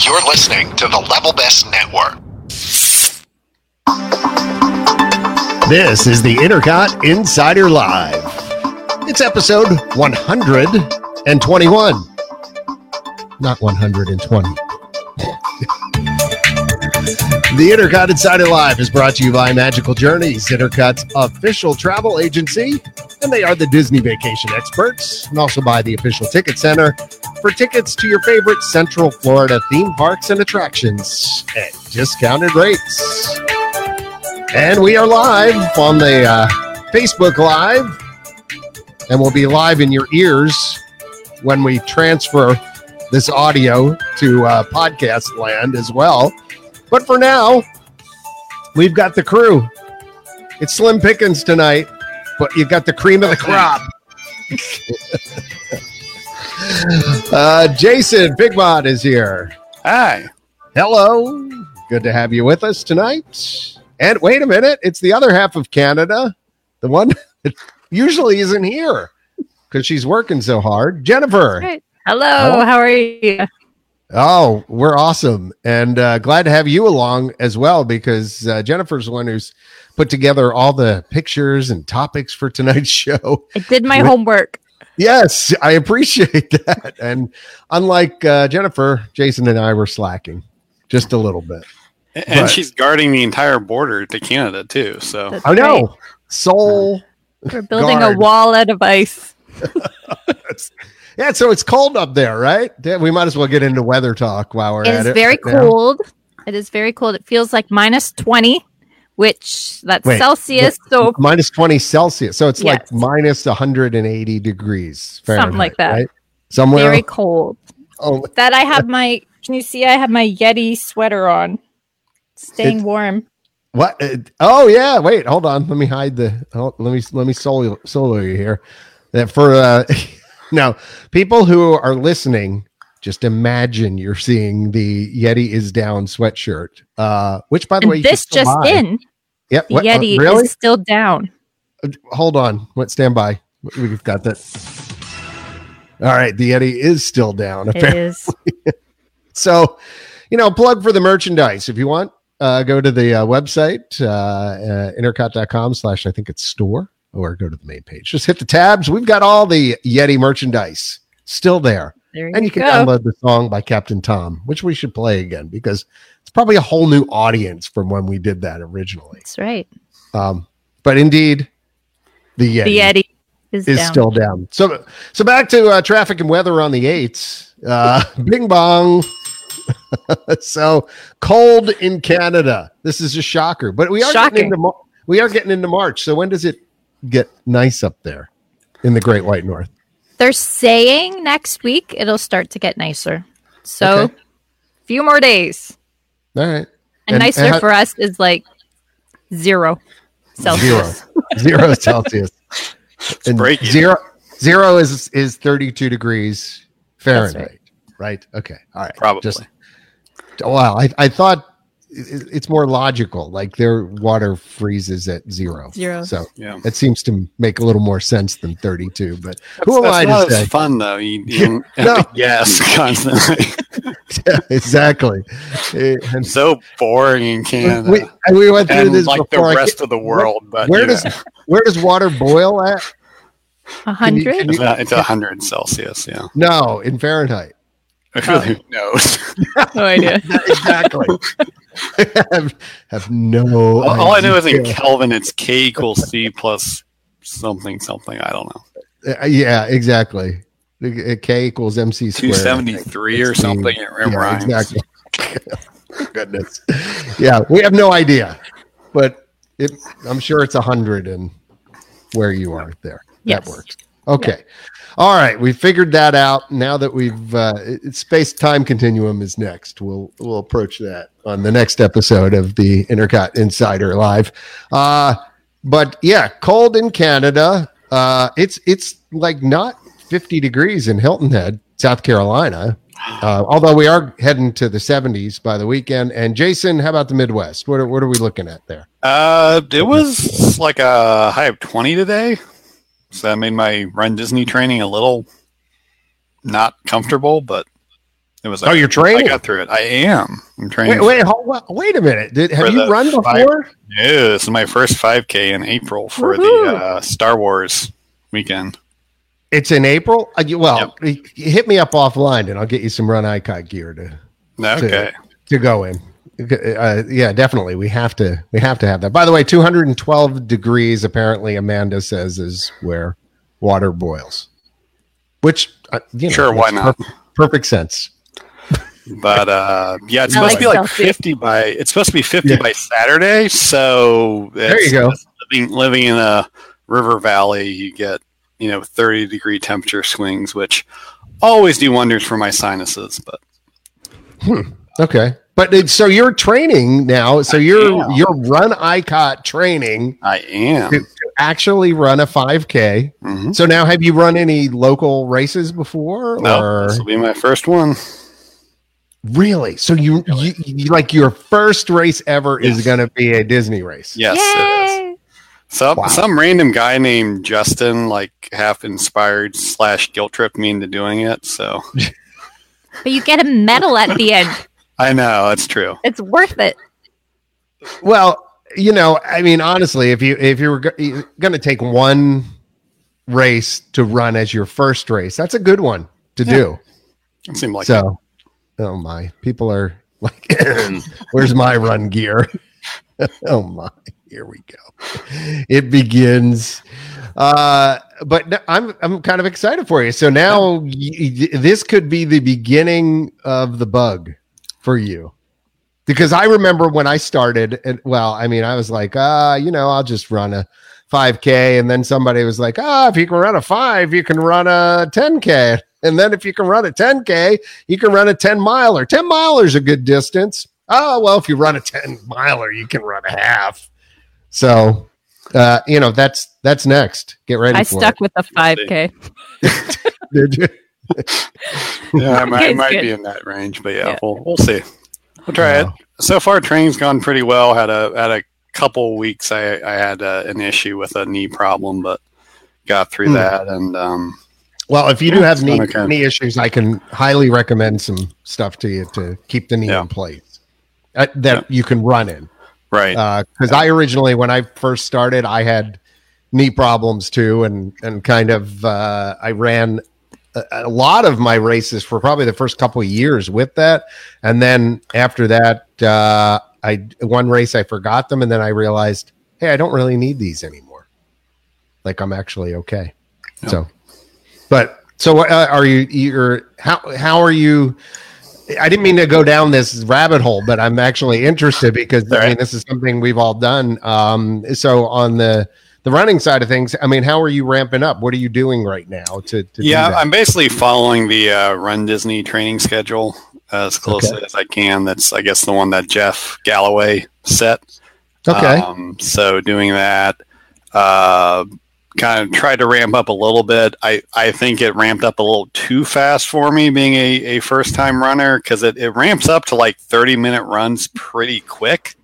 You're listening to the Level Best Network. This is the Intercot Insider Live. It's episode 121. Not 120. The Intercot Insider Live is brought to you by Magical Journeys, Intercot's official travel agency, and they are the Disney vacation experts, and also by the official ticket center for tickets to your favorite Central Florida theme parks and attractions at discounted rates. And we are live on the uh, Facebook Live, and we'll be live in your ears when we transfer this audio to uh, podcast land as well. But for now, we've got the crew. It's Slim Pickens tonight, but you've got the cream of the crop. uh, Jason Bigmont is here. Hi. Hello. Good to have you with us tonight. And wait a minute, it's the other half of Canada, the one that usually isn't here because she's working so hard. Jennifer. Right. Hello, how are you? Oh, we're awesome. And uh, glad to have you along as well because uh, Jennifer's the one who's put together all the pictures and topics for tonight's show. I did my homework. Yes, I appreciate that. And unlike uh, Jennifer, Jason and I were slacking just a little bit. And But- she's guarding the entire border to Canada too. So That's I know. right. Soul. We're building Guard. a wall out of ice. Yeah, so it's cold up there, right? We might as well get into weather talk while we're It at it. It is very now. cold. It is very cold. It feels like minus 20, which that's Wait, Celsius. So minus 20 Celsius. So it's like minus 180 degrees. Fahrenheit, Something like that. Right? Somewhere. very cold. oh, That I have my, can you see? I have my Yeti sweater on, staying warm. what? Uh, Oh, yeah. Wait, hold on. Let me hide the. Oh, let me let me solo solo you here. That for uh, now, people who are listening, just imagine you're seeing the Yeti is down sweatshirt. Uh, which by the And way, this just buy. in, Yep. the what- uh, Yeti really? is still down. hold on. What stand by? We've got that. All right, the Yeti is still down. Apparently. is. So, you know, plug for the merchandise if you want. Uh, go to the uh, website, uh, uh, intercot.com slash, I think it's store, or go to the main page. Just hit the tabs. We've got all the Yeti merchandise still there. There And you can download the song by Captain Tom, which we should play again because it's probably a whole new audience from when we did that originally. That's right. Um, but indeed, the Yeti, The Yeti is, is down. still down. So, so back to uh, traffic and weather on the eights. Uh, bing bong. so cold in Canada. This is a shocker, but we are getting into we are getting into March. So when does it get nice up there in the Great White North? They're saying next week it'll start to get nicer. So, Okay. few more days. All right, And, And- nicer and how- for us is like zero Celsius. zero zero Celsius. And breaking. zero zero is is thirty two degrees Fahrenheit. Right. Okay. All right. probably. Just Wow, I, I thought it- it's more logical. Like their water freezes at zero. Zero. So yeah. it seems to make a little more sense than 32. But who am That's I not to say? fun though. You, you No. have to guess constantly. exactly. Eh, And so boring in Canada. we, and we went through and this like the before. I rest of the world, but where you does know, where does water boil at? A hundred? it's, it's a hundred Celsius. Yeah, No, in Fahrenheit. Who knows? No idea. exactly. I have, have no. all, all I know is in. Kelvin, it's K equals C plus something something. I don't know. Uh, yeah, exactly. K equals MC Two squared. seventy three or something. It Yeah, rhymes. exactly. Goodness. Yeah, we have no idea, but it, I'm sure it's a hundred and where you are there. Yes. That works. Okay. All right, we figured that out. Now that we've uh, space time continuum is next. We'll we'll approach that on the next episode of the Intercot Insider Live. Uh, but yeah, cold in Canada. Uh, it's it's like not 50 degrees in Hilton Head, South Carolina. Uh, although we are heading to the 70s by the weekend. And Jason, how about the Midwest? What are, what are we looking at there? Uh, it was like a high of 20 today. So that made my Run Disney training a little not comfortable, but it was. Oh, you're training? I got through it. I am. I'm training. Wait, wait, hold, wait a minute. Did, have you run five- before? Yeah, this is my first 5K in April for Woohoo. the uh, Star Wars weekend. It's in April. Uh, well, y- hit me up offline, and I'll get you some Run Icon gear to Okay. to go in. Uh, yeah, definitely. We have to. We have to have that. By the way, 212 degrees. Apparently, Amanda says is where water boils. Which, uh, you know, Sure, why not? per- perfect sense. But uh, yeah, it's I supposed like to be like Celsius. 50 by. It's supposed to be 50 Yeah. by Saturday. So There you go. Living living in a river valley, you get you know 30 degree temperature swings, which always do wonders for my sinuses. But hmm. Okay, but it, so you're training now. So I you're am. you're Run ICOT training I am. to, to actually run a 5K. Mhm. So now, have you run any local races before? No, or this will be my first one. really? So you, you, you like your first race ever is going to be a Disney race? Yes, it is. Yay! Some Wow. some random guy named Justin like half inspired slash guilt tripped me into doing it. So But you get a medal at the end. I know it's true. It's worth it. Well, you know, I mean, honestly, if you if you were going to take one race to run as your first race, that's a good one to do. It seemed like so, oh my, people are like, "Where's my run gear?" oh my, here we go. It begins. Uh, but no, I'm I'm kind of excited for you. So now y- y- this could be the beginning of the bug for you. Because I remember when I started, and well, I mean, I was like, ah, you know, I'll just run a 5K. And then somebody was like, ah, if you can run a five, you can run a 10K. And then if you can run a 10K, you can run a 10 miler. 10 miler's a good distance. Oh, well, if you run a 10 miler, you can run a half. So, uh, you know, that's that's next. Get ready I stuck with the 5K. Did you? yeah, I might, I It's might be in that range, but yeah, Yeah. we'll we'll see. We'll try Wow. it. So far, training's gone pretty well. Had a had a couple weeks. I I had uh, an issue with a knee problem, but got through Hmm. that. And um, Well, if you do have knee, Okay. knee issues, I can highly recommend some stuff to you to keep the knee Yeah. in place uh, that you can run in. right, Because I originally, when I first started, I had knee problems too, and and kind of uh, I ran a, lot of my races for probably the first couple of years with that, and then after that, uh, I one race I forgot them, and then I realized, hey, I don't really need these anymore. Like I'm actually okay. Yeah. So, but so uh, are you? You're how how are you? I didn't mean to go down this rabbit hole, but I'm actually interested because I mean this is something we've all done. Um, so on the the running side of things, I mean, how are you ramping up? What are you doing right now to? to yeah? I'm basically following the uh, Run Disney training schedule as closely Okay. as I can. That's I guess the one that Jeff Galloway set. okay. Um, so doing that, uh, kind of tried to ramp up a little bit. I, I think it ramped up a little too fast for me being a, a first time runner because it, it ramps up to like 30 minute runs pretty quick.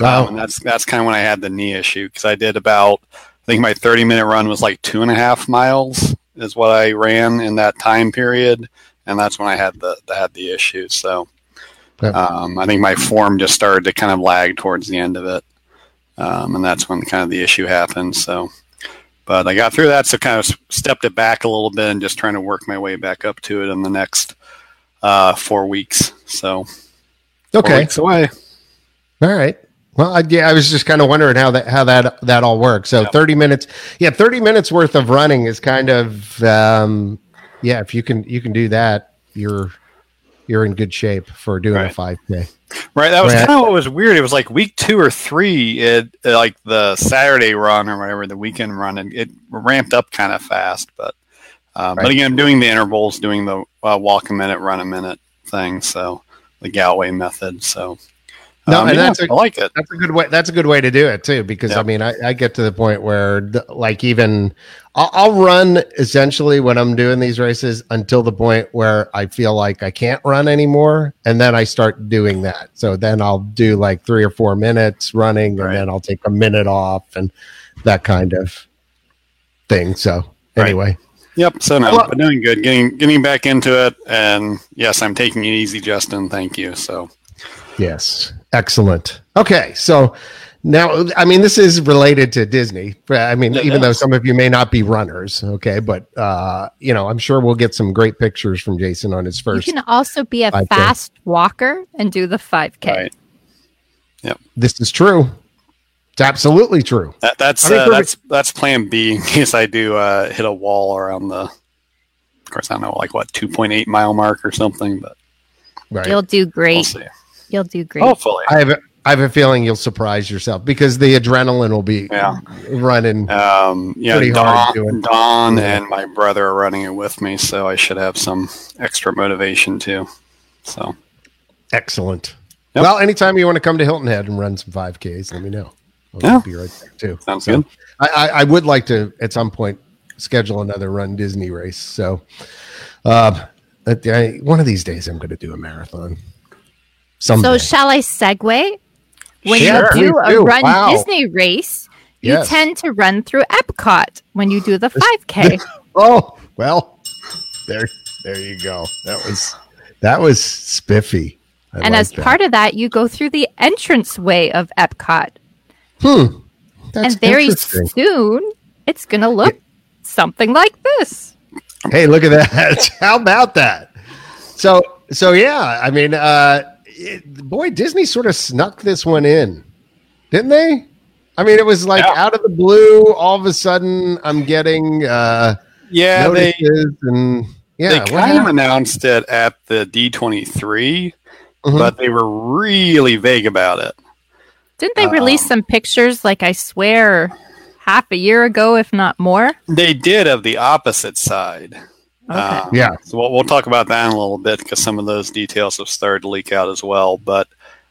Wow. Um, and that's that's kind of when I had the knee issue because I did about I think my 30 minute run was like two and a half miles is what I ran in that time period, and that's when I had the, the had the issue. So um, I think my form just started to kind of lag towards the end of it, um, and that's when kind of the issue happened. So, but I got through that, so kind of stepped it back a little bit and just trying to work my way back up to it in the next uh, four weeks. So four okay. weeks away. All right. Well, I, yeah, I was just kind of wondering how that how that that all works. So Yep. thirty minutes, yeah, thirty minutes worth of running is kind of, um, yeah. If you can you can do that, you're you're in good shape for doing a five k. Right, that was Right. kind of what was weird. It was like week two or three, it like the Saturday run or whatever, the weekend run, and it ramped up kind of fast. But uh, Right. but again, I'm doing the intervals, doing the uh, walk a minute, run a minute thing. So the Galloway method. So No, um, and yeah, that's a- I like it. That's a good way. That's a good way to do it too, because I mean, I, I get to the point where, th- like, even I'll, I'll run essentially when I'm doing these races until the point where I feel like I can't run anymore, and then I start doing that. So then I'll do like three or four minutes running, and then I'll take a minute off, and that kind of thing. So Right. anyway, Yep. So no, but doing good. Getting getting back into it, and yes, I'm taking it easy, Justin. Thank you. So Yes. Excellent. Okay. So now, I mean, this is related to Disney. I mean, It even though some of you may not be runners, okay, but, uh, you know, I'm sure we'll get some great pictures from Jason on his first. You can also be a 5K. fast walker and do the 5K. right, this is true. It's absolutely true. that, that's I mean, uh, that's that's Plan B in case I do uh, hit a wall around the. Of course, I don't know, like what 2.8 mile mark or something, but Right. You'll do we'll great. see. You'll do great. Hopefully, I have, a, I have a feeling you'll surprise yourself because the adrenaline will be Yeah. running. Um, yeah, Pretty hard Don, doing- Don Yeah. and my brother are running it with me, so I should have some extra motivation too. So Excellent. Yep. Well, anytime you want to come to Hilton Head and run some 5Ks, let me know. I'll Yeah. be right there too. sounds So, good. I, I, I would like to at some point schedule another run Disney race. So, uh, I- one of these days I'm going to do a marathon. Someday. So shall I segue? When Sure. you do a do. run Wow. Disney race, you Yes. tend to run through Epcot when you do the 5K. oh well, there there you go. That was that was spiffy. I and as that. part of that, you go through the entranceway of Epcot. hmm, that's and very soon, it's going to look something like this. Hey, look at that! How about that? So, so yeah, I mean, uh, it, boy, Disney sort of snuck this one in, didn't they? I mean, it was like Yeah. out of the blue. All of a sudden, I'm getting uh, Yeah, they and yeah, they kind of announced it at the D23, Mhm. but they were really vague about it. Didn't they release Um, some pictures, like I swear, half a year ago, if not more? They did of the opposite side. Okay. Um, Yeah. So we'll, we'll talk about that in a little bit because some of those details have started to leak out as well. But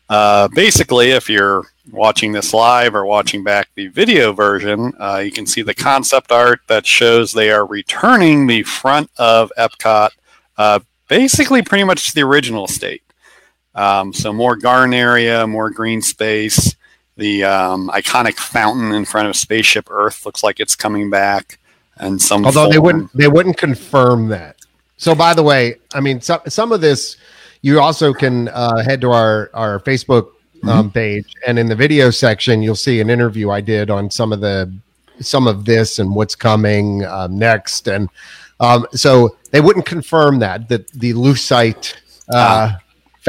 uh, basically, if you're watching this live or watching back the video version, uh, you can see the concept art that shows they are returning the front of Epcot, uh, basically pretty much to the original state. Um, so more garden area, more green space. The um, iconic fountain in front of Spaceship Earth looks like it's coming back, and some. Although they wouldn't, they wouldn't confirm that. So, by the way, I mean some some of this, you also can uh, head to our our Facebook um, page, and in the video section, you'll see an interview I did on some of the some of this and what's coming um, next, and um, so they wouldn't confirm that that the lucite uh,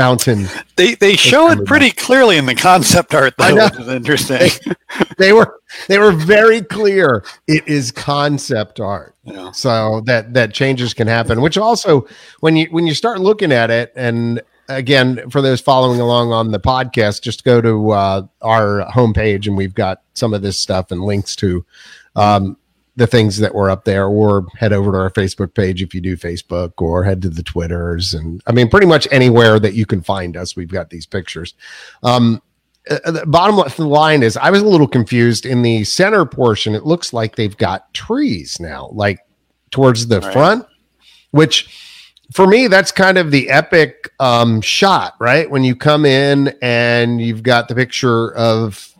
fountain They they show it pretty clearly in the concept art I though, know. which is interesting. they were they were very clear it is concept art Yeah. so that that changes can happen which also when you when you start looking at it and again for those following along on the podcast just go to uh, our homepage and we've got some of this stuff and links to um, the things that were up there or head over to our facebook page if you do facebook or head to the twitters and i mean pretty much anywhere that you can find us we've got these pictures um, uh, the bottom line is I was a little confused in the center portion. It looks like they've got trees now, like towards the front, which for me, that's kind of the epic um, shot, right? When you come in and you've got the picture of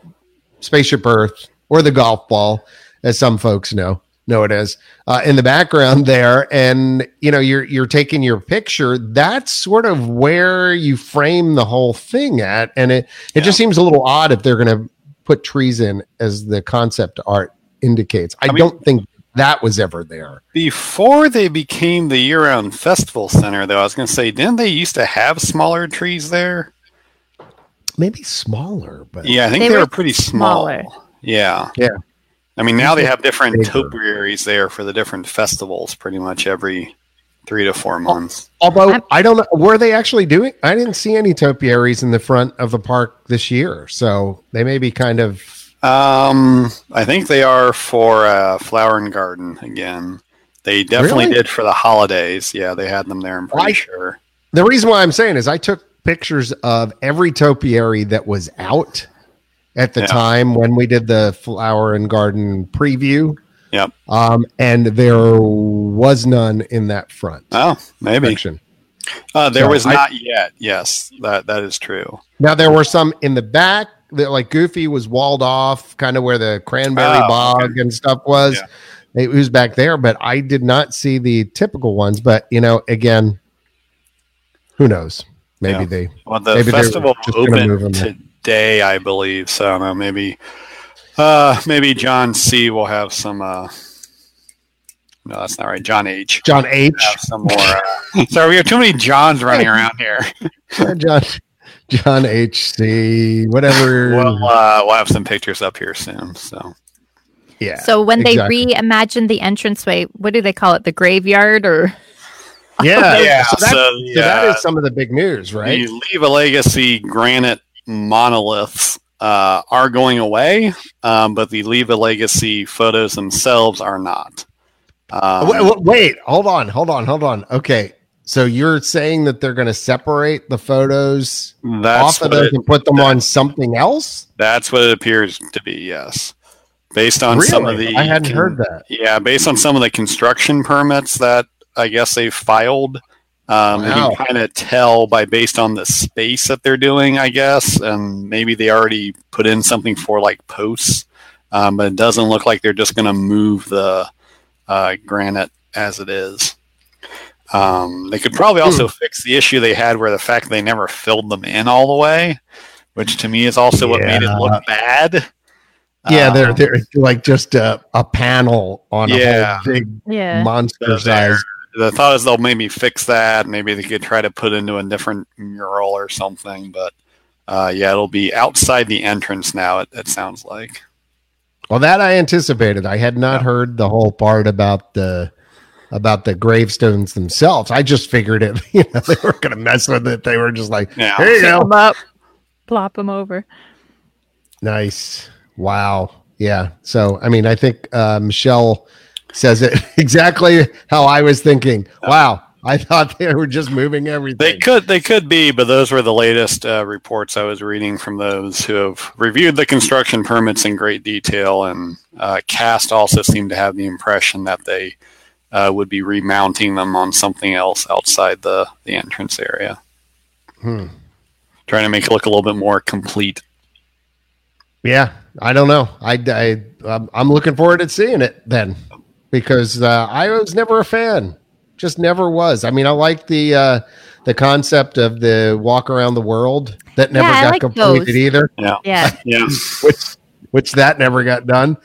Spaceship Earth or the golf ball, as some folks know know it as uh, in the background there and you know you're you're taking your picture that's sort of where you frame the whole thing at and it it Yeah. just seems a little odd if they're going to put trees in as the concept art indicates i, I mean- don't think that was ever there Before they became the year-round festival center, though, I was going to say, didn't they used to have smaller trees there? maybe smaller but Yeah, I think They they, were were pretty small. Yeah, Yeah. I mean, now they have different topiaries there for the different festivals, pretty much every three to four months. although I'm- i don't know were they actually doing i didn't see any topiaries in the front of the park this year so they may be kind of Um, I think they are for uh, Flower and Garden again. They definitely Really? did for the holidays. Yeah, they had them there. I'm pretty Why- sure. The reason why I'm saying is I took pictures of every topiary that was out at the Yeah. time when we did the flower and garden preview. Yep. Um, and there was none in that front Oh, maybe. section. Uh, there So was I- not yet. Yes, that that is true. Now there were some in the back that like Goofy was walled off, kind of where the cranberry Oh, bog and stuff was. Yeah. who's back there, but I did not see the typical ones. But you know, again, who knows? Maybe Yeah. they. Well, the festival opened them. today, I believe. So I don't know. Maybe, uh, maybe John C will have some. Uh, no, that's not right. John H. John H. Some more. Uh, sorry, we have too many Johns running around here. John John H. C. Whatever. We'll uh, we'll have some pictures up here soon. So yeah. So when they exactly. reimagined the entranceway, what do they call it? The graveyard or yeah, Yeah, So, that, so, so that yeah. is some of the big news, right? the Leave a Legacy granite monoliths uh, are going away, um, but the Leave a Legacy photos themselves are not. Um, wait, wait, hold on, hold on, hold on. Okay, so you're saying that they're going to separate the photos off of those it- and put them on something else? That's what it appears to be. Yes, based on some of the I hadn't heard that. Yeah, based on some of the construction permits that I guess they filed, um, you can kind of tell by based on the space that they're doing. I guess, and maybe they already put in something for like posts, um, but it doesn't look like they're just going to move the uh, granite as it is. Um, they could probably also Hmm. fix the issue they had where the fact they never filled them in all the way, which to me is also what made it look bad. Yeah, Um, they're they're like just a, a panel on Yeah. a whole big yeah. monster So size. The thought is they'll maybe fix that. Maybe they could try to put into a different mural or something. But uh, yeah, it'll be outside the entrance now. It, it sounds like. Well, that I anticipated. I had not heard the whole part about the about the gravestones themselves. I just figured it. You know, they were going to mess with it. They were just like, Yeah. "Here you Pick go." 'em up, plop them over. Nice. Wow. Yeah. So, I mean, I think uh, Michelle says it exactly how I was thinking. Wow. I thought they were just moving everything. They could, they could be, but those were the latest uh, reports I was reading from those who have reviewed the construction permits in great detail. And uh, Cast also seemed to have the impression that they uh, would be remounting them on something else outside the the entrance area, Hmm. trying to make it look a little bit more complete. Yeah. I don't know. I, I, I'm- I'm looking forward to seeing it then because uh, I was never a fan. Just never was. I mean, I like the uh, the concept of the walk around the world that never Yeah, got like completed those. either. Yeah, Yeah. yeah. which which that never got done.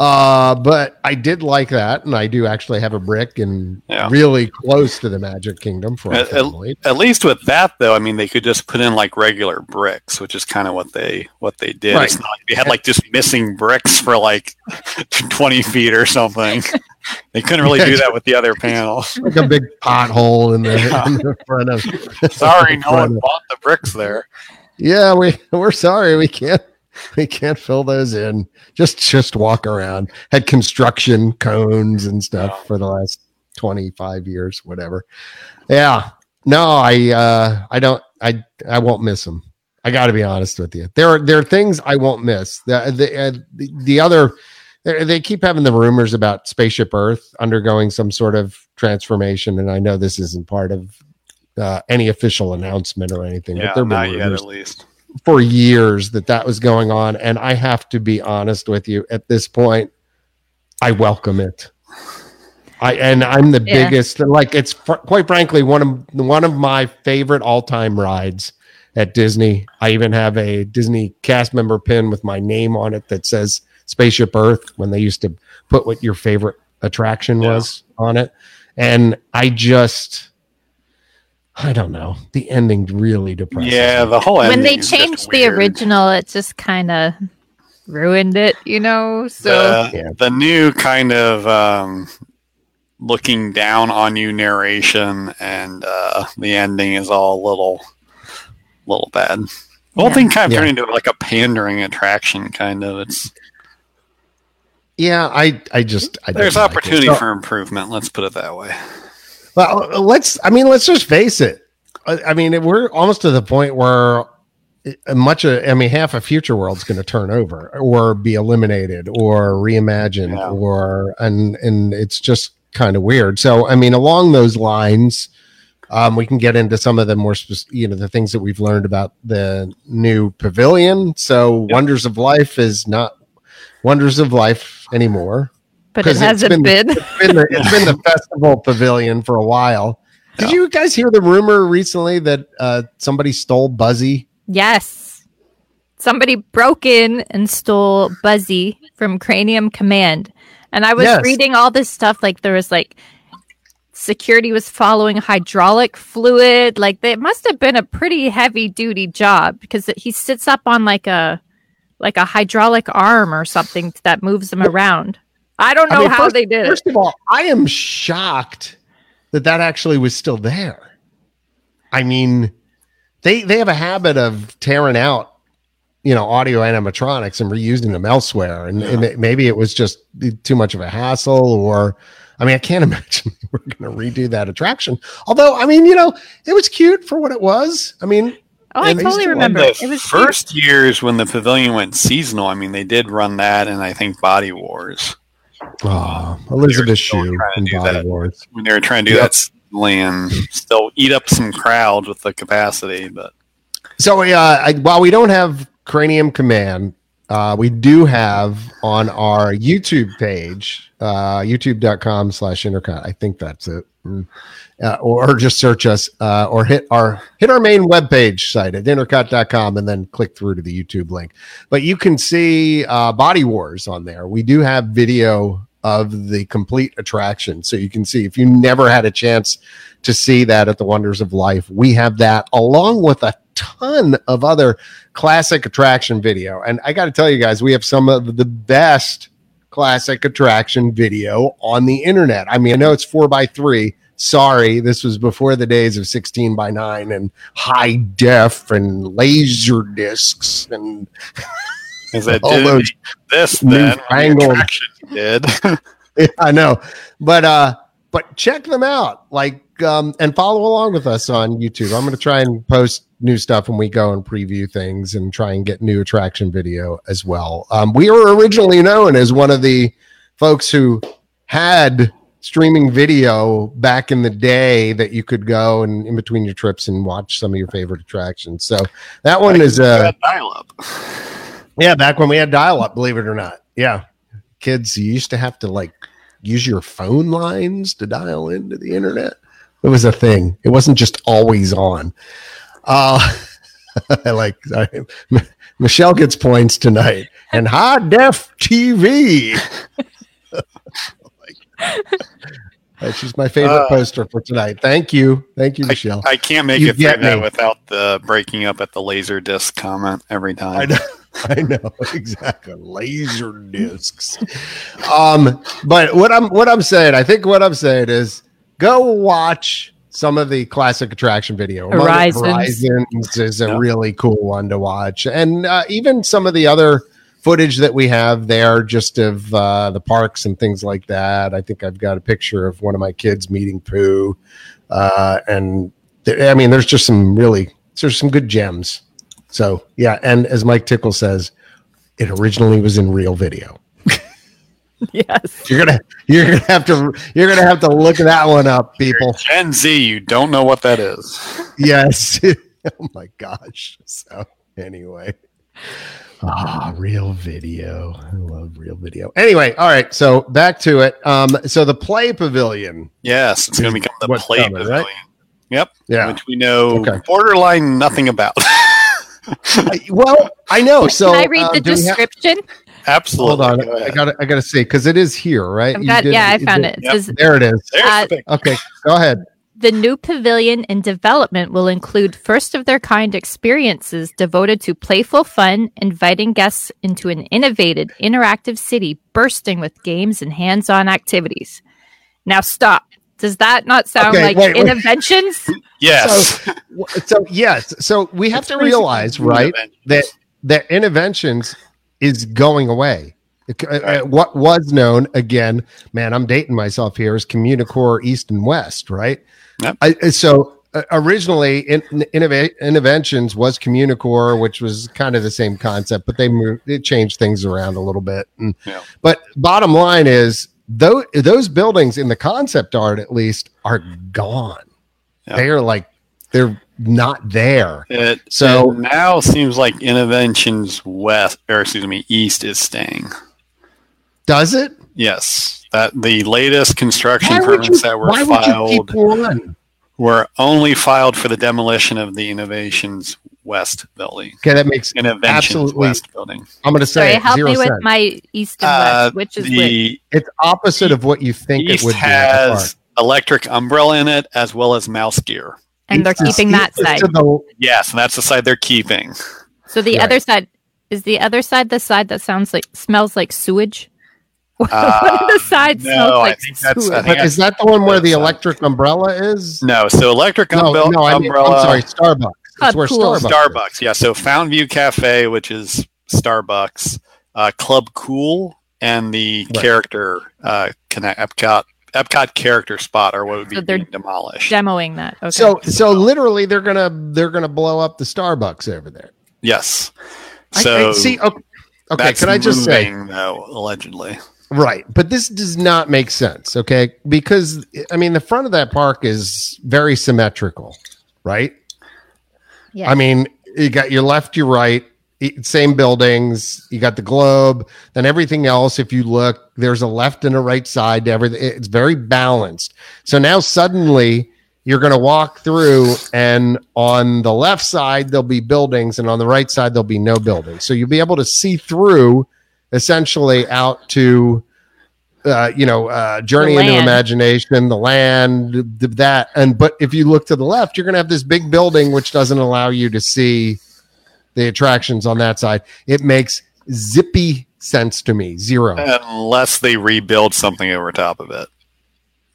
Uh, but I did like that, and I do actually have a brick and Yeah. really close to the Magic Kingdom for At- family. At least with that, though, I mean, they could just put in like regular bricks, which is kind of what they what they did. Right. It's not like they had like just missing bricks for like twenty feet or something. They couldn't really do that with the other panels. like a big pothole in the, in the front of. Sorry, no front one of- bought the bricks there. Yeah, we we're sorry, we can't we can't fill those in. Just just walk around. Had construction cones and stuff for the last twenty five years, whatever. Yeah, no, I uh, I don't I I won't miss them. I got to be honest with you. There are there are things I won't miss. The the uh, the, the other they they keep having the rumors about Spaceship Earth undergoing some sort of transformation, and I know this isn't part of uh, any official announcement or anything. Yeah, but have not been yet at least. For years that that was going on, and I have to be honest with you. At this point, I welcome it. I and I'm the Yeah. biggest. Like it's fr- quite frankly one of one of my favorite all time rides at Disney. I even have a Disney cast member pin with my name on it that says Spaceship Earth when they used to put what your favorite attraction Yeah. was on it. And I just, I don't know. The ending really depresses. Yeah, the whole when they is just changed the weird. original, it just kind of ruined it, you know? So the, Yeah. the new kind of um, looking down on you narration and uh, the ending is all a little little bad. The whole Yeah. thing kind of Yeah. turned into like a pandering attraction, kind of. It's Yeah, I, I just, I there's didn't like opportunity So- for improvement. Let's put it that way. Well, let's. I mean, let's just face it. I, I mean, we're almost to the point where uh, much of. I mean, half of Future World's going to turn over, or be eliminated, or reimagined, Yeah. or and and it's just kind of weird. So, I mean, along those lines, um, we can get into some of the more, spec- you know, the things that we've learned about the new pavilion. So, Yep. Wonders of Life is not Wonders of Life anymore. But it hasn't been- been. It's been the, it's been the festival pavilion for a while. Did you guys hear the rumor recently that uh, somebody stole Buzzy? Yes. Somebody broke in and stole Buzzy from Cranium Command. And I was Yes. reading all this stuff like there was like security was following hydraulic fluid. Like it must have been a pretty heavy duty job because he sits up on like a like a hydraulic arm or something that moves him around. I don't I know mean, how first- they did it. First of all, I am shocked that that actually was still there. I mean, they they have a habit of tearing out, you know, audio animatronics and reusing them elsewhere, and, and maybe it was just too much of a hassle, or I mean, I can't imagine we're going to redo that attraction. Although, I mean, you know, it was cute for what it was. I mean, Oh, I totally remember. the It was cute. first years when the pavilion went seasonal. I mean, they did run that, and I think Body Wars oh, Elizabeth Shue and Body. Wars. when they were trying to do Yep. that and still eat up some crowds with the capacity. But So, uh, I, while we don't have Cranium Command, uh, we do have on our YouTube page, uh, youtube.com slash intercot. I think that's it. Mm. Uh, or just search us uh, or hit our hit our main webpage site at intercot.com and then click through to the YouTube link. But you can see uh, Body Wars on there. We do have video of the complete attraction. So you can see if you never had a chance to see that at the Wonders of Life, we have that along with a ton of other classic attraction video. And I got to tell you guys, we have some of the best classic attraction video on the internet. I mean, I know it's four by three. Sorry, this was before the days of 16 by 9 and high def and laser discs and as I All those this, then when the newfangled- attraction did. Yeah, I know, but uh, but check them out, like, um, and follow along with us on YouTube. I'm going to try and post new stuff when we go and preview things, and try and get new attraction video as well. Um, we were originally known as one of the folks who had streaming video back in the day that you could go and in between your trips and watch some of your favorite attractions. So that one is uh, dial up. yeah, back when we had dial up, believe it or not. Yeah. Kids, you used to have to like use your phone lines to dial into the internet. It was a thing. It wasn't just always on. Uh I like I, M- Michelle gets points tonight and high def TV. She's my favorite Uh, poster for tonight. Thank you. Thank you, Michelle. I can't make You it through that without the breaking up at the laser disc comment every time. I know, I know exactly. Laser discs. Um, but what I'm what I'm saying, I think what I'm saying is go watch some of the classic attraction video. Among it, Horizons. Horizons is a Yeah. really cool one to watch, and uh, even some of the other footage that we have there, just of uh, the parks and things like that. I think I've got a picture of one of my kids meeting Pooh, uh, and th- I mean, there's just some really there's some good gems. So yeah, and as Mike Tickle says, it originally was in real video. Yes. You're gonna you're gonna have to you're gonna have to look that one up, people. Gen Z, you don't know what that is. Yes. oh my gosh. So anyway. Ah, real video. I love real video. Anyway, all right. So back to it. Um, so the play pavilion. Yes, it's going to become the play coming, pavilion. right? Yep. Yeah. Which we know Okay. borderline nothing about. I- well, I know. So Can I read uh, the do we have- description? Absolutely. hold on. Go I got to I got to see because it is here, right? I've You got, did- yeah, I you found did- it. It Yep. says There it is. Uh, the. Okay, go ahead. The new pavilion in development will include first of their kind experiences devoted to playful fun, inviting guests into an innovative, interactive city bursting with games and hands on activities. Now, stop. Does that not sound Okay, like wait, wait. Innoventions? Yes. So yes, so we have It's to realize, right, that that Innoventions is going away. It- uh, uh, what was known again, man, I'm dating myself here, is Communicore East and West, right? Yep. I, uh, so uh, originally, in, innova- Innoventions was Communicore, which was kind of the same concept, but they moved, they changed things around a little bit. And, Yeah. But bottom line is, those those buildings in the concept art, at least, are gone. Yeah. They are like they're not there. It, So- it now seems like Innoventions West, or excuse me, East is staying. Does it? Yes. That the latest construction Why permits you, that were why would you keep filed were only filed for the demolition of the Innoventions West building. Okay, that makes. Innoventions Absolutely. West building. I'm going to say Sorry, help zero me with cents. my east and Uh, west. Which is which? the It's opposite of what you think it East would be. at the park. has electric umbrella in it as well as mouse gear. And they're East keeping that side. the- Yes, and that's the side they're keeping. So the Right. other side is the other side the side that sounds like smells like sewage. One Uh, of the sides no, smells I like think that's- I sewage. think is that the one where the uh, electric umbrella is? No, so electric No, umbrella. no, I mean, umbrella I'm sorry, Starbucks. Club It's where Cool. Starbucks. is. Yeah. So Fountain View Cafe, which is Starbucks, uh, Club Cool, and the Right. character uh, connect Epcot Epcot character spot or what would be So they're being demolished. Demoing that. Okay. So, so literally, they're gonna they're gonna blow up the Starbucks over there. yes. I- So I, see, okay, okay. that's Can I just say, moving, though, allegedly? right? But this does not make sense, okay? Because I mean, the front of that park is very symmetrical, right? yeah. I mean, you got your left, your right, same buildings. You got the globe. Then everything else, if you look, there's a left and a right side to everything. It's very balanced. So now suddenly you're going to walk through, and on the left side there'll be buildings, and on the right side there'll be no buildings. So you'll be able to see through, essentially, out to. Uh, you know, uh, journey into imagination, the land, th- that, and but if you look to the left, you're going to have this big building which doesn't allow you to see the attractions on that side. It makes zippy sense to me. Zero. Unless they rebuild something over top of it.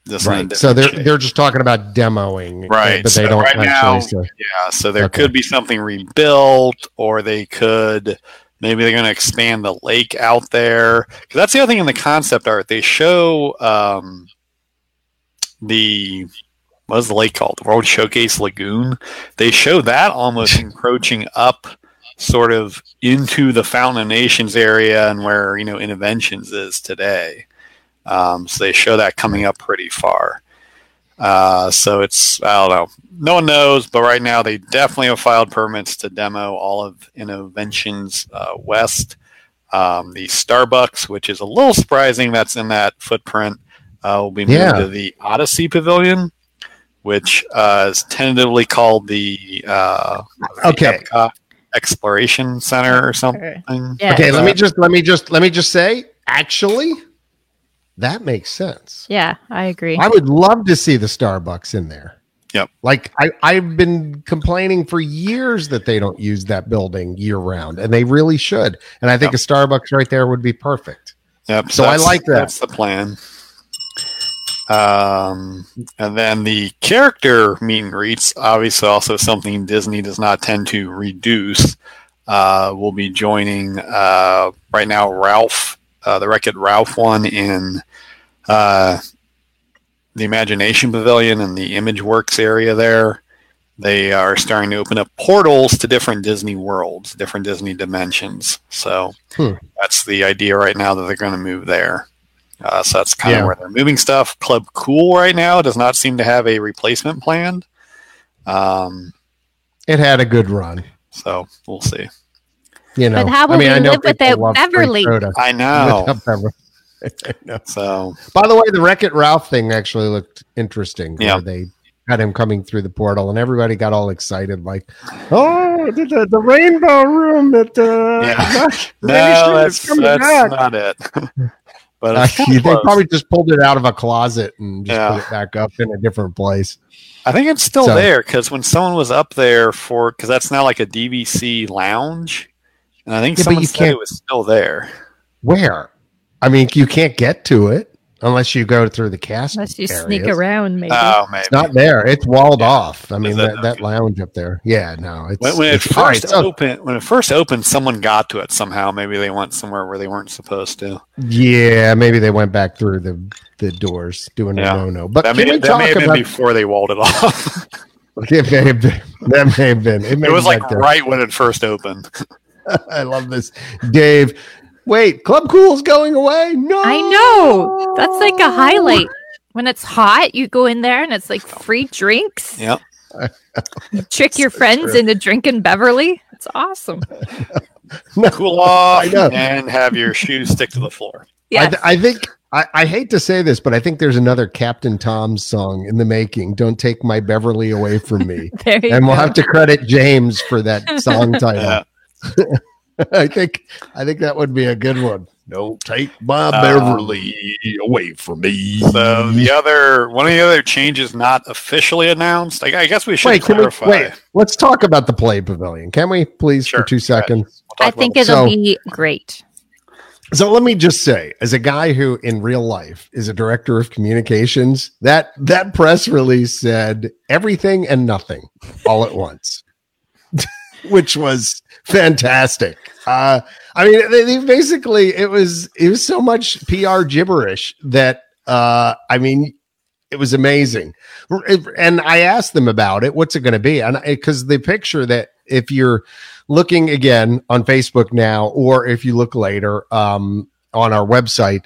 Just right. So they're shape. they're just talking about demoing, Right. But they So don't right now- actually. Yeah, so there Okay. could be something rebuilt, or they could maybe they're going to expand the lake out there. 'Cause that's the other thing in the concept art. They show um, the what is the lake called? The World Showcase Lagoon. They show that almost encroaching up, sort of into the Fountain of Nations area and where you know Innoventions is today. Um, so they show that coming up pretty far. Uh, so it's I don't know. No one knows, but right now they definitely have filed permits to demo all of Innoventions uh, West. Um, the Starbucks, which is a little surprising, that's in that footprint, uh, will be moved Yeah. to the Odyssey Pavilion, which uh, is tentatively called the uh, Okay. Epcot Exploration Center or something. Yeah. Okay. Let me just let me just let me just say. Actually, that makes sense. yeah, I agree. I would love to see the Starbucks in there. Yep. Like I, I've been complaining for years that they don't use that building year round, and they really should. And I think a Starbucks right there would be perfect. Yep. So I like that. That's the plan. Um, and then the character meet and greets, obviously, also something Disney does not tend to reduce. Uh, we'll be joining uh, right now Ralph, uh, the Wreck It Ralph one in uh, the Imagination Pavilion and the Image Works area there. They are starting to open up portals to different Disney worlds, different Disney dimensions. So Hmm. that's the idea right now that they're going to move there. Uh, so that's kind of Yeah. where they're moving stuff. Club Cool right now does not seem to have a replacement planned. Um, It had a good run. so we'll see. You know, But how will I mean, we I know live people without love Beverly? I know. Beverly. I know. So By the way, the Wreck It Ralph thing actually looked interesting. Yeah. They had him coming through the portal, and everybody got all excited, like, "Oh, the, the, the rainbow room at uh, Yeah. the no, Nation that's, coming that's back." not it. But Uh, it's they probably just pulled it out of a closet and just Yeah. put it back up in a different place. I think it's still So- there because when someone was up there for because that's now like a DVC lounge, and I think Yeah, someone said it was still there. Where? I mean, you can't get to it unless you go through the cast. Unless you sneak around, maybe. Oh, maybe. It's not there. It's walled Yeah. off. I mean, Is that, that lounge up there. Yeah, no. It's, when, when it it's all right, first so- opened, when it first opened, someone got to it somehow. Maybe they went somewhere where they weren't supposed to. Yeah, maybe they went back through the the doors doing Yeah. a no no. But That can may, we that talk may have been before they walled it off. It may have been. That may have been. It, may it was like back there. right when it first opened. I love this, Dave. Wait, Club Cool's going away? No, I know. That's like a highlight. When it's hot, you go in there and it's like free drinks. Yep. You trick your So friends true. into drinking Beverly. It's awesome. No. Cool off and have your shoes stick to the floor. I, Yeah. th- I think I, I hate to say this, but I think there's another Captain Tom's song in the making. Don't take my Beverly away from me. There you and we'll go. have to credit James for that song title. Yeah. I think I think that would be a good one. Don't take my Uh, Beverly away from me. So the other one of the other changes not officially announced. I, I guess we should wait, can we clarify. wait? Let's talk about the play pavilion, can we, please, Sure, for two seconds? We'll I think it'll So- be great. So let me just say, as a guy who in real life is a director of communications, that that press release said everything and nothing all at once, which was fantastic. Uh, I mean, they, they basically it was it was so much PR gibberish that uh, I mean, it was amazing. And I asked them about it. What's it going to be? And because the picture that if you're looking again on Facebook now, or if you look later um, on our website,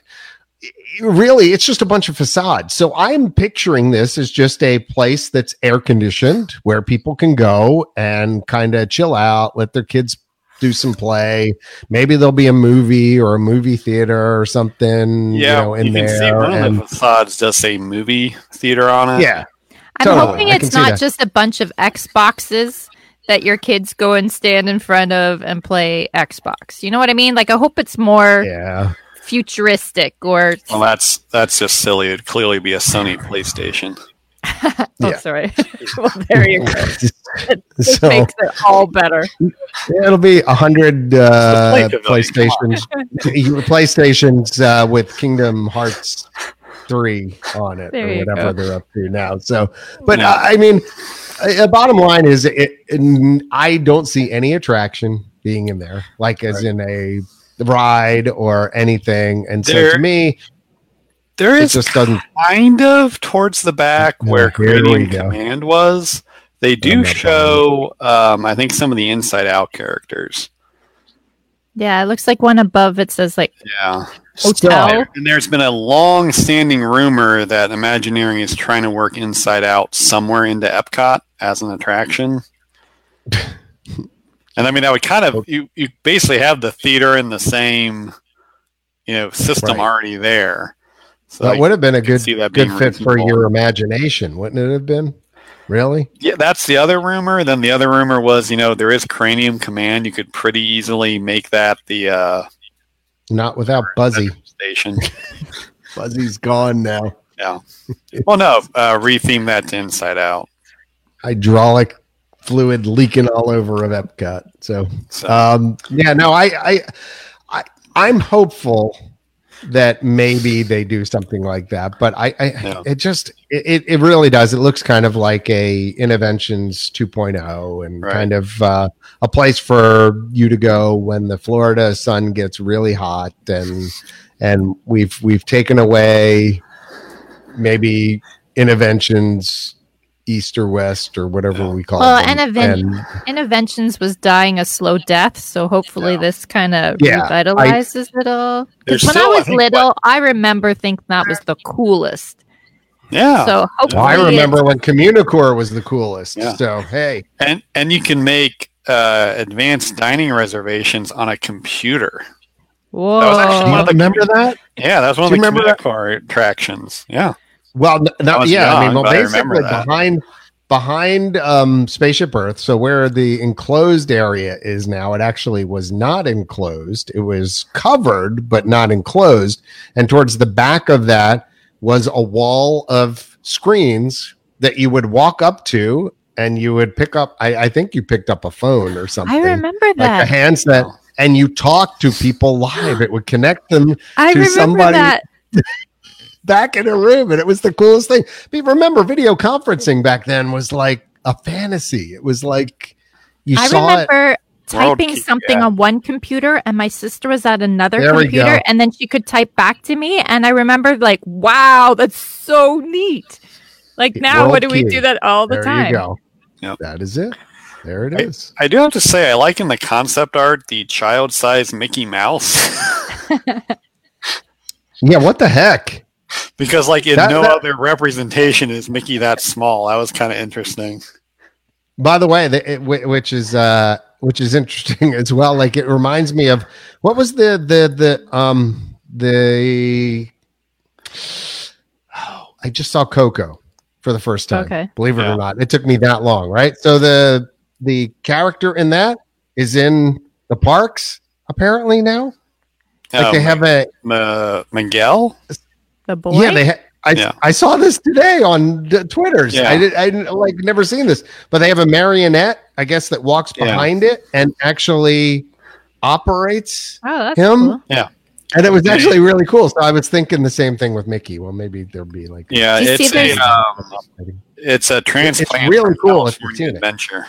really it's just a bunch of facades. So I'm picturing this as just a place that's air conditioned where people can go and kind of chill out, let their kids do some play. Maybe there'll be a movie or a movie theater or something, yeah, you know, in you can see there. one of the facades does say movie theater on it. yeah, I'm Totally, hoping it's not just a bunch of Xboxes that your kids go and stand in front of and play Xbox. You know what I mean? Like I hope it's more yeah. Futuristic or Well, that's that's just silly. It'd clearly be a Sony PlayStation. oh Yeah. sorry. well there you go. This so makes it all better. it'll be a hundred uh, It's the Play PlayStations, PlayStations uh, with Kingdom Hearts three on it There or whatever go. they're up to now. So, but Yeah. uh, I mean, uh, bottom line is, it, it- I don't see any attraction being in there, like as in a ride or anything. And so to me, There it is just doesn't. kind of towards the back where here we Command was. They do show, um, I think, some of the Inside Out characters. Yeah, it looks like one above it says like Yeah. hotel. And there's been a long standing rumor that Imagineering is trying to work Inside Out somewhere into Epcot as an attraction. and I mean, that would kind of, you, you basically have the theater in the same, you know, system Right. already there. So That would have been a good good fit for your imagination, wouldn't it have been? Really? Yeah, that's the other rumor. Then the other rumor was, you know, there is Cranium Command. You could pretty easily make that the uh, Not without Buzzy. station. Buzzy's gone now. yeah. Well, no, uh, retheme that to Inside Out. hydraulic fluid leaking all over of Epcot. So, um, yeah, no, I, I, I, I'm hopeful that maybe they do something like that, but I, I Yeah. it just, it, it really does. It looks kind of like a Innoventions 2.0 and Right. kind of uh, a place for you to go when the Florida sun gets really hot and, and we've, we've taken away maybe Innoventions east or west or whatever Yeah. we call it. Well, them. interven- Innoventions was dying a slow death, so hopefully Yeah. this kind of Yeah, revitalizes it all. 'Cause There's when still, I I was think, little, I remember thinking that was the coolest. yeah. So hopefully, Well, I remember when Communicore was the coolest. Yeah. So hey, and and you can make uh, advanced dining reservations on a computer. Whoa! was actually do one you of the- remember that? Yeah, that's one of the you remember that? Communicore attractions. Yeah, Well, n- no, I was yeah, I mean, well, but I basically behind behind um, Spaceship Earth, so where the enclosed area is now, it actually was not enclosed. It was covered, but not enclosed. And towards the back of that was a wall of screens that you would walk up to, and you would pick up. I, I think you picked up a phone or something. I remember like that. a handset, and you talk to people live. It would connect them I to remember somebody- that. back in a room, and it was the coolest thing. But remember, video conferencing back then was like a fantasy. It was like you I saw it. remember World typing Key- something yeah. on one computer, and my sister was at another There computer, and then she could type back to me, and I remember like, "Wow, that's so neat!" Like now, World what do we do that all the There time? you go. Yep. That is it. There it is. I do have to say I like in the concept art the child-sized Mickey Mouse Yeah. What the heck? Because like in That- no that- other representation is Mickey that small. That was kind of interesting. By the way, the, it, which is uh, which is interesting as well. Like it reminds me of what was the the the um the Oh, I just saw Coco for the first time. Okay. Believe it Yeah. or not, it took me that long. Right. So the the character in that is in the parks apparently now. Like Oh, they have a uh, Miguel. The boy. yeah. They ha- I, Yeah. I saw this today on d- Twitter's. Yeah. I did I like never seen this, but they have a marionette, I guess, that walks Yeah. behind it and actually operates. oh, that's Him? cool. And it was actually really cool. So I was thinking the same thing with Mickey. Well, maybe there'll be like Yeah, Do you see it's a um, it's a transplant. It's really cool if you've California seen it. Adventure.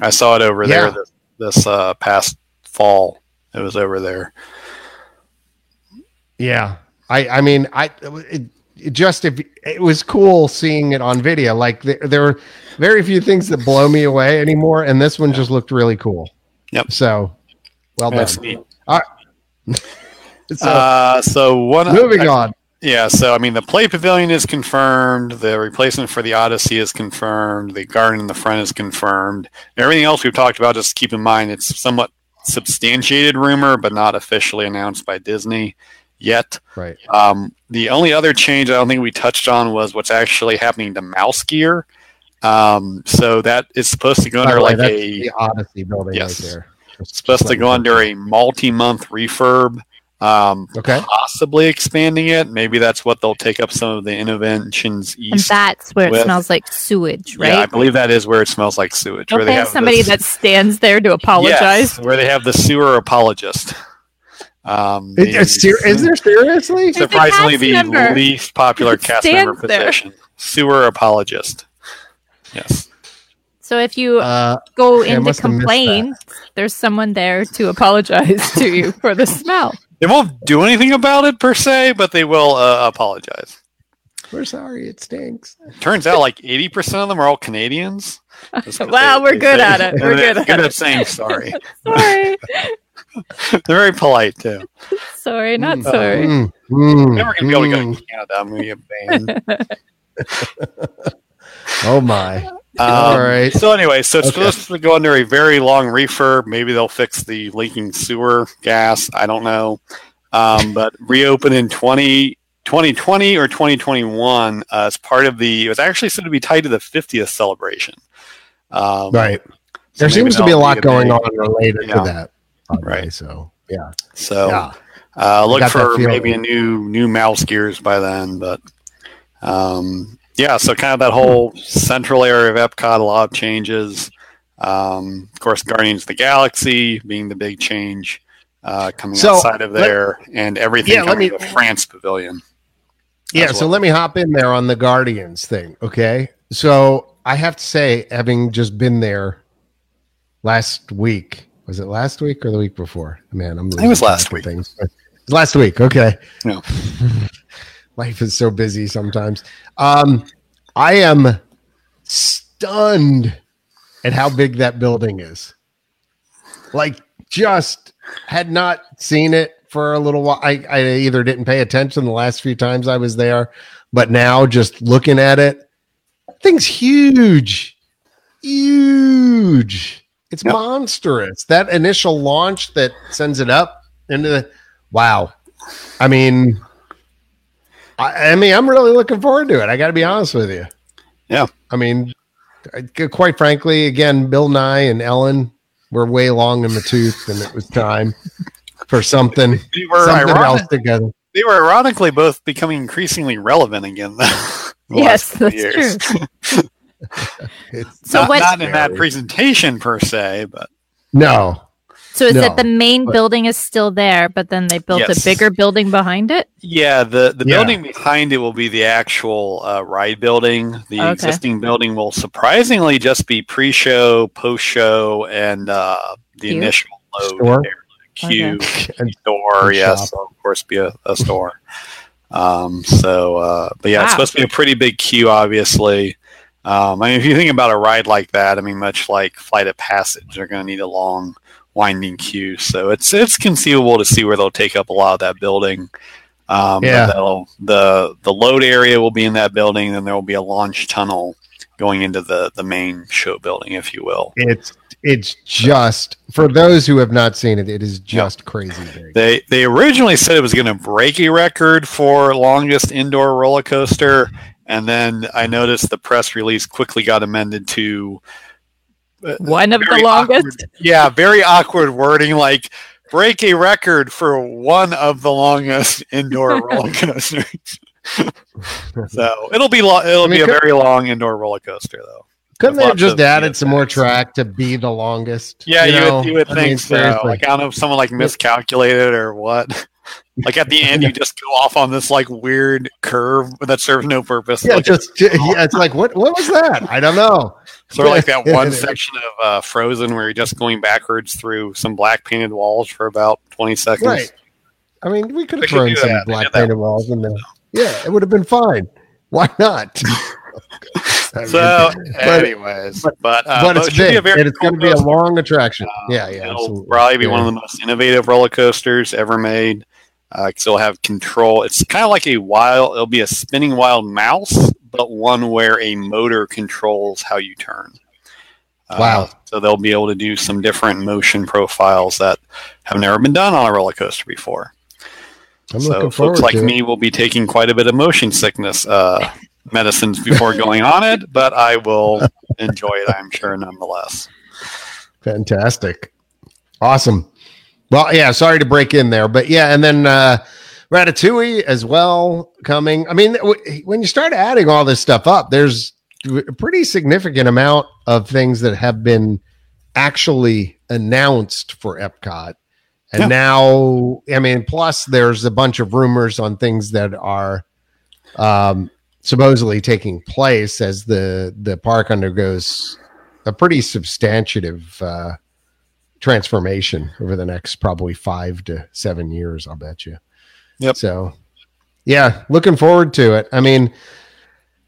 I saw it over Yeah. there this, this uh, past fall. It was over there. Yeah, I I mean I it, it just if it was cool seeing it on video. Like there, there were very few things that blow me away anymore, and this one just looked really cool. Yep. So well done. That's neat. So Uh, so one moving I- on. Yeah, so I mean, the play pavilion is confirmed. The replacement for the Odyssey is confirmed. The garden in the front is confirmed. Everything else we've talked about, just keep in mind, it's somewhat substantiated rumor, but not officially announced by Disney yet. Right. Um, the only other change I don't think we touched on was what's actually happening to Mouse Gear. Um, so that is supposed to go under way, like a the Odyssey building Yes. right there. it's supposed to go under a multi-month refurb. Um, Okay. possibly expanding it. Maybe that's what they'll take up some of the Innoventions And east. that's where it with- smells like sewage, Yeah, I believe that is where it smells like sewage. where they have somebody this- that stands there to apologize. Yes, where they have the sewer apologist. Um, Is, is ser- is there seriously? Surprisingly the member least popular cast member stands there. position? Sewer apologist. Yes. So if you Uh, go okay, I in to must have missed complain, there's someone there to apologize to you for the smell. They won't do anything about it per se, but they will uh, apologize. we're sorry. It stinks. Turns out like 80% of them are all Canadians. Wow, they- we're they good say. at it. We're They're good at it. saying sorry. Sorry, They're very polite too. sorry, not Mm. sorry. Mm, mm, Never gonna be able to go mm. to Canada. I'm gonna get banned. Oh my. Um, All right. So anyway, so it's Okay. supposed to go under a very long refurb. Maybe they'll fix the leaking sewer gas. I don't know. Um, but reopen in 20, 2020 or 2021 uh, as part of the, it was actually said to be tied to the 50th celebration. Um, Right. so There maybe seems to be a that'll lot going big- on related Yeah. to that. Okay, Right. So yeah. So yeah. uh, look for maybe a new new mouse gears by then. But um, yeah, so kind of that whole central area of Epcot, a lot of changes. Um, of course, Guardians of the Galaxy being the big change uh, coming So, outside of let- there, and everything Yeah, let coming me- to the France Pavilion. Yeah, as so let me hop in there on the Guardians thing, okay? So I have to say, having just been there last week, was it last week or the week before? Man, I'm losing was last week. Things. Last week, okay. No. Life is so busy sometimes. Um, I am stunned at how big that building is. Like, just had not seen it for a little while. I, I either didn't pay attention the last few times I was there, but now just looking at it, thing's huge, huge. It's Yep. monstrous. That initial launch that sends it up into the wow. I mean, I, I mean, I'm really looking forward to it. I got to be honest with you. Yeah. I mean, quite frankly, again, Bill Nye and Ellen were way long in the tooth, and it was time for something, They were, something ironic- else together. they were ironically both becoming increasingly relevant again. the Yes, last that's years. true. It's So not, what- not in that presentation per se, but no, So is No, it the main but- building is still there, but then they built Yes. a bigger building behind it? Yeah, the the Yeah. building behind it will be the actual uh, ride building. The Okay. existing building will surprisingly just be pre-show, post-show, and uh, the Queue? initial load Store? area. queue And- store. and Yes, shop. of course, be a, a store. Um, so, uh, but yeah, it's supposed to be a pretty big queue, obviously. Um, I mean, if you think about a ride like that, I mean, much like Flight of Passage, they're going to need a long, winding queue. So it's it's conceivable to see where they'll take up a lot of that building. Um, Yeah. the the load area will be in that building, and there will be a launch tunnel going into the the main show building, if you will. It's it's just for those who have not seen it, it is just crazy big. They they originally said it was going to break a record for longest indoor roller coaster, and then I noticed the press release quickly got amended to uh, One of the longest. awkward- yeah, very awkward wording like break a record for one of the longest indoor roller coasters. so it'll be lo- it'll I mean, be a could- very long indoor roller coaster though. Couldn't they have just of added some more track to be the longest? Yeah, you, know? would, you would I think mean, so. seriously. Like I don't know if someone like miscalculated or what. Like at the end, you just go off on this like weird curve that serves no purpose. yeah, Like, just yeah, it's like what what was that? I don't know. sort of like that one it- section of uh, Frozen where you're just going backwards through some black painted walls for about 20 seconds. Right. I mean, we could have could thrown do some that. Black did painted walls in there. Yeah, it would have been fine. Why not? I So, But- anyways, but but, uh, but it's it big. be a and it's going to cool be a long attraction. Uh, yeah, yeah, It'll absolutely. probably be Yeah. one of the most innovative roller coasters ever made. Uh, 'cause it'll have control. It's kind of like a wild. It'll be a spinning wild mouse, but one where a motor controls how you turn. Uh, Wow. So they'll be able to do some different motion profiles that have never been done on a roller coaster before. I'm so looking forward folks like to it. me will be taking quite a bit of motion sickness uh, medicines before going on it, but I will enjoy it. I'm sure nonetheless. Fantastic. Awesome. Well, yeah, sorry to break in there, but yeah, and then uh Ratatouille as well coming. I mean, w- when you start adding all this stuff up, there's a pretty significant amount of things that have been actually announced for Epcot. And Yeah. now, I mean, plus there's a bunch of rumors on things that are um supposedly taking place as the the park undergoes a pretty substantive uh, transformation over the next probably five to seven years. I'll bet you. Yep. So, yeah, looking forward to it. I mean,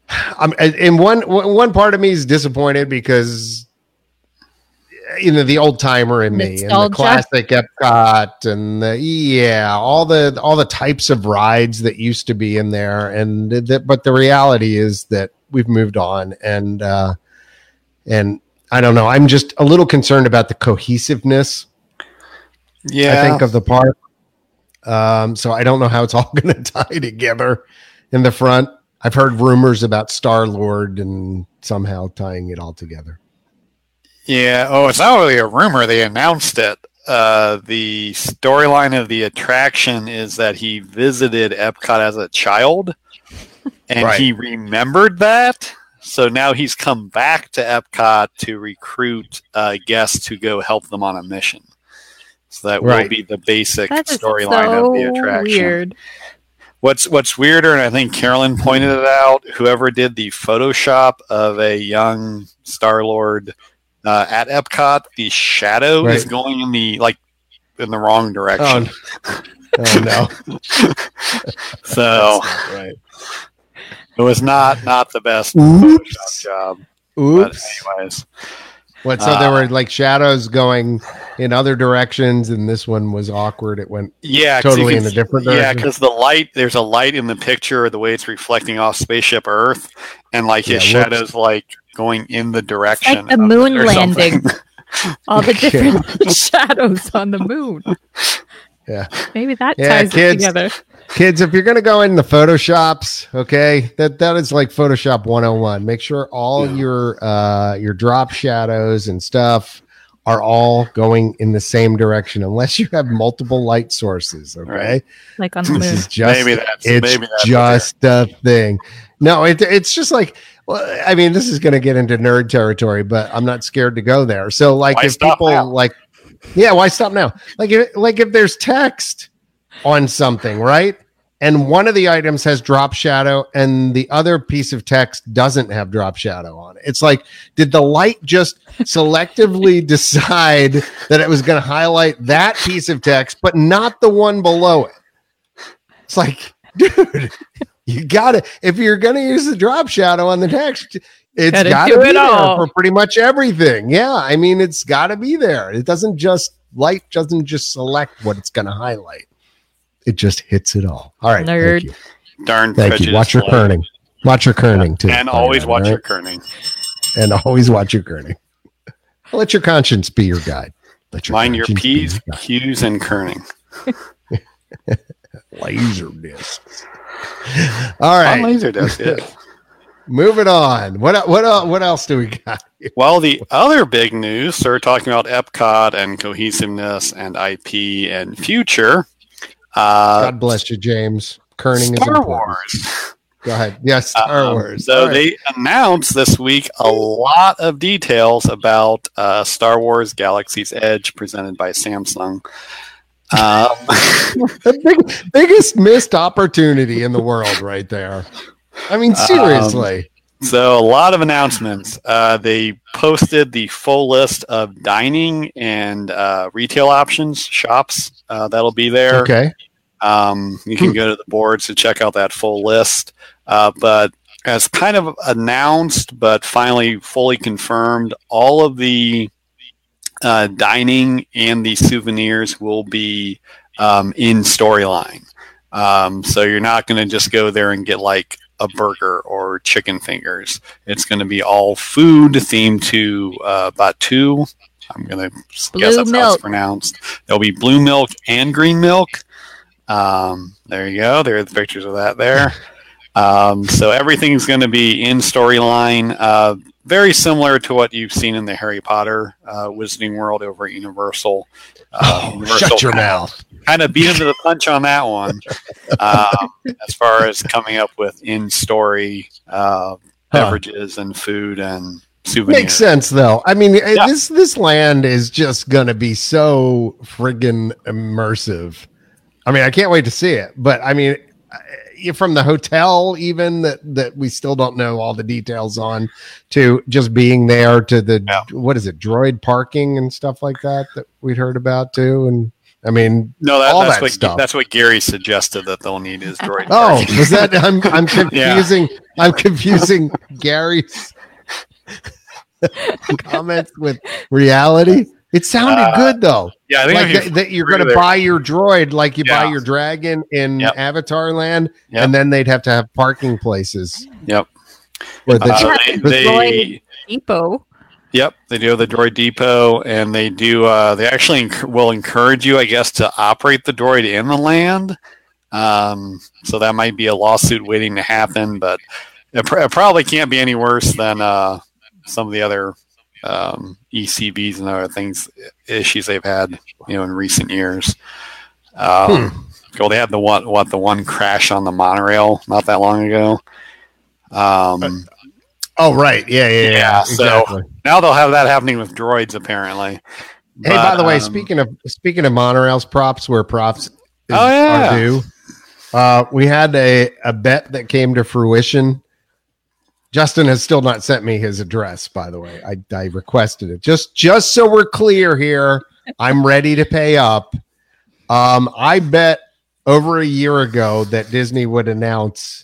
I'm and one one part of me is disappointed because you know the old timer in me and the classic Epcot and the yeah all the all the types of rides that used to be in there and that but the reality is that we've moved on and uh and I don't know I'm just a little concerned about the cohesiveness Yeah, I think of the park um so I don't know how it's all going to tie together in the front I've heard rumors about Star Lord and somehow tying it all together Yeah. Oh, it's not really a rumor. They announced it. Uh, the storyline of the attraction is that he visited Epcot as a child, and Right. he remembered that. So now he's come back to Epcot to recruit uh, guests to go help them on a mission. So that will be the basic storyline so of the attraction. weird. What's what's weirder, and I think Carolyn pointed it out. Whoever did the Photoshop of a young Star Lord uh, at Epcot, the shadow is going in the like in the wrong direction. oh, oh no so right it was not not the best Oops. Job. oops But anyways, What? So there Uh, were like shadows going in other directions, and this one was awkward. It went yeah, totally in a see- different Yeah, direction. because the light, there's a light in the picture, the way it's reflecting off spaceship Earth, and like his Yeah, whoops. shadows like going in the direction. the of it moon landing. All the different shadows on the moon. Yeah. Maybe that Yeah, ties kids. it together. Kids, if you're gonna go in the photoshops, okay, that that is like Photoshop 101. Make sure all Yeah. your uh your drop shadows and stuff are all going in the same direction, unless you have multiple light sources. Okay, Right. Like on the this moon. is just maybe that's it's maybe that's just a thing. No, it, it's just like, well, I mean, this is going to get into nerd territory, but I'm not scared to go there. So, like, Why if people now? like, yeah, why stop now? Like, if, like if there's text on something, right? And one of the items has drop shadow, and the other piece of text doesn't have drop shadow on it. It's like, did the light just selectively decide that it was going to highlight that piece of text, but not the one below it? It's like, dude, you got to if you're going to use the drop shadow on the text, it's Gotta gotta be it there for pretty much everything. Yeah, I mean, it's got to be there. It doesn't just light doesn't just select what it's going to highlight. It just hits it all. All right, Nerd. Thank you. Darn Thank you. Watch your life. kerning. Watch your kerning too. and always the watch all your right? kerning. and always watch your kerning. Let your conscience be your guide. Let your Mind your conscience be P's, your. Q's, and kerning. laser discs. All right, On laser disc, yeah. moving on. What what el- what else do we got? Well, the other big news, so we're talking about Epcot and cohesiveness and IP and future. Uh, God bless you, James. Kerning is Star important. Wars. Go ahead. Yes, Star Um, Wars. So right. they announced this week a lot of details about uh, Star Wars Galaxy's Edge presented by Samsung. Um, the big, biggest missed opportunity in the world, right there. I mean, seriously. So a lot of announcements. Uh, they posted the full list of dining and uh, retail options shops uh, that'll be there. okay. Um, you can Hmm. go to the boards to check out that full list. Uh, but as kind of announced, but finally fully confirmed, all of the uh, dining and the souvenirs will be um, in storyline. Um, so you're not going to just go there and get like a burger or chicken fingers. It's going to be all food themed to uh, Batuu. I'm going to guess Blue that's how it's milk. pronounced. There'll be blue milk and green milk. Um, there you go. There are the pictures of that there. Um, so everything's going to be in storyline, uh, very similar to what you've seen in the Harry Potter uh, Wizarding World over at Universal. Uh, Oh, shut your mouth. Kind of beat him to the punch on that one. Um, as far as coming up with in-story uh, beverages and food and souvenirs. Makes sense though. I mean, Yeah. this this land is just going to be so friggin' immersive. I mean, I can't wait to see it. But I mean, from the hotel, even that that we still don't know all the details on, to just being there, to the Yeah. what is it, droid parking and stuff like that that we'd heard about too. And I mean, No, that, all that's that what stuff. that's what Gary suggested that they'll need is droid. Oh, parking. was that I'm I'm confusing I'm confusing Gary's comments with reality. It sounded Uh, good though. yeah, I think Like that, that you're going to buy your droid like you buy your dragon in Yep. Avatar Land, Yep. and then they'd have to have parking places. Yep. Where the, Uh, Yeah, they, the they- Depot. Yep, they do have the Droid Depot, and they do. Uh, they actually enc- will encourage you, I guess, to operate the droid in the land. Um, so that might be a lawsuit waiting to happen, but it, pr- it probably can't be any worse than uh, some of the other um, ECVs and other things issues they've had, you know, in recent years. Um, Well, they had the one what the one crash on the monorail not that long ago. Um, oh right, yeah, yeah, yeah. Yeah, so- exactly. Now they'll have that happening with droids, apparently. Hey, by the way, um, speaking of speaking of monorails, props where props is, Oh, yeah. are due. Uh, we had a, a bet that came to fruition. Justin has still not sent me his address, by the way. I, I requested it. Just just so we're clear here, I'm ready to pay up. Um, I bet over a year ago that Disney would announce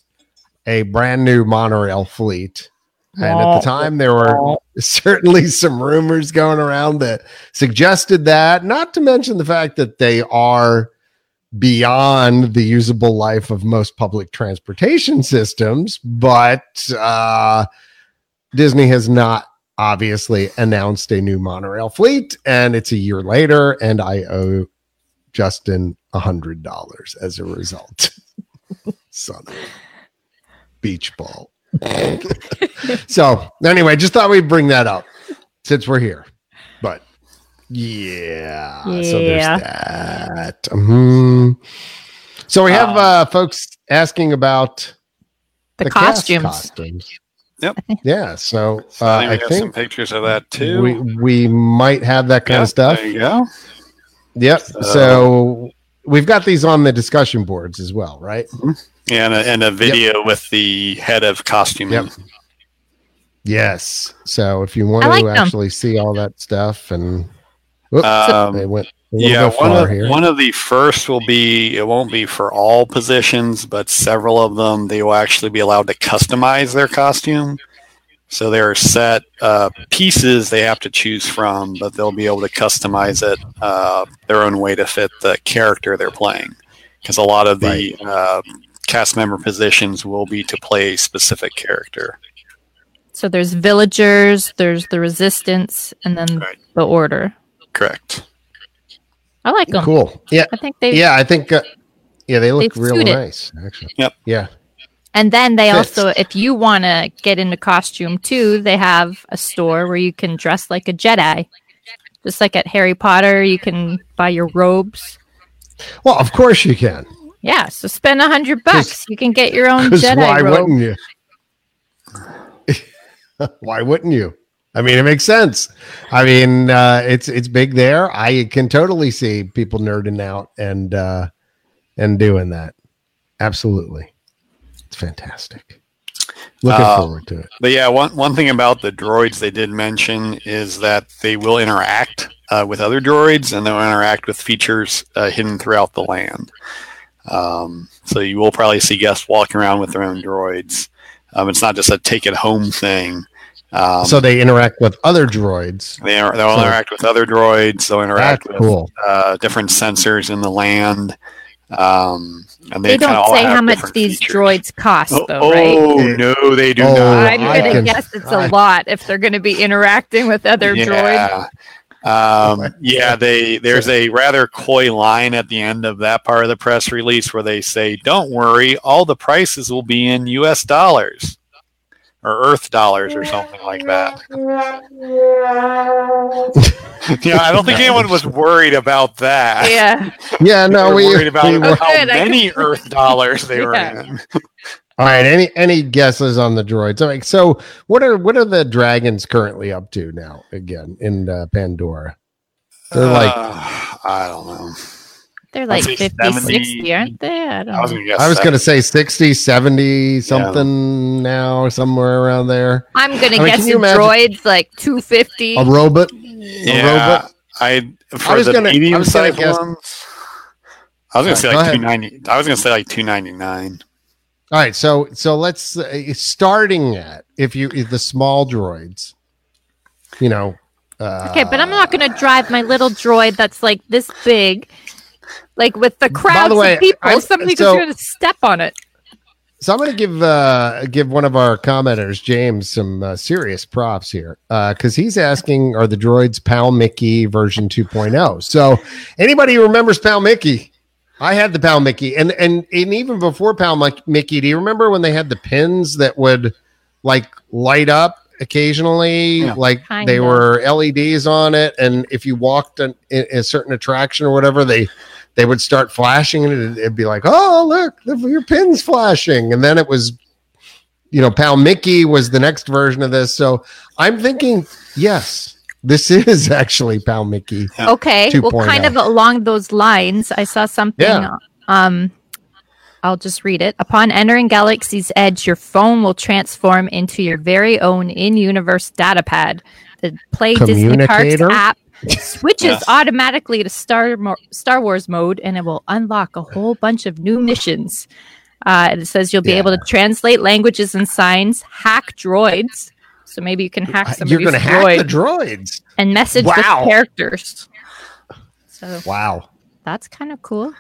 a brand new monorail fleet. And at the time, there were certainly some rumors going around that suggested that, not to mention the fact that they are beyond the usable life of most public transportation systems. But uh, Disney has not obviously announced a new monorail fleet, and it's a year later, and I owe Justin a hundred dollars as a result. Son of a beach ball. so anyway, just thought we'd bring that up since we're here. But yeah, so there's Yeah. that. Mhm. So we have Um, uh, folks asking about The, cast costumes. costumes. Yep. Yeah. So, So uh, I I think we have some pictures of that too. we we might have that kind Yeah, of stuff. There you go. Yep. So- So we've got these on the discussion boards as well, right? Yeah, and a, and a video with the head of costume. Yep. Yes. So if you want like to them. actually see all that stuff, and whoops, Um, they went yeah, one of, here. one of the first will be, it won't be for all positions, but several of them, they will actually be allowed to customize their costume. So there are set uh, pieces they have to choose from, but they'll be able to customize it uh, their own way to fit the character they're playing. Because a lot of the uh, cast member positions will be to play a specific character. So there's villagers, there's the resistance, and then Right. the order. Correct. I like them. Cool. Yeah. I think they. Yeah, I think. Uh, yeah, they look They real suit nice. Actually. Yep. Yeah. And then they Fits. also, if you want to get into costume too, they have a store where you can dress like a Jedi. Just like at Harry Potter, you can buy your robes. Well, of course you can. Yeah, so spend a hundred bucks. You can get your own Jedi why robe. wouldn't you? why wouldn't you? I mean, it makes sense. I mean, uh, it's it's big there. I can totally see people nerding out and uh, and doing that. Absolutely, it's fantastic. Looking Uh, forward to it. But yeah, one one thing about the droids they did mention is that they will interact uh, with other droids, and they'll interact with features uh, hidden throughout the land. Um, so you will probably see guests walking around with their own droids. Um, it's not just a take it home thing. Um, so they interact with other droids. they are, they'll so- interact with other droids. They'll interact That's with cool. uh, different sensors in the land. Um, and They they, don't say how much these features. droids cost, Oh, though, right? oh, no, they do Oh, not. I'm gonna guess it's I- a lot if they're gonna be interacting with other droids. yeah. Um, yeah, they there's a rather coy line at the end of that part of the press release where they say, "Don't worry, all the prices will be in U.S. dollars or Earth dollars or something like that." yeah, I don't think anyone was worried about that. Yeah, Yeah, They no, were we, worried about we were- how Good, many Earth dollars they were Yeah. in. All right. Any any guesses on the droids? All right. So what are what are the dragons currently up to now? Again in uh, Pandora, they're like Uh, I don't know. They're like say 50, 70. 60, aren't they? I don't I was going to. I was going to say 60, 70 something now, somewhere around there. I'm gonna I mean, guess can the you imagine- droids like 250. A robot. Yeah, robot? I for was the gonna- I medium was gonna sized guess- ones. I was gonna say like ahead. two ninety. I was gonna say like two ninety nine. All right. So so let's uh, starting at if you if the small droids, you know. Uh, Okay, but I'm not going to drive my little droid that's like this big, like with the crowds way, of people. I'm- Somebody's so- going to step on it. So I'm going to give uh, give one of our commenters, James, some uh, serious props here because he's asking, "Are the droids Pal Mickey version 2.0?" So anybody who remembers Pal Mickey, I had the Pal Mickey, and and and even before Pal Mic- Mickey, do you remember when they had the pins that would like light up occasionally? Yeah. Like Kind they of. were LEDs on it, and if you walked in, in a certain attraction or whatever, they they would start flashing and it'd, it'd be like, oh, look, your pin's flashing. And then it was, you know, Pal Mickey was the next version of this. So I'm thinking, yes, this is actually Pal Mickey. Yeah. Okay, well, 2.0. kind of along those lines, I saw something. Yeah. Um, I'll just read it. Upon entering Galaxy's Edge, your phone will transform into your very own in-universe data pad. The Play Disney Parks app switches Yes. automatically to Star Mo- Star Wars mode, and it will unlock a whole bunch of new missions. Uh, and it says you'll be Yeah. able to translate languages and signs, hack droids. So maybe you can hack some. You're going to hack droid the droids. and message Wow. with characters. So Wow. that's kind of cool.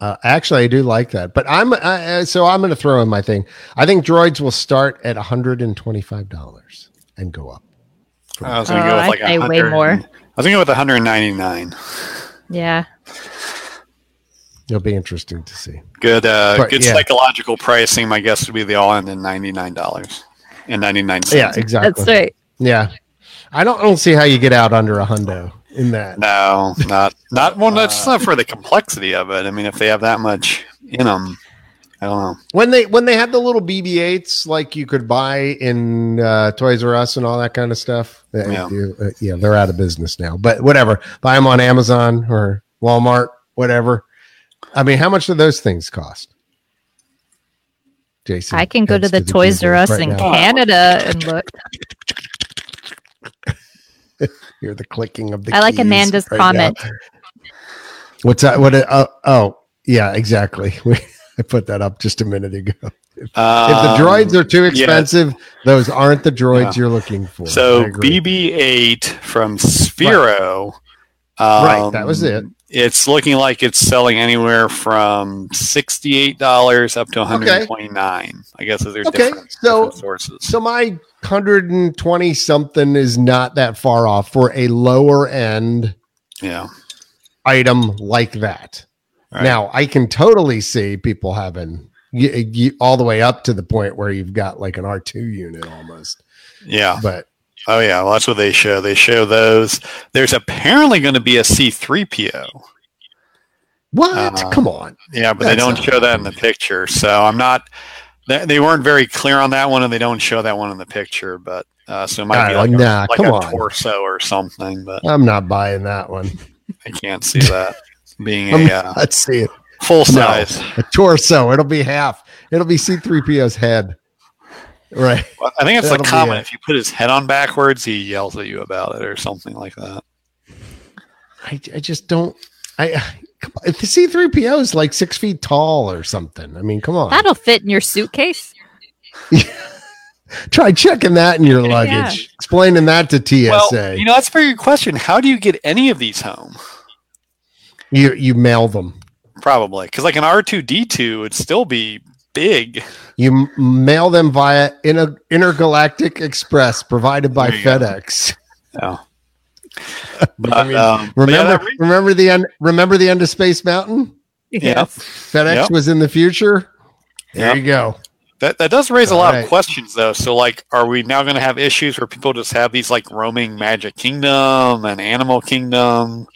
Uh, actually, I do like that. But I'm uh, uh, so I'm going to throw in my thing. I think droids will start at $125 and go up. I was gonna Oh, go with I'd like say way more. I was gonna go one hundred ninety nine. Yeah. It'll be interesting to see. Good, uh, But, good yeah. psychological pricing. My guess would be the all in at ninety nine dollars and ninety nine Yeah, exactly. That's right. Yeah. I don't, I don't see how you get out under a hundo in that. No, not not well. That's not for the complexity of it. I mean, if they have that much in them, I don't know. When they when they had the little BB-8s like you could buy in uh, Toys R Us and all that kind of stuff, uh, Yeah. you- uh, yeah, they're out of business now. But whatever, buy them on Amazon or Walmart, whatever. I mean, how much do those things cost? Jason, I can go to heads the Toys R Us right in now. Canada and look. Hear the clicking of the. I like Amanda's right now. comment. What's that? What? it- Oh, oh, yeah, exactly. I put that up just a minute ago. if the Um, droids are too yeah. expensive, those aren't the droids Yeah. you're looking for. So. BB-8 from Sphero. Right, um, that was it. it's looking like it's selling anywhere from sixty-eight dollars up to one hundred twenty-nine. I guess there's Okay, different, so- different sources. So my 120 something is not that far off for a lower end Yeah, item like that. Right. Now, I can totally see people having y- y- all the way up to the point where you've got like an R2 unit almost. yeah. But Oh yeah, well, that's what they show. They show those. There's apparently going to be a C3PO. what? Uh, Come on. Yeah, but they don't show that in the picture. So I'm not. They, weren't very clear on that one, and they don't show that one in the picture. But uh, so it might be Ah, like, a, like come a on. torso or something. But I'm not buying that one. I can't see that being I'm a uh, not see it. full No, size. a torso. It'll be half. It'll be C3PO's head. Right. Well, I think it's That'll the comment. If you put his head on backwards, he yells at you about it or something like that. I, I just don't. I come on, the C3PO is like six feet tall or something. I mean, come on. That'll fit in your suitcase. Try checking that in your luggage. Yeah. Explaining that to TSA. Well, you know that's a very good question. How do you get any of these home? You you mail them. Probably because like an R two D two would still be big. You m- mail them via inter- intergalactic express provided by There go. FedEx. Yeah. But, I mean, um, but yeah, Remember, re- remember the end. Remember the end of Space Mountain. yeah. FedEx Yep. was in the future. There Yep. you go. That that does raise a lot Alright. of questions though. So like are we now going to have issues where people just have these like roaming Magic Kingdom and Animal Kingdom?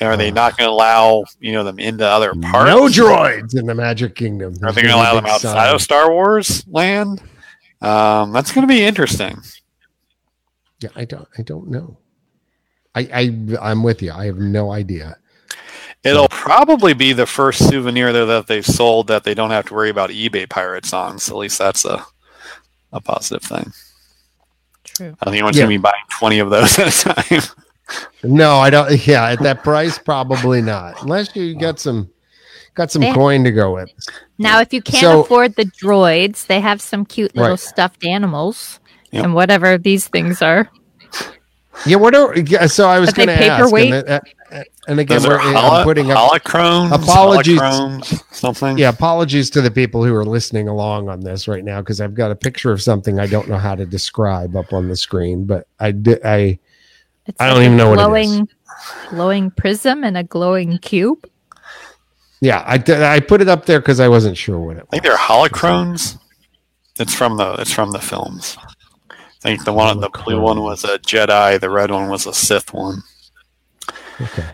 Are they Uh. not going to allow, you know, them into other parts? No droids in the Magic Kingdom. Are they going to allow them outside sign. of Star Wars land? Um, that's going to be interesting. Yeah, I don't. I don't know. I, I I'm with you. I have no idea. It'll probably be the first souvenir though that they've sold that they don't have to worry about eBay pirates on. So at least that's a a positive thing. True. I think anyone's Yeah. going to be buying twenty of those at a time. No, I don't. Yeah, at that price, probably not. Unless you got some got some They- coin to go with. Now, if you can't So- afford the droids, they have some cute little Right. stuffed animals Yep. and whatever these things are. Yeah, what are yeah, so I was going to ask, paperweight? and, uh, and again, we're, are I'm putting up. holocrons, Apologies. holocrons, something. Yeah, apologies to the people who are listening along on this right now because I've got a picture of something I don't know how to describe up on the screen, but I did. I It's I don't like even a know what it glowing, glowing prism and a glowing cube. yeah, I I put it up there because I wasn't sure what it I was. think they're holocrons. It's from the it's from the films. I think the one the blue one was a Jedi, the red one was a Sith one. Okay.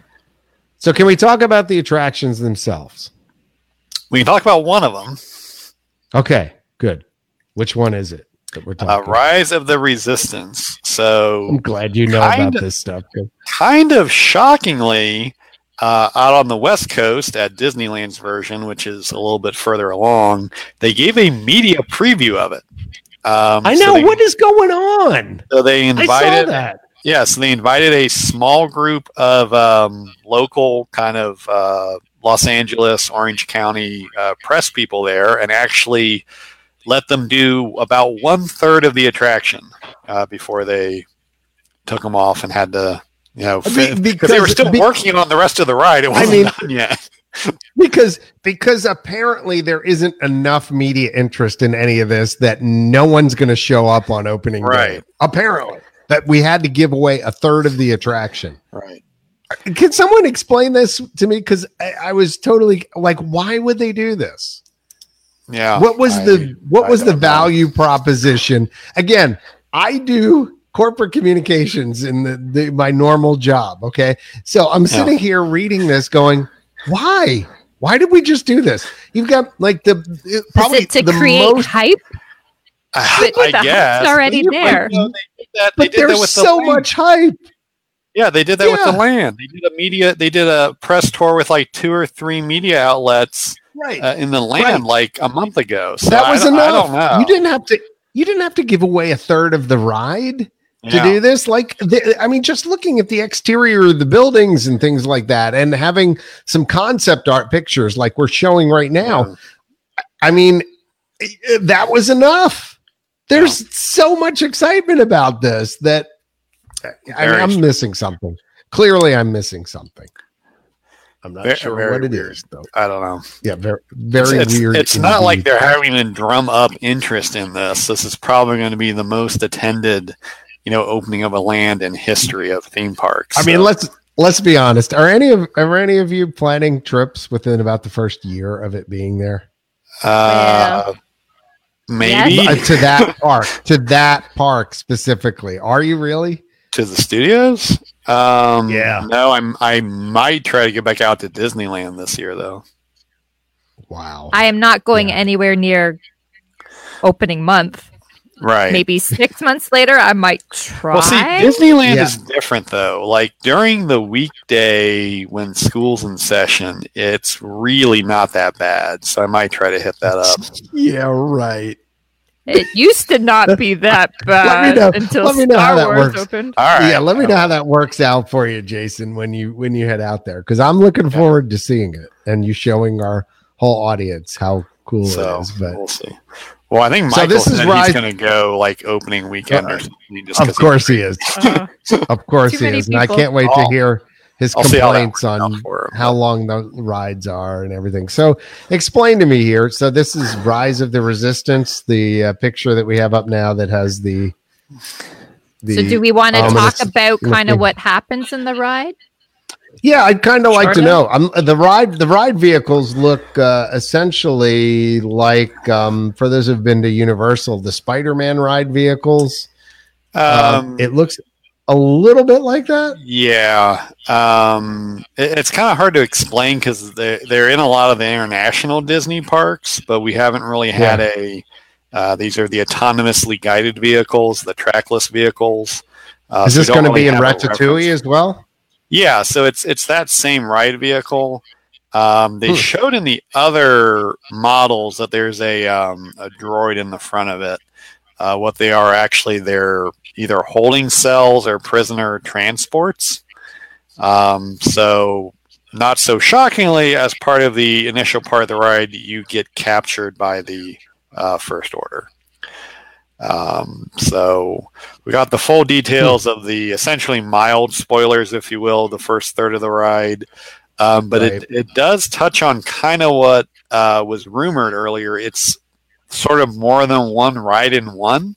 So can we talk about the attractions themselves? We can talk about one of them, Okay, good. Which one is it that we're uh, talking? about? Rise of the Resistance. So I'm glad you know about this stuff. kind of shockingly, uh, out on the West Coast at Disneyland's version, which is a little bit further along, they gave a media preview of it. Um, I so know they, what is going on. So they I saw invited, that. yeah, so they invited a small group of um, local kind of uh, Los Angeles, Orange County uh, press people there, and actually let them do about one third of the attraction uh, before they took them off and had to, you know, because they were still working on the rest of the ride. It I wasn't mean- done yet. because because apparently there isn't enough media interest in any of this that no one's going to show up on opening day. Apparently, that we had to give away a third of the attraction. Right. Can someone explain this to me? Because I, I was totally like, why would they do this? Yeah. what was I- the what I was the don't know. value proposition? Again, I do corporate communications in the, the my normal job. Okay, so I'm sitting here reading this, going, why? Why did we just do this? You've got like the it- probably it to the create most, hype? I, But the guess. already But, there. you know, they did that, but did that there's with the so land. much hype. Yeah, they did that with the land. They did a media. They did a press tour with like two or three media outlets Right. uh, in the land Right. like a month ago. So that I was don't- I enough. don't know. You didn't have to. You didn't have to give away a third of the ride. to Yeah. do this like the, i mean just looking at the exterior of the buildings and things like that and having some concept art pictures like we're showing right now i mean eh, that was enough there's so much excitement about this that I, I'm true. missing something clearly i'm missing something I'm not Very- sure very what it weird. is though. I don't know. Yeah, very very it's, weird. It's not like they're having to drum up interest in this. This is probably going to be the most attended, you know, opening of a land in history of theme parks. I mean, let's let's be honest. Are any of are any of you planning trips within about the first year of it being there uh, maybe Uh, to that park? To that park specifically? Are you really? To the studios. Um, Yeah. No, I'm. I might try to get back out to Disneyland this year, though. Wow. I am not going Yeah. anywhere near opening month. Right. Maybe six months later, I might try. Well, see, Disneyland Yeah. is different though. Like during the weekday when school's in session, it's really not that bad. So I might try to hit that up. yeah, right. It used to not be that bad know- until let me know how Star that Wars works. opened. All right. Yeah, let me know how that works out for you, Jason, when you when you head out there, because I'm looking forward to seeing it and you showing our whole audience how cool So it is. But we'll see. Well, I think Michael So this is said Rise- he's going to go like opening weekend Uh, or something. Just 'cause of course he is. Uh, Of course he many is. And I can't wait to hear his I'll see how that complaints on how long the rides are and everything. So explain to me here. So this is Rise of the Resistance, the uh, picture that we have up now that has the the so, do we want to talk about kind of what happens in the ride? Yeah, I'd kind of like to Sure. know. Um, the ride the ride vehicles look uh, essentially like um, for those who've been to Universal, the Spider-Man ride vehicles. Um, Um, it looks a little bit like that. Yeah, um, it- it's kind of hard to explain because they're, they're in a lot of the international Disney parks, but we haven't really had a. Uh, these are the autonomously guided vehicles, the trackless vehicles. Uh, is this don't going to really be in Ratatouille as well? Yeah, so it's it's that same ride vehicle. Um, they Hmm. showed in the other models that there's a um, a droid in the front of it. Uh, what they are actually, they're either holding cells or prisoner transports. Um, so, not so shockingly, as part of the initial part of the ride, you get captured by the uh, First Order. Um, so, we got the full details of the essentially mild spoilers, if you will, the first third of the ride. Um, but Right. it, it does touch on kind of what uh, was rumored earlier. It's sort of more than one ride in one.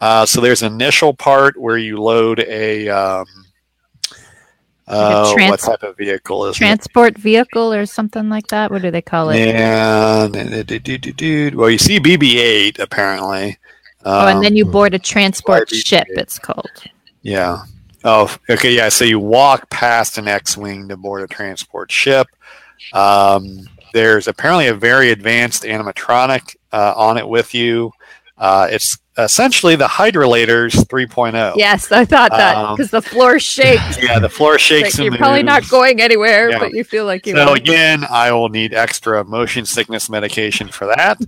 Uh, so there's an initial part where you load a. Um, uh, what trans- type of vehicle is it? Transport vehicle or something like that? What do they call it? And, well, you see BB-8 apparently. oh, and Um, then you board a transport RB8. ship. It's called. Yeah. Oh, okay. Yeah. So you walk past an X-wing to board a transport ship. Um, there's apparently a very advanced animatronic uh, on it with you. Uh, it's essentially the Hydrolators 3.0. Yes, I thought that Um, because the floor shakes. Yeah. The floor shakes. Like, you're probably not going anywhere, Yeah. but you feel like you So are. again, I will need extra motion sickness medication for that.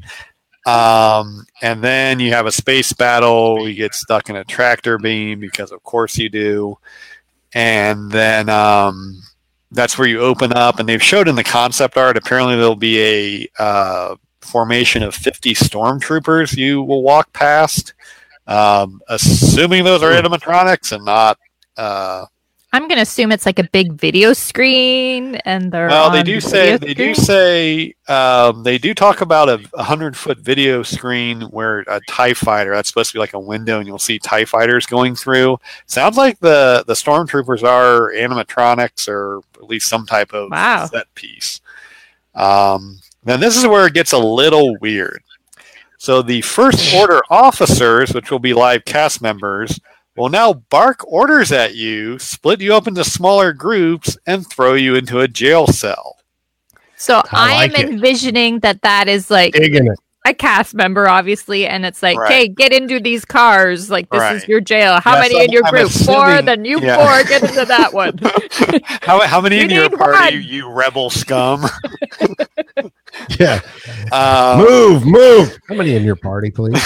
Um, and then you have a space battle. You get stuck in a tractor beam because, of course, you do. And then um, that's where you open up. And they've showed in the concept art. Apparently, there'll be a uh, formation of 50 stormtroopers you will walk past. Um, assuming those are animatronics and not uh, I'm going to assume it's like a big video screen, and they're Well, they do say video they do say um, they do talk about a hundred foot video screen where a Tie Fighter that's supposed to be like a window, and you'll see Tie Fighters going through. Sounds like the the stormtroopers are animatronics or at least some type of Wow. set piece. Um, now this is where it gets a little weird. So the first order officers, which will be live cast members, will now bark orders at you, split you up into smaller groups, and throw you into a jail cell. So I I am like it. envisioning that that is like a cast member, obviously, and it's like, Right. hey, get into these cars. Like this is your jail. How Yes, many in your I'm group? Four. Then you yeah. four get into that one. how, how many You in your party, one. you rebel scum? Yeah. Um, move, move. How many in your party, please?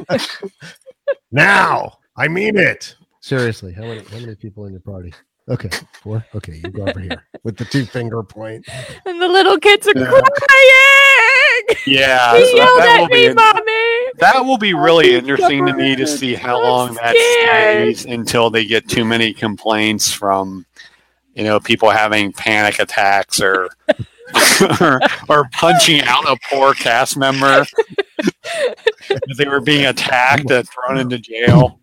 now. I mean it. Seriously, how many how many people in your party? Okay, four. Okay, you go over here with the two finger point. and the little kids are Yeah. crying. yeah, he so yelled that, will at me, be, mommy. that will be really interesting to me to see how I'm long that stays until they get too many complaints from you know, people having panic attacks or or, or punching out a poor cast member because they were being attacked and thrown into jail.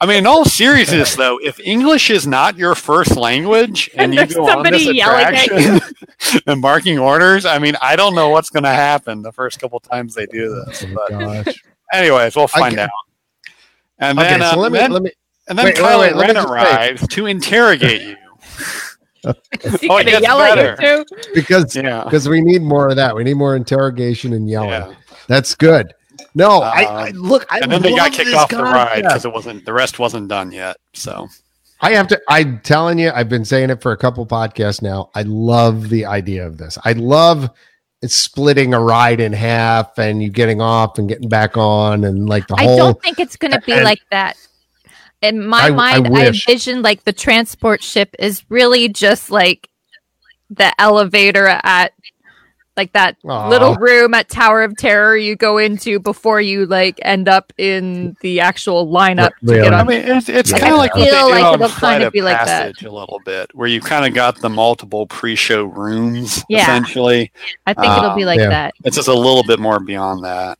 I mean, in all seriousness, though, if English is not your first language and, And you there's go on this somebody yelling at attraction and barking orders, I mean, I don't know what's going to happen the first couple times they do this. Oh, But gosh. anyways, we'll find out. And Okay, then, uh, so let me then, let me and then wait, wait, Kylo wait, let me Ren just say- arrives to interrogate you. Is he Oh, it gonna gets yell at better. you too? because Yeah. because we need more of that. We need more interrogation and yelling. Yeah. That's good. No, I, I Um, look. I and then they got love kicked this off the ride concept. because it wasn't the rest wasn't done yet. So I have to. I'm telling you, I've been saying it for a couple podcasts now. I love the idea of this. I love it's splitting a ride in half and you getting off and getting back on and like the I whole. I don't think it's going to be and- like that. In my I- I mind, I, wish. envision like the transport ship is really just like the elevator at like that Aw. little room at Tower of Terror you go into before you like end up in the actual lineup to Really? get I mean, it's, it's Yeah. kind of like what feel like it'll kinda be like that. A little bit, where you kind of got the multiple pre-show rooms. Yeah. Essentially, I think it'll be um, like yeah. that. it's just a little bit more beyond that.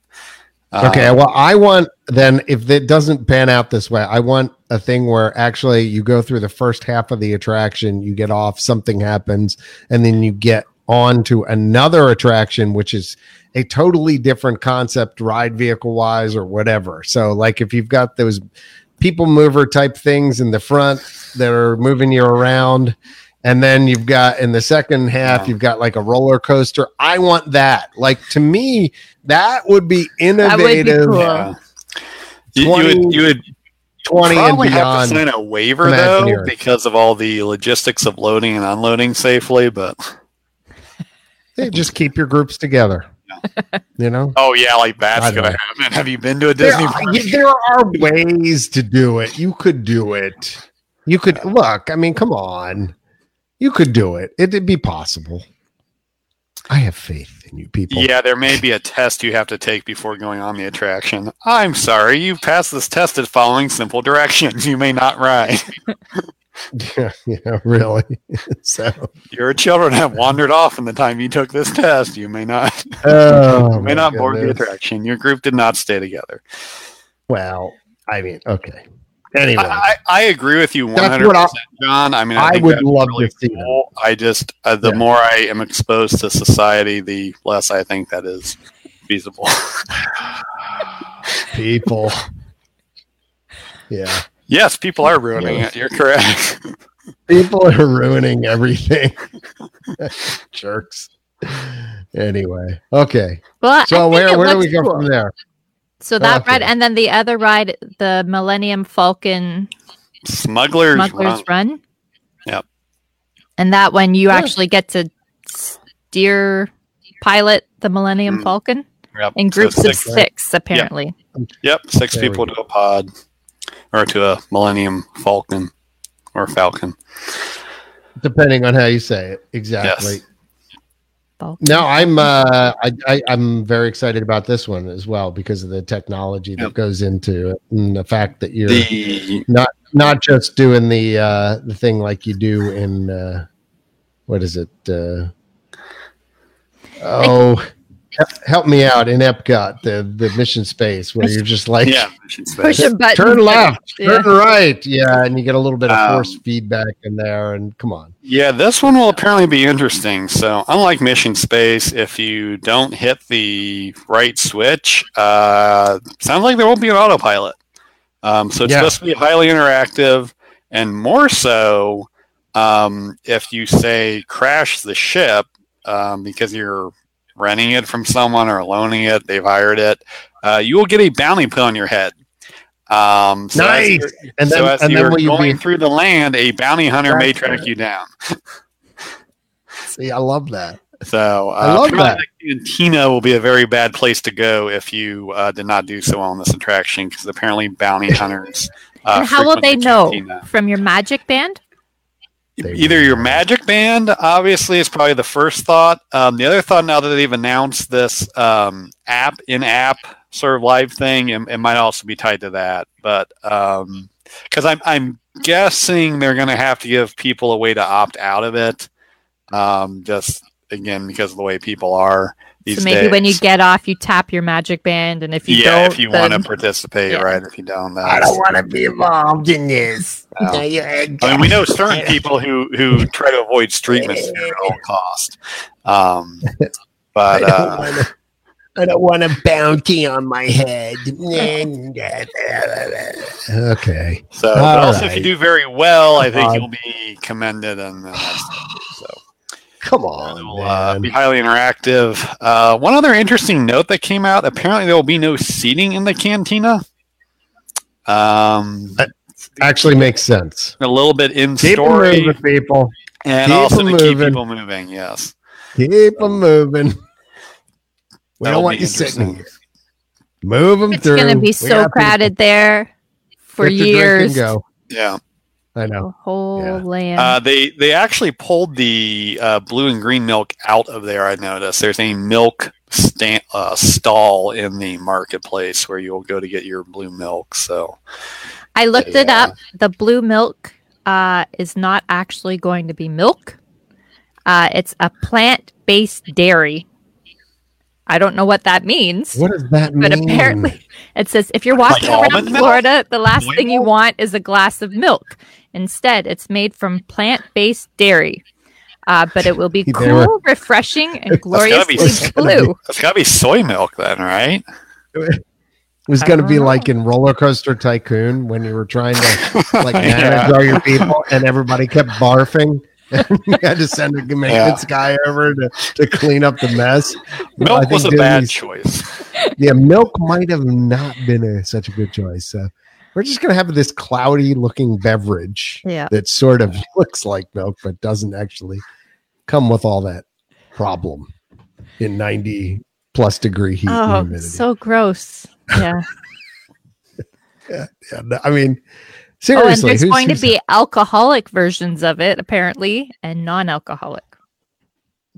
Okay, Um, well, I want then if it doesn't pan out this way, I want a thing where actually you go through the first half of the attraction, you get off, something happens, and then you get on to another attraction, which is a totally different concept, ride vehicle wise or whatever. So, like if you've got those people mover type things in the front that are moving you around. And then you've got in the second half, Yeah. you've got like a roller coaster. I want that. Like to me, that would be That would be innovative. cool. yeah. You, you would you would 20 and probably have to sign a waiver though because of all the logistics of loading and unloading safely. But Hey, just keep your groups together. You know, oh yeah, like that's gonna happen. Have you been to a there Disney? are, there are ways to do it. You could do it. You could look. I mean, come on. You could do it. It'd be possible. I have faith in you people. Yeah, there may be a test you have to take before going on the attraction. I'm sorry, you passed this test at following simple directions. You may not ride. yeah, yeah, really. so, Your children have wandered off in the time you took this test. You may not oh, you may not board the attraction. Your group did not stay together. Well, I mean, okay. Anyway, I, I, I agree with you 100, I- percent John. I mean, I, I would love really to see that. I just uh, the Yeah. more I am exposed to society, the less I think that is feasible. people. Yeah. yes, people are ruining Yeah. it. You're correct. People are ruining everything. Jerks. Anyway, okay. Well, So think where it where do we go cool. from there? So that Okay. ride, and then the other ride, the Millennium Falcon Smugglers, Smuggler's Run. Run. Yep. And that one, you Yeah. actually get to steer pilot the Millennium Mm. Falcon Yep. in So groups of six- six, apparently. Yep, six There people to a pod or to a Millennium Falcon or Falcon. Depending on how you say it, exactly. Yes. Falcon. No, I'm uh, I, I I'm very excited about this one as well because of the technology that Yep. goes into it and the fact that you're The not not just doing the uh, the thing like you do in uh, what is it? Uh, oh, he- help me out in Epcot, the the mission space where you're just like yeah, mission space. Push a button. turn left, Yeah. turn right, yeah, and you get a little bit of Um, force feedback in there, and come on, Yeah, this one will apparently be interesting. So, unlike Mission Space, if you don't hit the right switch, uh, sounds like there won't be an autopilot. Um, so it's Yeah. supposed to be highly interactive, and more so um, if you say crash the ship um, because you're renting it from someone or loaning it, they've hired it, uh, you will get a bounty put on your head. Um, so Nice. you're- and then so as and you're then will you going through the land, a bounty hunter may track right. you down. See, I love that. So uh, I love that. the Cantina will be a very bad place to go if you uh, did not do so well on this attraction because apparently bounty hunters. Uh, and how will they know? cantina. From your magic band? Either your magic band, obviously, is probably the first thought. Um, the other thought, now that they've announced this um, app in app sort of live thing, it, it might also be tied to that. But um, because I'm I'm guessing they're going to have to give people a way to opt out of it. Um, just again because of the way people are So maybe days. when you get off, you tap your magic band, and if you yeah, don't, if you want to participate, yeah. right? If you don't, I don't want to be involved in this. No. No, I mean, we know certain people who who try to avoid street mischief at all cost. Um, I but don't uh, wanna- I don't want a bounty on my head. okay. so All but also if you do very well, I think Uh, you'll be commended and uh, that's so. Come on, It will uh, be highly interactive. Uh, one other interesting note that came out: apparently, there will be no seating in the cantina. Um, Actually makes sense. a little bit in Keep 'em story, moving, people. and keep also 'em to keep people moving. Yes, Keep them moving. We That'll don't want you sitting here. Move them it's through. It's going to be so got crowded there for. Get to drink and years. Go. yeah. I The know. whole Yeah. land. Uh, they they actually pulled the uh, blue and green milk out of there. I noticed there's a milk sta- uh, stall in the marketplace where you'll go to get your blue milk. So I looked it up. The blue milk uh, is not actually going to be milk. Uh, it's a plant-based dairy. I don't know what that means, What does that mean? but apparently it says if you're walking Like around almond milk? Florida, the last Soy thing you want is a glass of milk. Instead, it's made from plant-based dairy. Uh, but it will be cool, refreshing, and gotta gloriously be- It's gonna be- blue. it's got to be soy milk then, right? it was going to be know. like in Roller Coaster Tycoon when you were trying to like manage Yeah. all your people and everybody kept barfing. And you had to send a maintenance guy over to, to clean up the mess. Milk think was a bad choice. Yeah, milk might have not been a, such a good choice. So we're just going to have this cloudy looking beverage Yeah. that sort of looks like milk, but doesn't actually come with all that problem in 90 plus degree heat and Oh, humidity. so gross. Yeah. yeah, no, I mean, seriously. Oh, and there's who's- going to who's- be alcoholic versions of it, apparently, and non-alcoholic.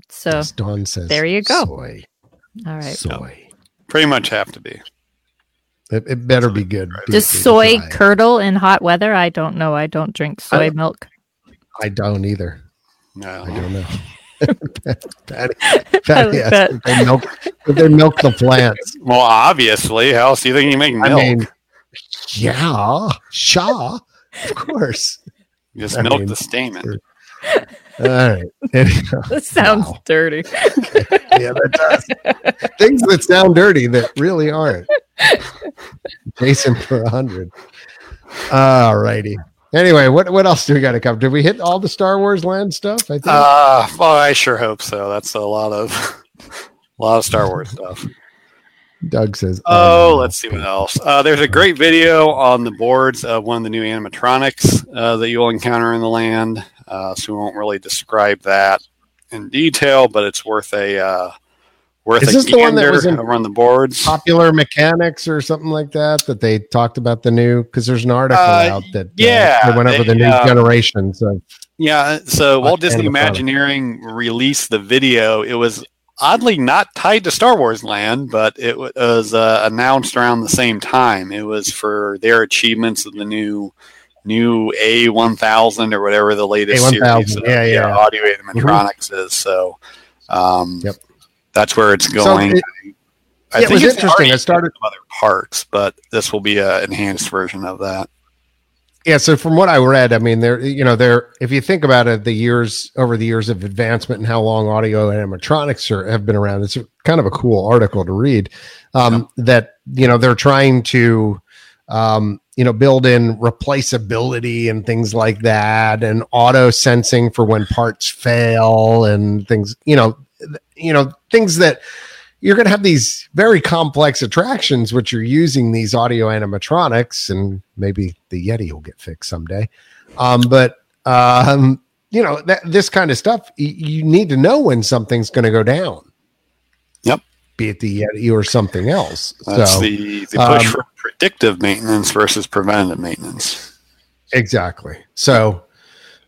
So, as Dawn says, there you go. Soy, all right. soy. Pretty much have to be. It, it better be good. be- Does soy dry. curdle in hot weather? I don't know. I don't drink soy I- milk. I don't either. No. I don't know. Patty, Patty like asked if they milk, if they milk the plants. Well, obviously, how else do you think you make milk? I mean, yeah, Shaw, of course. you just I milk mean, the stamen. All right. Anyhow, That sounds Wow. dirty. yeah, that does. Things that sound dirty that really aren't. Jason for a hundred. All righty. Anyway, what what else do we got to cover? Did we hit all the Star Wars land stuff? I think. Uh, well, I sure hope so. That's a lot of a lot of Star Wars stuff. Doug says. Oh, no. let's see what else. Uh, there's a great video on the boards of one of the new animatronics uh, that you'll encounter in the land. Uh, so we won't really describe that in detail, but it's worth a uh, worth Is a this the one that was in- over on the boards. Popular Mechanics or something like that that they talked about the new because there's an article Uh, out that uh, yeah, they went over they, the new uh, generations of Yeah, so Walt Disney. Imagineering released the video. It was oddly not tied to Star Wars Land, but it was uh, announced around the same time. It was for their achievements of the new new A one thousand or whatever the latest A1000, series. of, yeah, yeah. Mm-hmm. audio animatronics is. So, um, Yep. That's where it's So going. it- I yeah, it was it's interesting. I started- some other parks, but this will be an enhanced version of that. Yeah, so from what I read, I mean, there, you know, there. If you think about it, the years over the years of advancement and how long audio animatronics are, have been around, it's kind of a cool article to read. Um, That you know they're trying to, um, you know, build in replaceability and things like that, and auto sensing for when parts fail and things. You know, you know things that you're going to have these very complex attractions which are using these audio animatronics and maybe the yeti will get fixed someday um, but um, you know that this kind of stuff y- you need to know when something's going to go down Yep. be it the yeti or something else That's so the, the push um, for predictive maintenance versus preventative maintenance. exactly so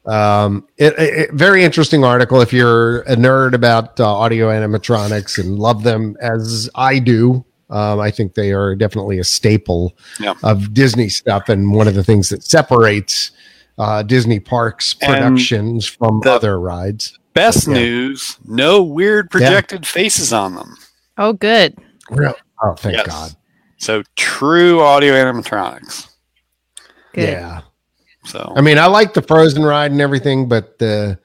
um, it, it- it- very interesting article if you're a nerd about uh, audio animatronics and love them as i do Um, I think they are definitely a staple Yeah. of Disney stuff, and one of the things that separates uh, Disney parks And productions from other rides. Best Yeah. news: no weird projected faces on them. Oh, good. Real- Oh, thank Yes. God! So true audio animatronics. Good. Yeah, So I mean, I like the Frozen ride and everything, but the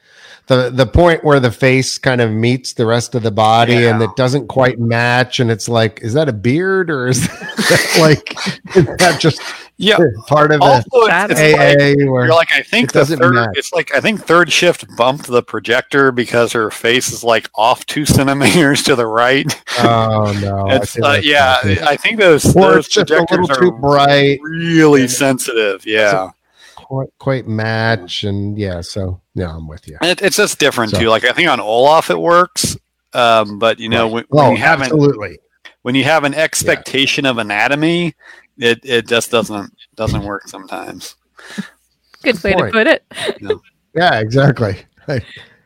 the the point where the face kind of meets the rest of the body and it doesn't quite match, and it's like, is that a beard or is that like is that just yeah. part of Also, the it's, it's AA? like, you're like I think it the third. match. It's like I think third shift bumped the projector because her face is like off two centimeters to the right. oh no, it's feel uh, yeah. I think those or those a projectors little too bright, really sensitive. Yeah. Quite, quite match, and yeah. So yeah, I'm with you. It, it's just different So- too. Like I think on Olaf it works, um, but you know when, when Oh, you have an, absolutely. when you have an expectation of anatomy, it it just doesn't doesn't work sometimes. Good way to put it. Yeah, exactly. I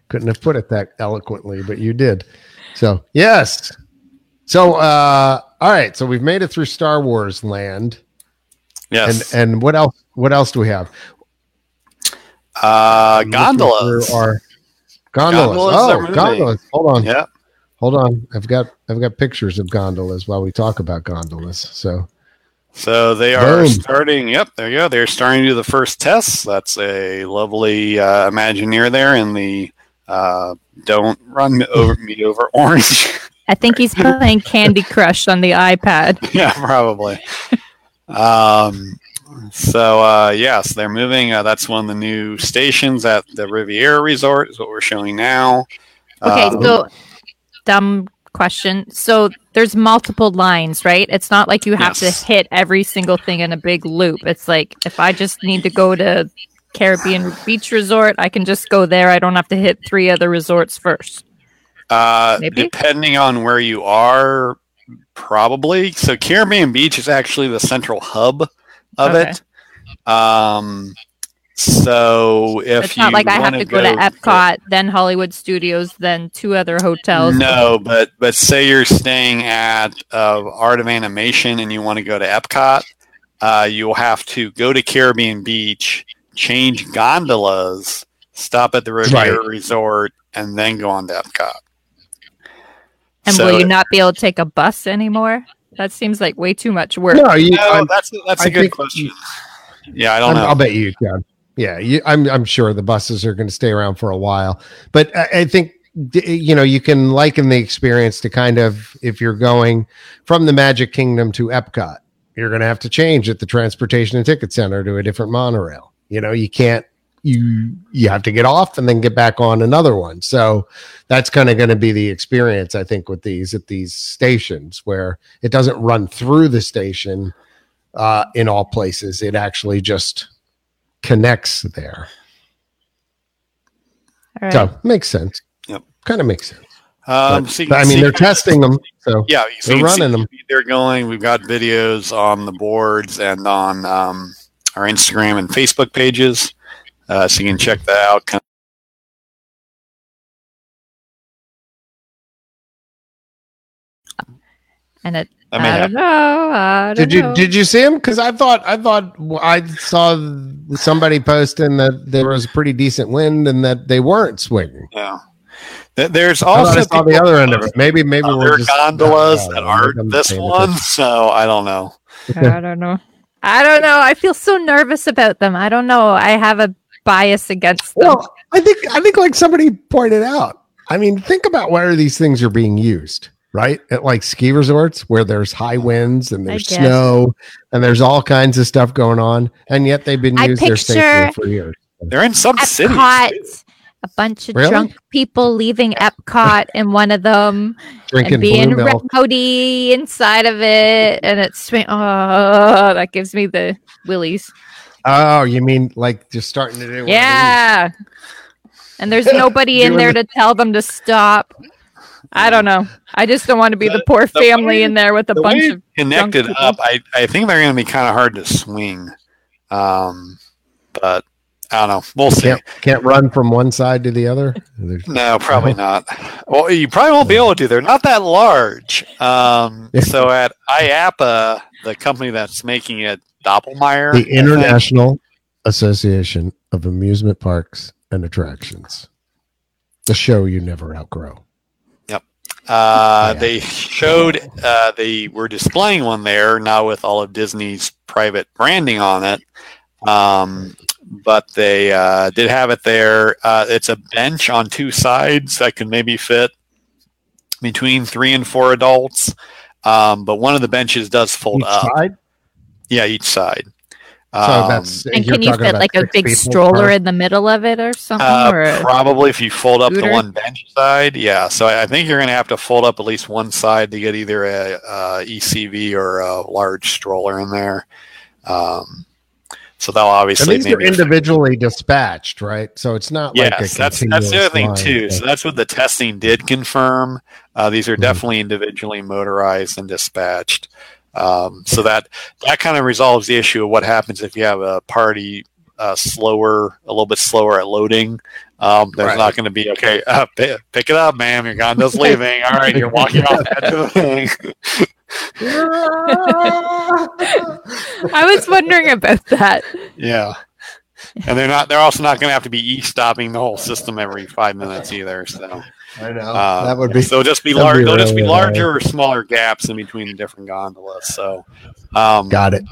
couldn't have put it that eloquently, but you did. So yes. So uh all right, so we've made it through Star Wars land. Yes. And and what else what else do we have? uh, gondolas. through Our gondolas. Gondolas oh, gondolas. Hold on. yeah. Hold on. I've got I've got pictures of gondolas while we talk about gondolas. So So they are Boom. starting. Yep, there you go. They're starting to do the first tests. That's a lovely uh, Imagineer there in the uh, "Don't Run Me Over Me Over Orange." I think he's playing Candy Crush on the iPad. yeah, probably. um, so uh, yes, they're moving. Uh, that's one of the new stations at the Riviera Resort. Is what we're showing now. Okay, Um, so dumb question. So there's multiple lines, right? It's not like you have Yes. to hit every single thing in a big loop. It's like if I just need to go to Caribbean Beach Resort, I can just go there. I don't have to hit three other resorts first. Uh, Maybe? depending on where you are, probably. So Caribbean Beach is actually the central hub of Okay. it. Um, so if it's not you like I have wanna to go, to Epcot, then Hollywood Studios, then two other hotels. No, but but say you're staying at uh, Art of Animation and you want to go to Epcot, uh, you'll have to go to Caribbean Beach, change gondolas, stop at the Riviera Resort, and then go on to Epcot. And So- will you not be able to take a bus anymore? That seems like way too much work. no, you, No, that's that's a I good think- question. Yeah, I don't I'm- know. I'll bet you can. Yeah, you, I'm I'm sure the buses are going to stay around for a while, but I, I think you know you can liken the experience to kind of if you're going from the Magic Kingdom to Epcot, you're going to have to change at the Transportation and Ticket Center to a different monorail. You know, you can't you you have to get off and then get back on another one. So that's kind of going to be the experience I think with these at these stations where it doesn't run through the station uh, in all places. It actually just connects there. All right. So makes sense. Yep. Kind of makes sense. Um, But- so you but, I mean, see they're testing them. So Yeah, so They're you see running them. They're going. We've got videos on the boards and on um, our Instagram and Facebook pages, uh, so you can check that out. Kind and it, I I, mean, don't know. I don't did you know. did you see him? Because I thought I thought I saw somebody posting that there was a pretty decent wind and that they weren't swinging. yeah. There's also I saw the other end of it. Maybe maybe other we're just gondolas I that aren't this one, so I don't know. I don't know. I don't know. I feel so nervous about them. I don't know. I have a bias against them. Well, I think I think like somebody pointed out. I mean, think about where these things are being used, right? At like ski resorts where there's high winds and there's snow and there's all kinds of stuff going on, and yet they've been used there safely picture- for years. They're in some cities. Epcot, a bunch of Really? drunk people leaving Epcot in one of them Drinking and being blue rowdy inside of it, and it's. Oh, that gives me the willies. Oh, you mean like just starting to do? one of these? Yeah. And there's nobody in there to tell them to stop. I don't know. I just don't want to be the, The- poor the family way- in there with a the bunch of connected up, I, I think they're going to be kind of hard to swing. Um, but I don't know. We'll see. Can't can't run from one side to the other. No, probably not. Well, you probably won't be able to. They're not that large. Um, so at IAAPA, the company that's making it, Doppelmayr, The International Association of Amusement Parks and Attractions. The show you never outgrow. Uh, Yeah. They showed uh, they were displaying one there now with all of Disney's private branding on it. Um, but they uh, did have it there. Uh, it's a bench on two sides that can maybe fit between three and four adults. Um, but one of the benches does fold Each up. side. Yeah, each side. So Um, that's And can you fit like a big stroller per- in the middle of it or something? Uh, or probably if you fold up the one bench side, yeah. So I I think you're going to have to fold up at least one side to get either a, uh ECV or a large stroller in there. Um, so they'll And obviously these are maybe individually dispatched, right? So it's not like a yes, that's that's the other thing too. line. So that's what the testing did confirm. Uh, these are Mhm. definitely individually motorized and dispatched. Um, so that that kind of resolves the issue of what happens if you have a party uh, slower, a little bit slower at loading. Um, there's Right. not going to be okay. Uh, p- pick it up, ma'am. Your gondola's leaving. All right, you're walking off the edge of the thing. I was wondering about that. Yeah. And they're not. They're also not going to have to be e-stopping the whole system every five minutes either. So I know uh, that would be. So just be large. be There'll just be larger or smaller gaps in between the different gondolas. So um, Got it.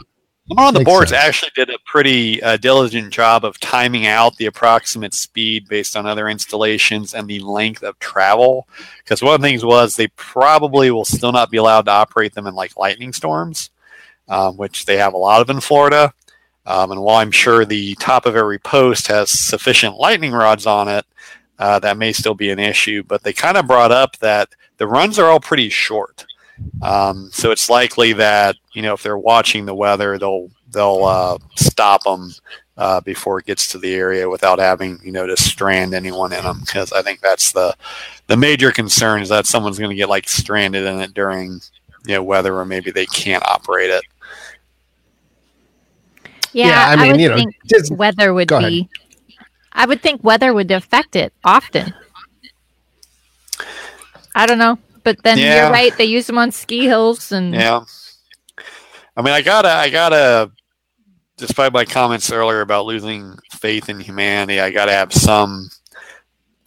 One of the Makes boards sense. actually did a pretty uh, diligent job of timing out the approximate speed based on other installations and the length of travel. Because one of the things was they probably will still not be allowed to operate them in like lightning storms, um, which they have a lot of in Florida. Um, and while I'm sure the top of every post has sufficient lightning rods on it, uh, that may still be an issue. But they kind of brought up that the runs are all pretty short. Um, so it's likely that you know if they're watching the weather, they'll they'll uh, stop them uh, before it gets to the area without having you know to strand anyone in them. Because I think that's the the major concern is that someone's going to get like stranded in it during you know weather, or maybe they can't operate it. Yeah, Yeah, I I, mean, would you know, think just- weather would be ahead. I would think weather would affect it often. I don't know, but then Yeah. you're right. They use them on ski hills, and Yeah. I mean, I gotta, I gotta, despite my comments earlier about losing faith in humanity, I gotta have some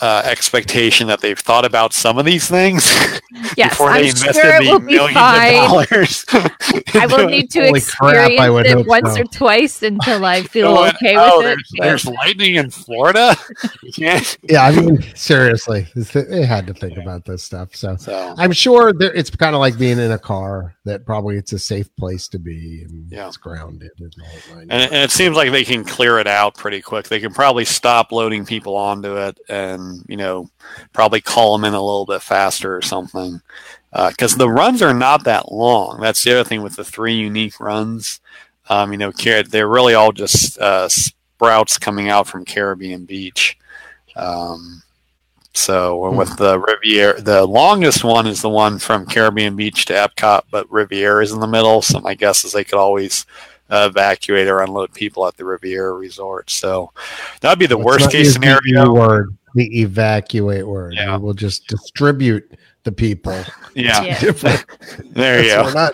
uh, expectation that they've thought about some of these things yes, before I'm they invested sure the will millions fine. of dollars. I will need to Holy experience would it once so. or twice until I feel Oh, okay oh, with it. there's, there's lightning in Florida. You Yeah, I mean, seriously, they had to think about this stuff. So so I'm sure there, it's kind of like being in a car that probably it's a safe place to be and Yeah. it's grounded. And, all that nine And, and it seems like they can clear it out pretty quick. They can probably stop loading people onto it, and you know, probably call them in a little bit faster or something. Because the runs are not that long. That's the other thing with the three unique runs. Um, you know, they're really all just uh, sprouts coming out from Caribbean Beach. Um, so with the Riviera, the longest one is the one from Caribbean Beach to Epcot, but Riviera is in the middle. So my guess is they could always uh, evacuate or unload people at the Riviera Resort. So that'd be the Let's worst case the scenario. word, the evacuate word. Yeah. We will just distribute the people. Yeah, Yeah. There you go. not,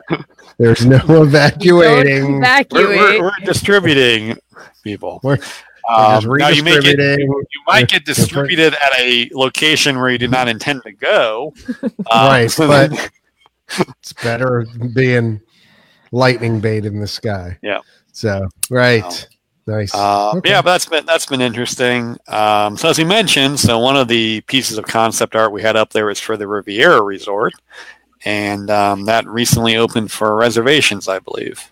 there's no evacuating. Don't We're, evacuate. we're, we're distributing people. We're- Um, just now you may get you, you might get different- distributed at a location where you did not intend to go. Um, Right, so but- then- it's better being lightning bait in the sky. Yeah. So right. Nice. Uh, Okay. Yeah, but that's been that's been interesting. Um, so as you mentioned, so one of the pieces of concept art we had up there was for the Riviera Resort, and um, that recently opened for reservations, I believe.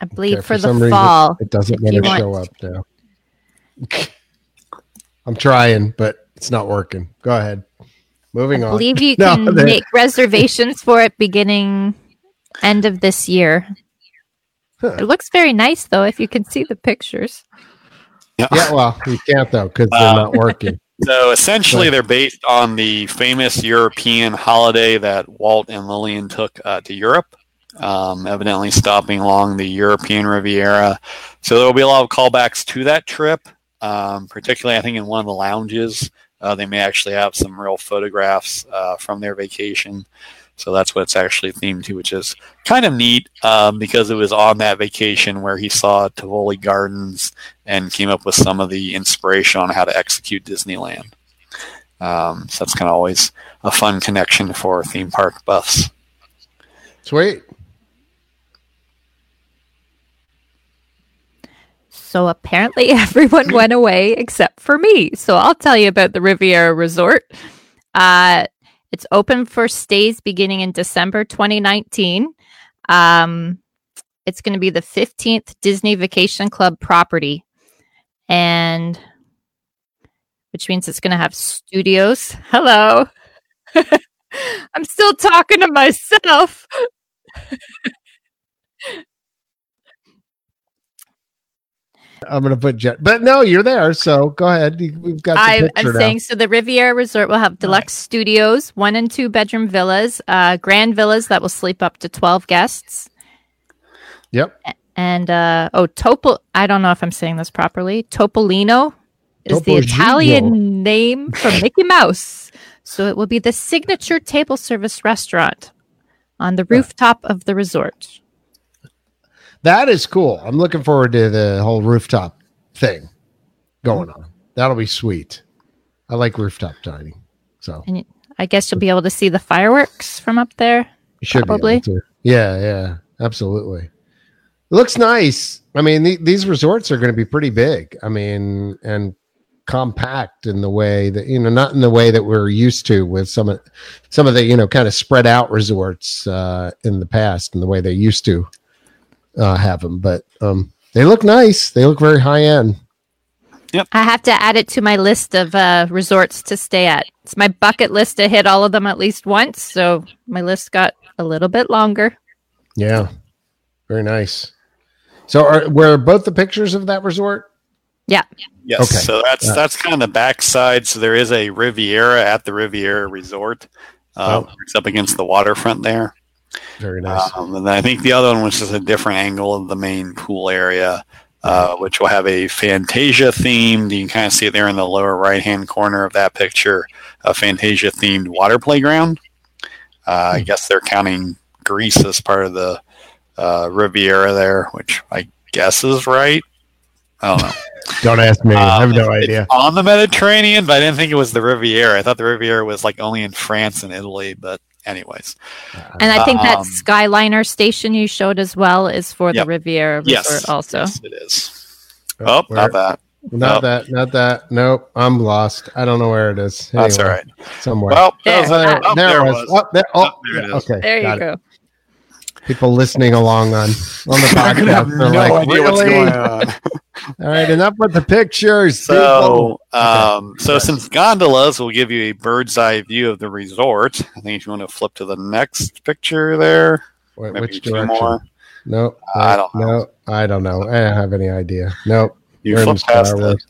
I believe Okay, for, some the reason, fall. It doesn't if want to want- show up now. I'm trying, but it's not working. Go ahead. Moving I on. I believe you No, can there- make reservations for it beginning end of this year. Huh. It looks very nice though if you can see the pictures. Yeah, well, you can't though because they're Uh, not working. So essentially, they're based on the famous European holiday that Walt and Lillian took uh, to Europe, um, evidently stopping along the European Riviera. So there will be a lot of callbacks to that trip. Um, particularly, I think in one of the lounges, uh, they may actually have some real photographs uh, from their vacation. So that's what it's actually themed to, which is kind of neat um, because it was on that vacation where he saw Tivoli Gardens and came up with some of the inspiration on how to execute Disneyland. Um, so that's kind of always a fun connection for theme park buffs. Sweet. So apparently everyone went away except for me. So I'll tell you about the Riviera Resort. Uh, it's open for stays beginning in December 2019. Um, it's going to be the 15th Disney Vacation Club property. And which means it's going to have studios. Hello. I'm still talking to myself. I'm gonna put jet, but no, you're there. So go ahead. We've got. The I, I'm saying so. The Riviera Resort will have deluxe studios, one and two bedroom villas, uh, grand villas that will sleep up to 12 guests, Yep. and uh, oh, Topol. I don't know if I'm saying this properly. Topolino is the. Italian name for Mickey Mouse. So it will be the signature table service restaurant on the rooftop of the resort. That is cool. I'm looking forward to the whole rooftop thing going on. That'll be sweet. I like rooftop dining. So And I guess you'll be able to see the fireworks from up there. you should Probably. be able to. Yeah, yeah, absolutely. It looks nice. I mean, the, these resorts are going to be pretty big. I mean, and compact in the way that you know, not in the way that we're used to with some of some of the you know kind of spread out resorts uh, in the past, and the way they used to uh, have them. But um, they look nice. They look very high end. Yep. I have to add it to my list of uh, resorts to stay at. It's my bucket list to hit all of them at least once, so my list got a little bit longer. Yeah, very nice. So, are were both the pictures of that resort? Yeah, Yes. Okay. So that's Uh, that's kind of the backside. So there is a Riviera at the Riviera Resort. Uh, Oh. It's up against the waterfront there. Very nice. Um, and then I think the other one was just a different angle of the main pool area, uh, which will have a Fantasia themed. You can kind of see it there in the lower right hand corner of that picture, a Fantasia themed water playground. Uh, I Hmm. guess they're counting Greece as part of the uh, Riviera there, which I guess is right. I don't know. Don't ask me. I have Um, no it's- idea. On the Mediterranean, but I didn't think it was the Riviera. I thought the Riviera was like only in France and Italy. But anyways, and I think that Um, Skyliner station you showed as well is for Yep. the Riviera Resort yes, also. yes, it is. Oh, where- not that. Not Oh. that. Not that. Nope. I'm lost. I don't know where it is. That's all Anyway, right. Somewhere. Well, There. that was- there, oh, there there it it was. was. Oh, there, oh, Oh, there it yeah, okay. There got you it. Go. People listening along on on the I could have podcast. They're no like, idea what's going on. All right, enough with the pictures. So, people. um, so since gondolas will give you a bird's eye view of the resort, I think if you want to flip to the next picture there, Wait, maybe which two direction? more. Nope. I don't know. No, I don't know. I don't have any idea. Nope. You We're flip past it.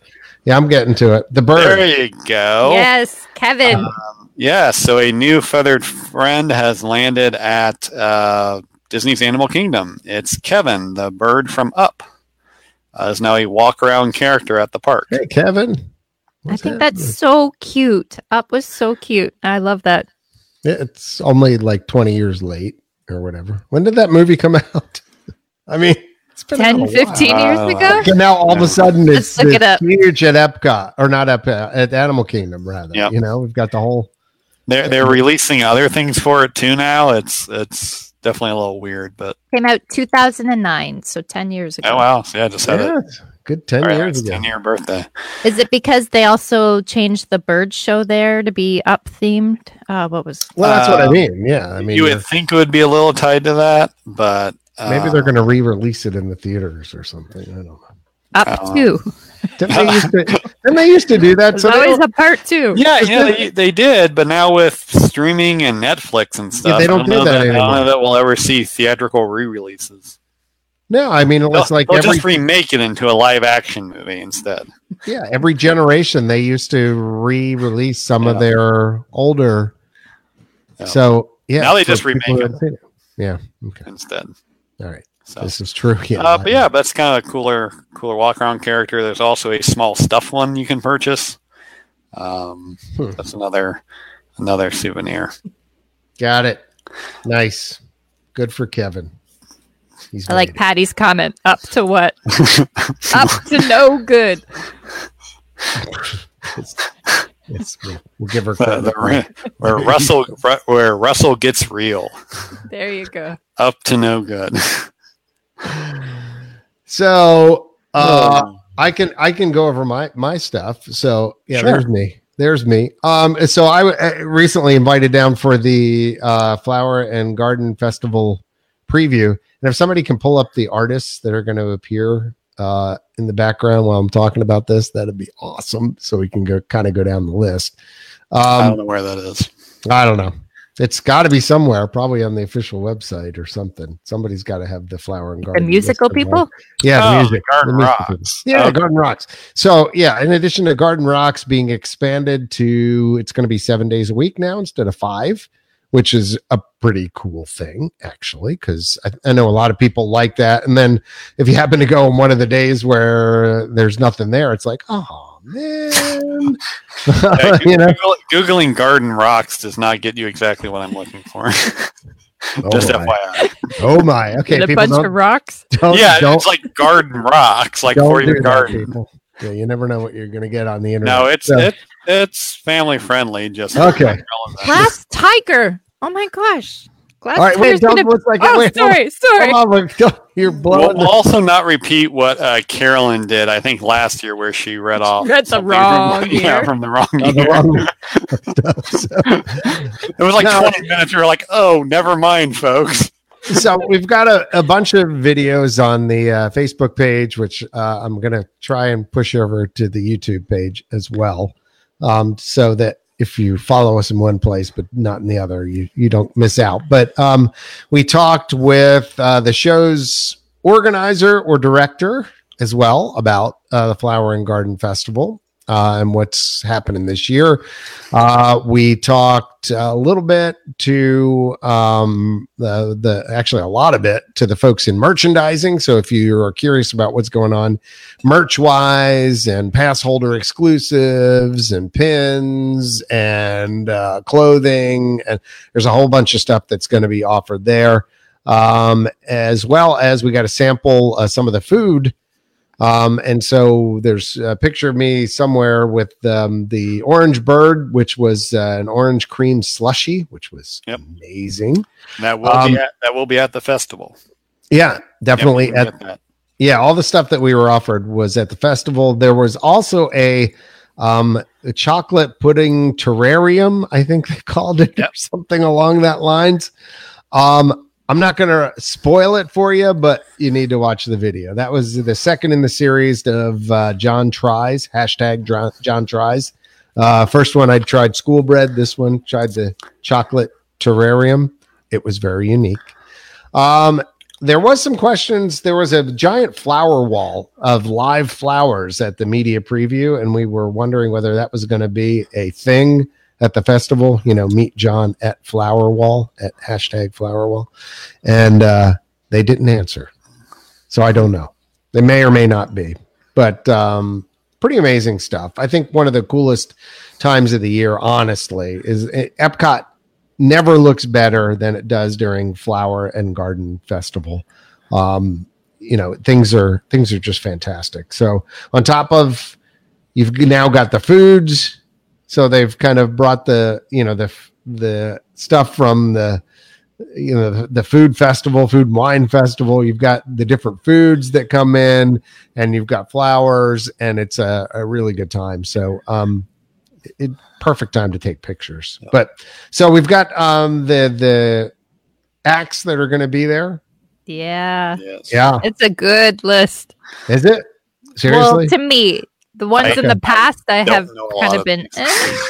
Yeah, I'm getting to it. The bird. There you go. Yes, Kevin. Um, yeah, so a new feathered friend has landed at uh, Disney's Animal Kingdom. It's Kevin, the bird from Up. Uh, is now a walk around character at the park. Hey, Kevin. I think happening? that's so cute. Up was so cute. I love that. It's only like 20 years late or whatever. When did that movie come out? I mean, it's been 10, out a while. 15 years Uh, ago? And now all of a sudden it's, Let's look it it's up. huge at Epcot or not Epcot at Animal Kingdom rather. Yep. You know, we've got the whole They're they're releasing other things for it too now. It's it's definitely a little weird, but Came out 2009, so 10 years ago. oh wow, so yeah, just had yeah, it. a good 10 All right, years ago. ten year birthday. Is it because they also changed the bird show there to be up themed? Uh, what was Well, that's what I Um, mean. Yeah, I mean, you uh, would think it would be a little tied to that, but uh, maybe they're going to re-release it in the theaters or something. I don't know. Up uh, two? Didn't they used to? Didn't they used to do that? There's So they always a part two. Yeah, yeah, they, they did, but now with streaming and Netflix and stuff, they don't don't do know that that, I don't anymore. know that we'll ever see theatrical re-releases. no, I mean, They'll, it's like they'll every just remake it into a live action movie instead. yeah, every generation they used to re-release some of their older. Yeah. So yeah, Now they just people remake who them. haven't seen it. Yeah. Okay. Instead, All right. So, This is true. Yeah. uh, but yeah, that's kind of a cooler, cooler walk around character. There's also a small stuff one you can purchase. Um, Hmm. That's another another souvenir. Got it. Nice. Good for Kevin. He's I like it. Patty's comment. Up to what? Up to no good. It's, we'll, we'll give her The- credit. the- where Russell where Russell gets real, There you go. up to no good. So uh, I can I can go over my my stuff. So yeah, Sure. there's me. There's me. Um, so I w- uh, recently invited down for the uh, Flower and Garden Festival preview, and if somebody can pull up the artists that are going to appear uh, in the background while I'm talking about this, that'd be awesome. So we can go kind of go down the list. I Um, don't know where that is. I don't know. It's got to be somewhere, probably on the official website or something. Somebody's got to have the Flower and garden. The musical listed on- people? Yeah, the Oh, music. Garden the music Rocks. Yeah, Okay. Garden Rocks. So yeah, in addition to Garden Rocks being expanded to, it's going to be seven days a week now instead of five, which is a pretty cool thing actually, because I, I know a lot of people like that. And then if you happen to go on one of the days where there's nothing there, it's like, oh man, Yeah, you know. Googling garden rocks does not get you exactly what I'm looking for. Oh just oh, my. FYI. oh my. Okay, a bunch don't, of rocks. don't, yeah, don't, it's like garden rocks, like for your that, garden. people. Yeah, you never know what you're going to get on the internet. No, it's So- it, it's family friendly. Just Okay. relevant. Glass tiger. Oh my gosh. Glass All right, wait, tiger's don't gonna- look like Oh, wait, hold on. sorry, sorry. On, you're blowing. We'll also not repeat what uh, Carolyn did. I think last year, where she read off read the wrong from, yeah, from the wrong the, year. the wrong stuff. It was like No. 20 minutes. We were like, "Oh, never mind, folks." So, so we've got a, a bunch of videos on the uh, Facebook page, which uh, I'm going to try and push over to the YouTube page as well, um, so that if you follow us in one place but not in the other, you you don't miss out. But um, we talked with uh, the show's organizer or director as well about uh, the Flower and Garden Festival uh, and what's happening this year. Uh, we talked a little bit to um, the the actually a lot of it to the folks in merchandising. So if you are curious about what's going on merch wise and pass holder exclusives and pins and uh, clothing and there's a whole bunch of stuff that's going to be offered there um, as well as we got to sample uh, some of the food. Um, and so there's a picture of me somewhere with um, the orange bird, which was uh, an orange cream slushy, which was Yep. amazing. That will Um, be at, that will be at the festival. Yeah, definitely. Yep, at, that. yeah, all the stuff that we were offered was at the festival. There was also a um a chocolate pudding terrarium, I think they called it, or something along that lines. Um, I'm not going to spoil it for you, but you need to watch the video. That was the second in the series of uh, John tries hashtag John, tries. Uh, first one I tried school bread. This one tried the chocolate terrarium. It was very unique. Um, there was some questions. There was a giant flower wall of live flowers at the media preview, and we were wondering whether that was going to be a thing at the festival. You know, meet John at Flower Wall at hashtag Flower Wall, and uh, they didn't answer. So I don't know. They may or may not be, but um, pretty amazing stuff. I think one of the coolest times of the year, honestly, is eh, Epcot never looks better than it does during Flower and Garden Festival. Um, you know, things are things are just fantastic. So on top of you've now got the foods, so they've kind of brought the you know the the stuff from the you know the, the food festival food and wine festival. You've got the different foods that come in and you've got flowers and it's a, a really good time. So um it, perfect time to take pictures. But so we've got um the the acts that are going to be there. Yeah. Yes. yeah. It's a good list. is it? Seriously? Well, to me, the ones I- in the past I don't have kind of of been. eh.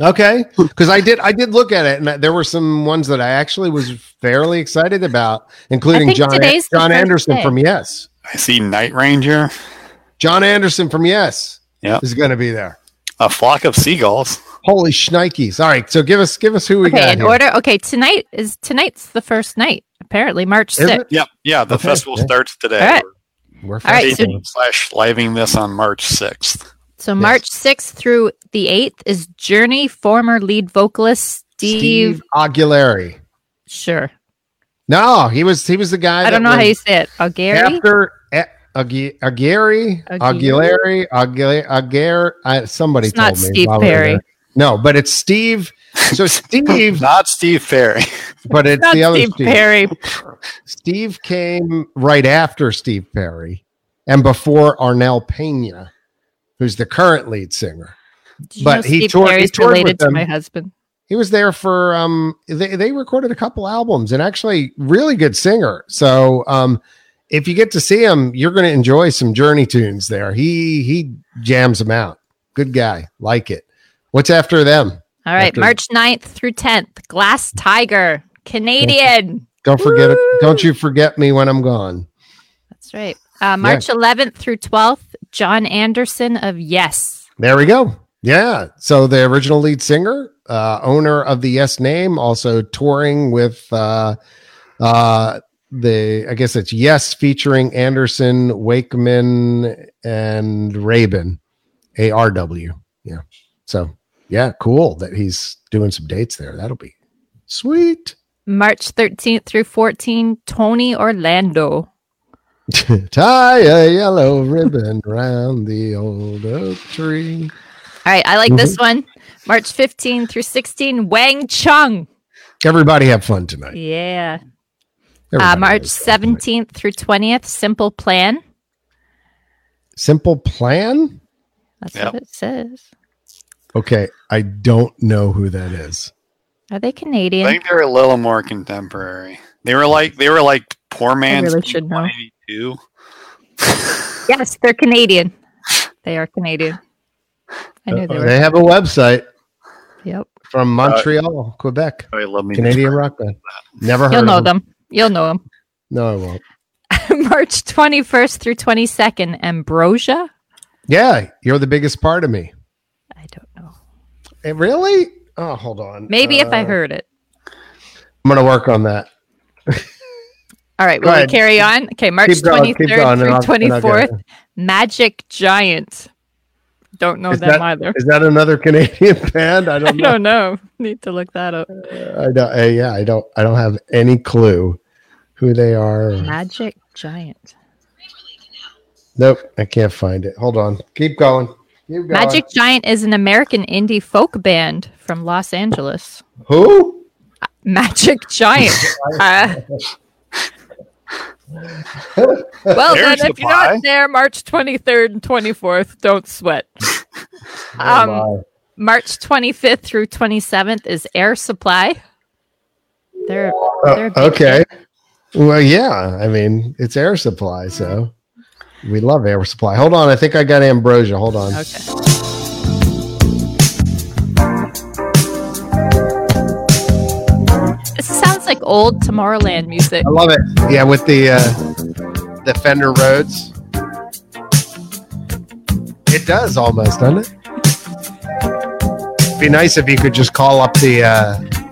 Okay, because I did I did look at it, and there were some ones that I actually was fairly excited about, including John today's Jon Anderson day. from Yes. I see Night Ranger, Jon Anderson from Yes, Yep. is going to be there. a flock of seagulls. Holy shnikes! All right, so give us give us who we Okay, got. in here. order. Okay, tonight is tonight's the first night Apparently, March 6th. it? Yep. Yeah. The Okay, festival yeah. starts today. All right. We're All right, so- slash living this on March 6th. So March 6th through the 8th is Journey former lead vocalist Steve. Steve Aguilera. Sure. No, he was he was the guy. I don't that know how you say it. Aguirre? After Agu- Aguirre, Aguirre? Aguilera, Aguilera, Aguirre. I, somebody It's told not me. Steve while we Perry. There. No, but it's Steve. So Steve, Not Steve Ferry. but it's Not the other Steve Steve. Perry. Steve came right after Steve Perry and before Arnell Pena, who's the current lead singer. You But know he Steve toured- he Perry's toured with related to my husband. He was there for um they, they recorded a couple albums and actually really good singer. So um if you get to see him, you're going to enjoy some Journey tunes there. He he jams them out. Good guy. Like it. What's after them? All right, After- March 9th through 10th, Glass Tiger, Canadian. Don't forget it. Don't you forget me when I'm gone. That's right. Uh, March 11th through 12th, Jon Anderson of Yes. There we go. Yeah. So the original lead singer, uh, owner of the Yes name, also touring with uh, uh, the I guess it's Yes featuring Anderson, Wakeman, and Rabin, A R W. Yeah. So yeah, cool that he's doing some dates there. That'll be sweet. March 13th through 14, Tony Orlando. Tie a yellow ribbon round the old oak tree. All right, I like Mm-hmm. this one. March 15 through 16, Wang Chung. Everybody have fun tonight. Yeah. Uh, March has fun tonight. 17th through 20th, Simple Plan. Simple plan. That's Yep. what it says. Okay, I don't know who that is. Are they Canadian? I Canadian? think they're a little more contemporary. They were like they were like poor man's really should know. yes, they're Canadian. They are Canadian. I knew they Uh, were. they have a website Yep. from Montreal, Quebec. I love me. Canadian rock band. Never heard You'll know of them. You'll know them. No, I won't. March 21st through 22nd, Ambrosia. Yeah, you're the biggest part of me. I know. Eh, really? Oh, hold on. Maybe if I Uh, heard it. I'm going to work on that. All right, Go will we carry on? Okay, March Keep 23rd going, and through I'll- and I'll get 24th. Magic Giant. Don't know Is them that- either. Is that another Canadian band? I I don't know. don't know. Need to look that up. I don't. eh, yeah, I don't. I don't have any clue who they are. Magic Giant. Nope, I can't find it. Hold on. Keep going. Keep going. Magic Giant is an American indie folk band from Los Angeles. Who? Magic Giant. Uh, well, Air then, if you're Supply. not there March 23rd and 24th, don't sweat. Oh, Um, my. March 25th through 27th is Air Supply. They're, Uh, they're a okay. Well, yeah. I mean, it's air supply, so we love air supply. Hold on. I think I got ambrosia. Hold on. Okay. This sounds like old Tomorrowland music. I love it. Yeah, with the uh, the Fender Rhodes. It does almost, doesn't it? Be nice if you could just call up the uh,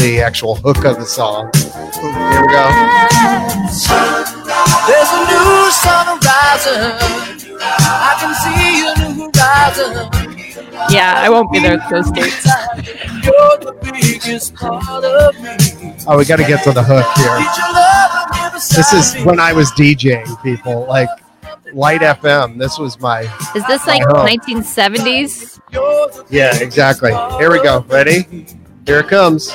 the actual hook of the song. Here we go. There's a new sun rising. I can see a new horizon. Yeah, I won't be there at those dates. You're the biggest part of me. Oh, we got to get to the hook here. Need your love on every This is when I was DJing people like Light FM. This was my Is this like Oh. 1970s? Yeah, exactly. Here we go. Ready? Here it comes.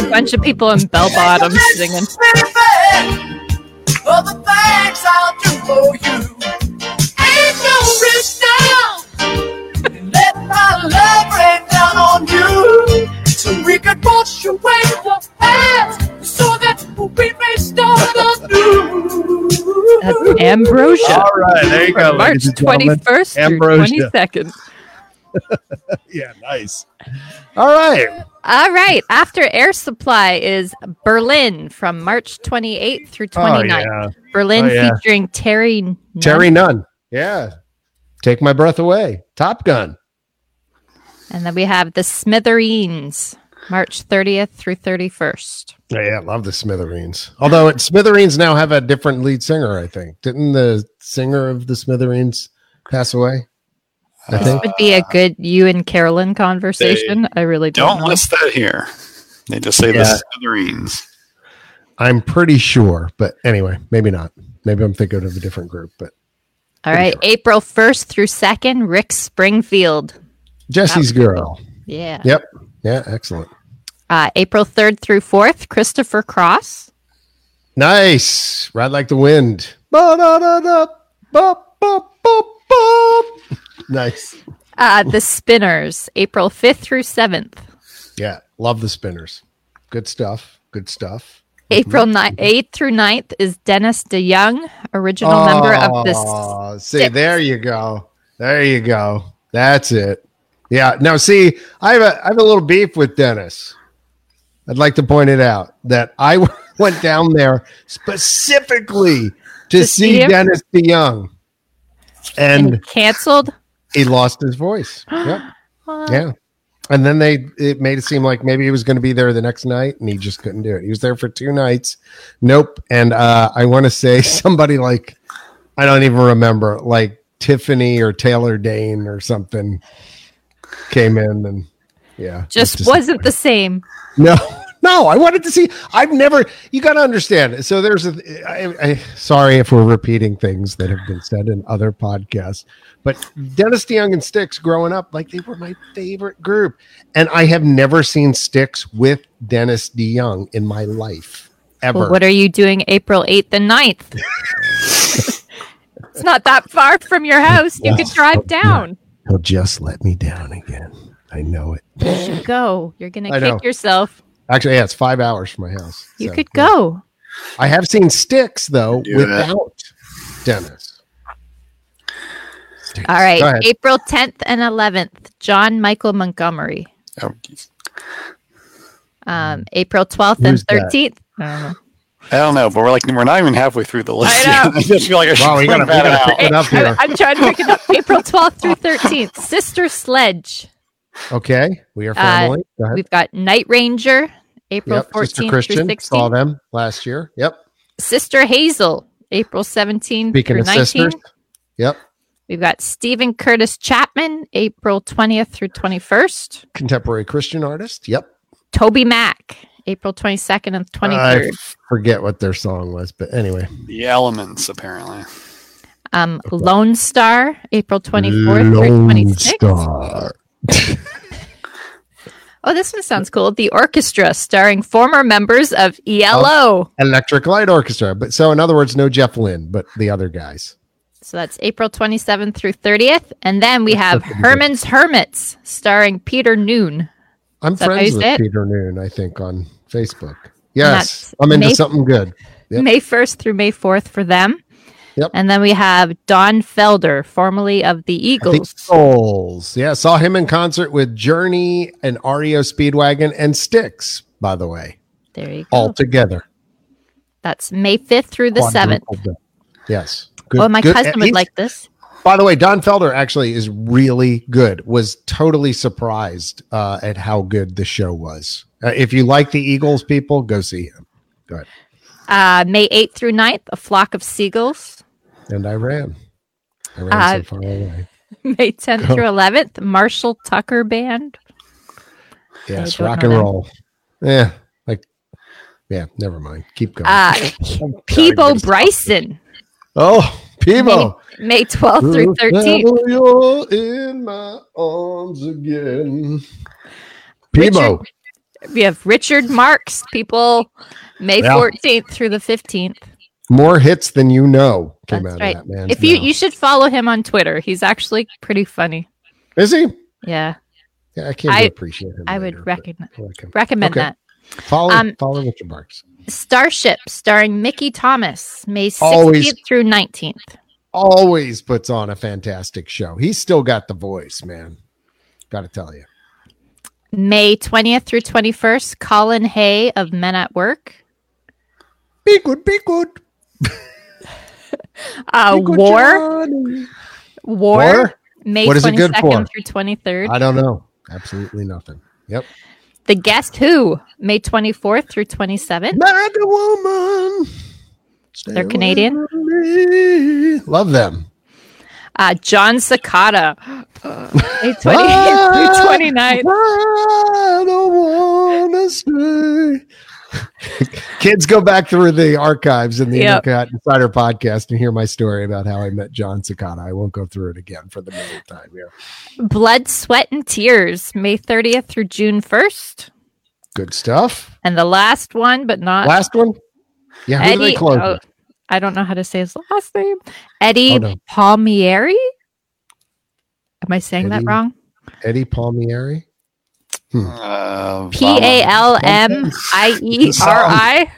A bunch of people in bell bottoms singing. Baby, all the things I'll do for you. Ain't no risk now. Let my love rain down on you. So we can wash away the past. So that we may start anew. That's Ambrosia. All right, there you go. From March ladies and gentlemen. 21st through Ambrosia. 22nd. Yeah, nice. All right. All right. After Air Supply is Berlin from March 28th through 29th. Oh, yeah. Berlin Oh, yeah. featuring Terri. Nunn. Terri Nunn. Yeah. Take my breath away. Top Gun. And then we have the Smithereens, March 30th through 31st. Yeah, yeah, I love the Smithereens. Although it, Smithereens now have a different lead singer, I think. Didn't the singer of the Smithereens pass away? I This think. would be a uh, good you and Carolyn conversation. I really don't, Don't know. list that here. They just say Yeah. the Smithereens. I'm pretty sure, but anyway, maybe not. Maybe I'm thinking of a different group, but All right, April 1st through 2nd, Rick Springfield. Jesse's girl. Yeah. Yep. Yeah, excellent. Uh, April 3rd through 4th, Christopher Cross. Nice. Ride like the wind. Nice. Uh, the Spinners, April 5th through 7th. Yeah, love the spinners. Good stuff. Good stuff. April 9th, 8th through 9th is Dennis DeYoung, original member of the Oh, see, Styx. there you go. There you go. That's it. Yeah. Now, see, I have a I have a little beef with Dennis. I'd like to point it out that I went down there specifically to, To see, see? Dennis DeYoung, and and canceled. he lost his voice. Yep. Yeah. And then they it made it seem like maybe he was going to be there the next night and he just couldn't do it. He was there for two nights. Nope. And uh I want to say somebody like I don't even remember like Tiffany or Taylor Dayne or something came in and yeah. Just it's wasn't the same. no, no. I wanted to see. I've never. You got to understand. So there's a. I, I, sorry if we're repeating things that have been said in other podcasts, but Dennis DeYoung and Styx growing up, like they were my favorite group, and I have never seen Styx with Dennis DeYoung in my life ever. Well, what are you doing April 8th and 9th? it's not that far from your house. You could drive down. He'll just let me down again. I know it. You should go. You're going to I kick know. yourself. Actually, yeah, it's five hours from my house. You so, could yeah. go. I have seen Styx though Do that. without Dennis. Styx. All right. April 10th and 11th, John Michael Montgomery. Oh, geez. Um, April 12th Who's and that? 13th. I don't know. I don't know, but we're like we're not even halfway through the list. I know. I just feel like I should Wow, we gotta- we that gotta out. pick it up here. I, am trying to pick it up. April 12th through 13th, Sister Sledge. Okay, we are Uh, family. Go ahead. We've got Night Ranger, April Yep, Sister 14th Christian through saw them last year. Yep. Sister Hazel, April 17th Speaking through of 19th. sisters. Yep. We've got Steven Curtis Chapman, April 20th through 21st. Contemporary Christian artist. Yep. TobyMac, April 22nd and 23rd. I forget what their song was, but anyway. The elements, apparently. Um, Lone Star, April 24th through Lone 26th. Star. Oh, this one sounds cool. The Orchestra, starring former members of ELO. Electric Light Orchestra. But so in other words, no Jeff Lynne, but the other guys. So that's April 27th through 30th. And then we have. Herman's Hermits, starring Peter Noone. I'm that friends with it? Peter Noone, I think, on Facebook. Yes. I'm into May- something good. Yep. May 1st through May 4th for them. Yep. And then we have Don Felder, formerly of the Eagles. Souls. Yeah, saw him in concert with Journey and REO Speedwagon and Styx, by the way, There you go. all together. That's May 5th through the 7th. Quadruple bill. Yes. Good, Oh, my good- cousin would like this. By the way, Don Felder actually is really good. Was totally surprised uh, at how good the show was. Uh, if you like the Eagles, people go see him. Go ahead. Uh, May 8th through 9th, A Flock of Seagulls. And I ran. I ran Uh, so far away. May 10th through 11th, Marshall Tucker Band. Yes, rock and roll. Yeah, like yeah. Never mind. Keep going. Uh, Peabo Bryson, Oh, Peabo. May 12th through 13th. Now You're in my arms again. Peabo. We have Richard Marx, people, May Yeah. 14th through the 15th. More hits than you know came That's out right. of that man. If you you should follow him on Twitter. He's actually pretty funny. is he? Yeah, Yeah, I can't I- appreciate him. I later, would I like recommend Okay. that. Follow, Um, follow Richard Marx. Starship, starring Mickey Thomas, May 16th Always- through 19th. Always puts on a fantastic show. He's still got the voice, man. Got to tell you. May 20th through 21st, Colin Hay of Men at Work. Be good, be good. Uh, Be good, War, Johnny. War, War? May What is it good 22nd for? through 23rd. I don't know. Absolutely nothing. Yep. The Guess Who, May 24th through 27th. Mad woman. Stay They're Canadian? me. Love them. Uh, Jon Secada, May 20, Ah! May 29th. I don't wanna stay. Kids go back through the archives in the Yep. Insider podcast and hear my story about how I met Jon Secada. I won't go through it again for the millionth time here. Blood, Sweat, and Tears, May 30th through June 1st. Good stuff. And the last one, but not Last one. Yeah, who do they Eddie. close oh? I don't know how to say his last name. Eddie Oh, no. Palmieri. Am I saying Eddie- that wrong? Eddie Palmieri. Uh, P A L M I E R I.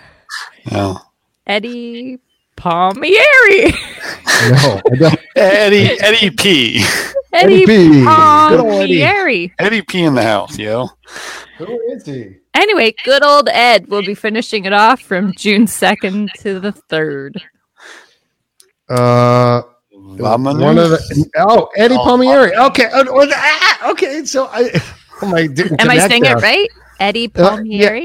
No. Eddie Palmieri. No, I don't. Eddie Eddie P. Eddie Eddie P. Good old Eddie. Palmieri. Eddie P in the house, yo. Who is he? Anyway, good old Ed will be finishing it off from June 2nd to the 3rd. Uh, one of the oh Eddie Oh, Palmieri. Okay, oh, oh, ah, okay. So I, oh, I didn't. Am I saying there. it right? Eddie Uh, yeah.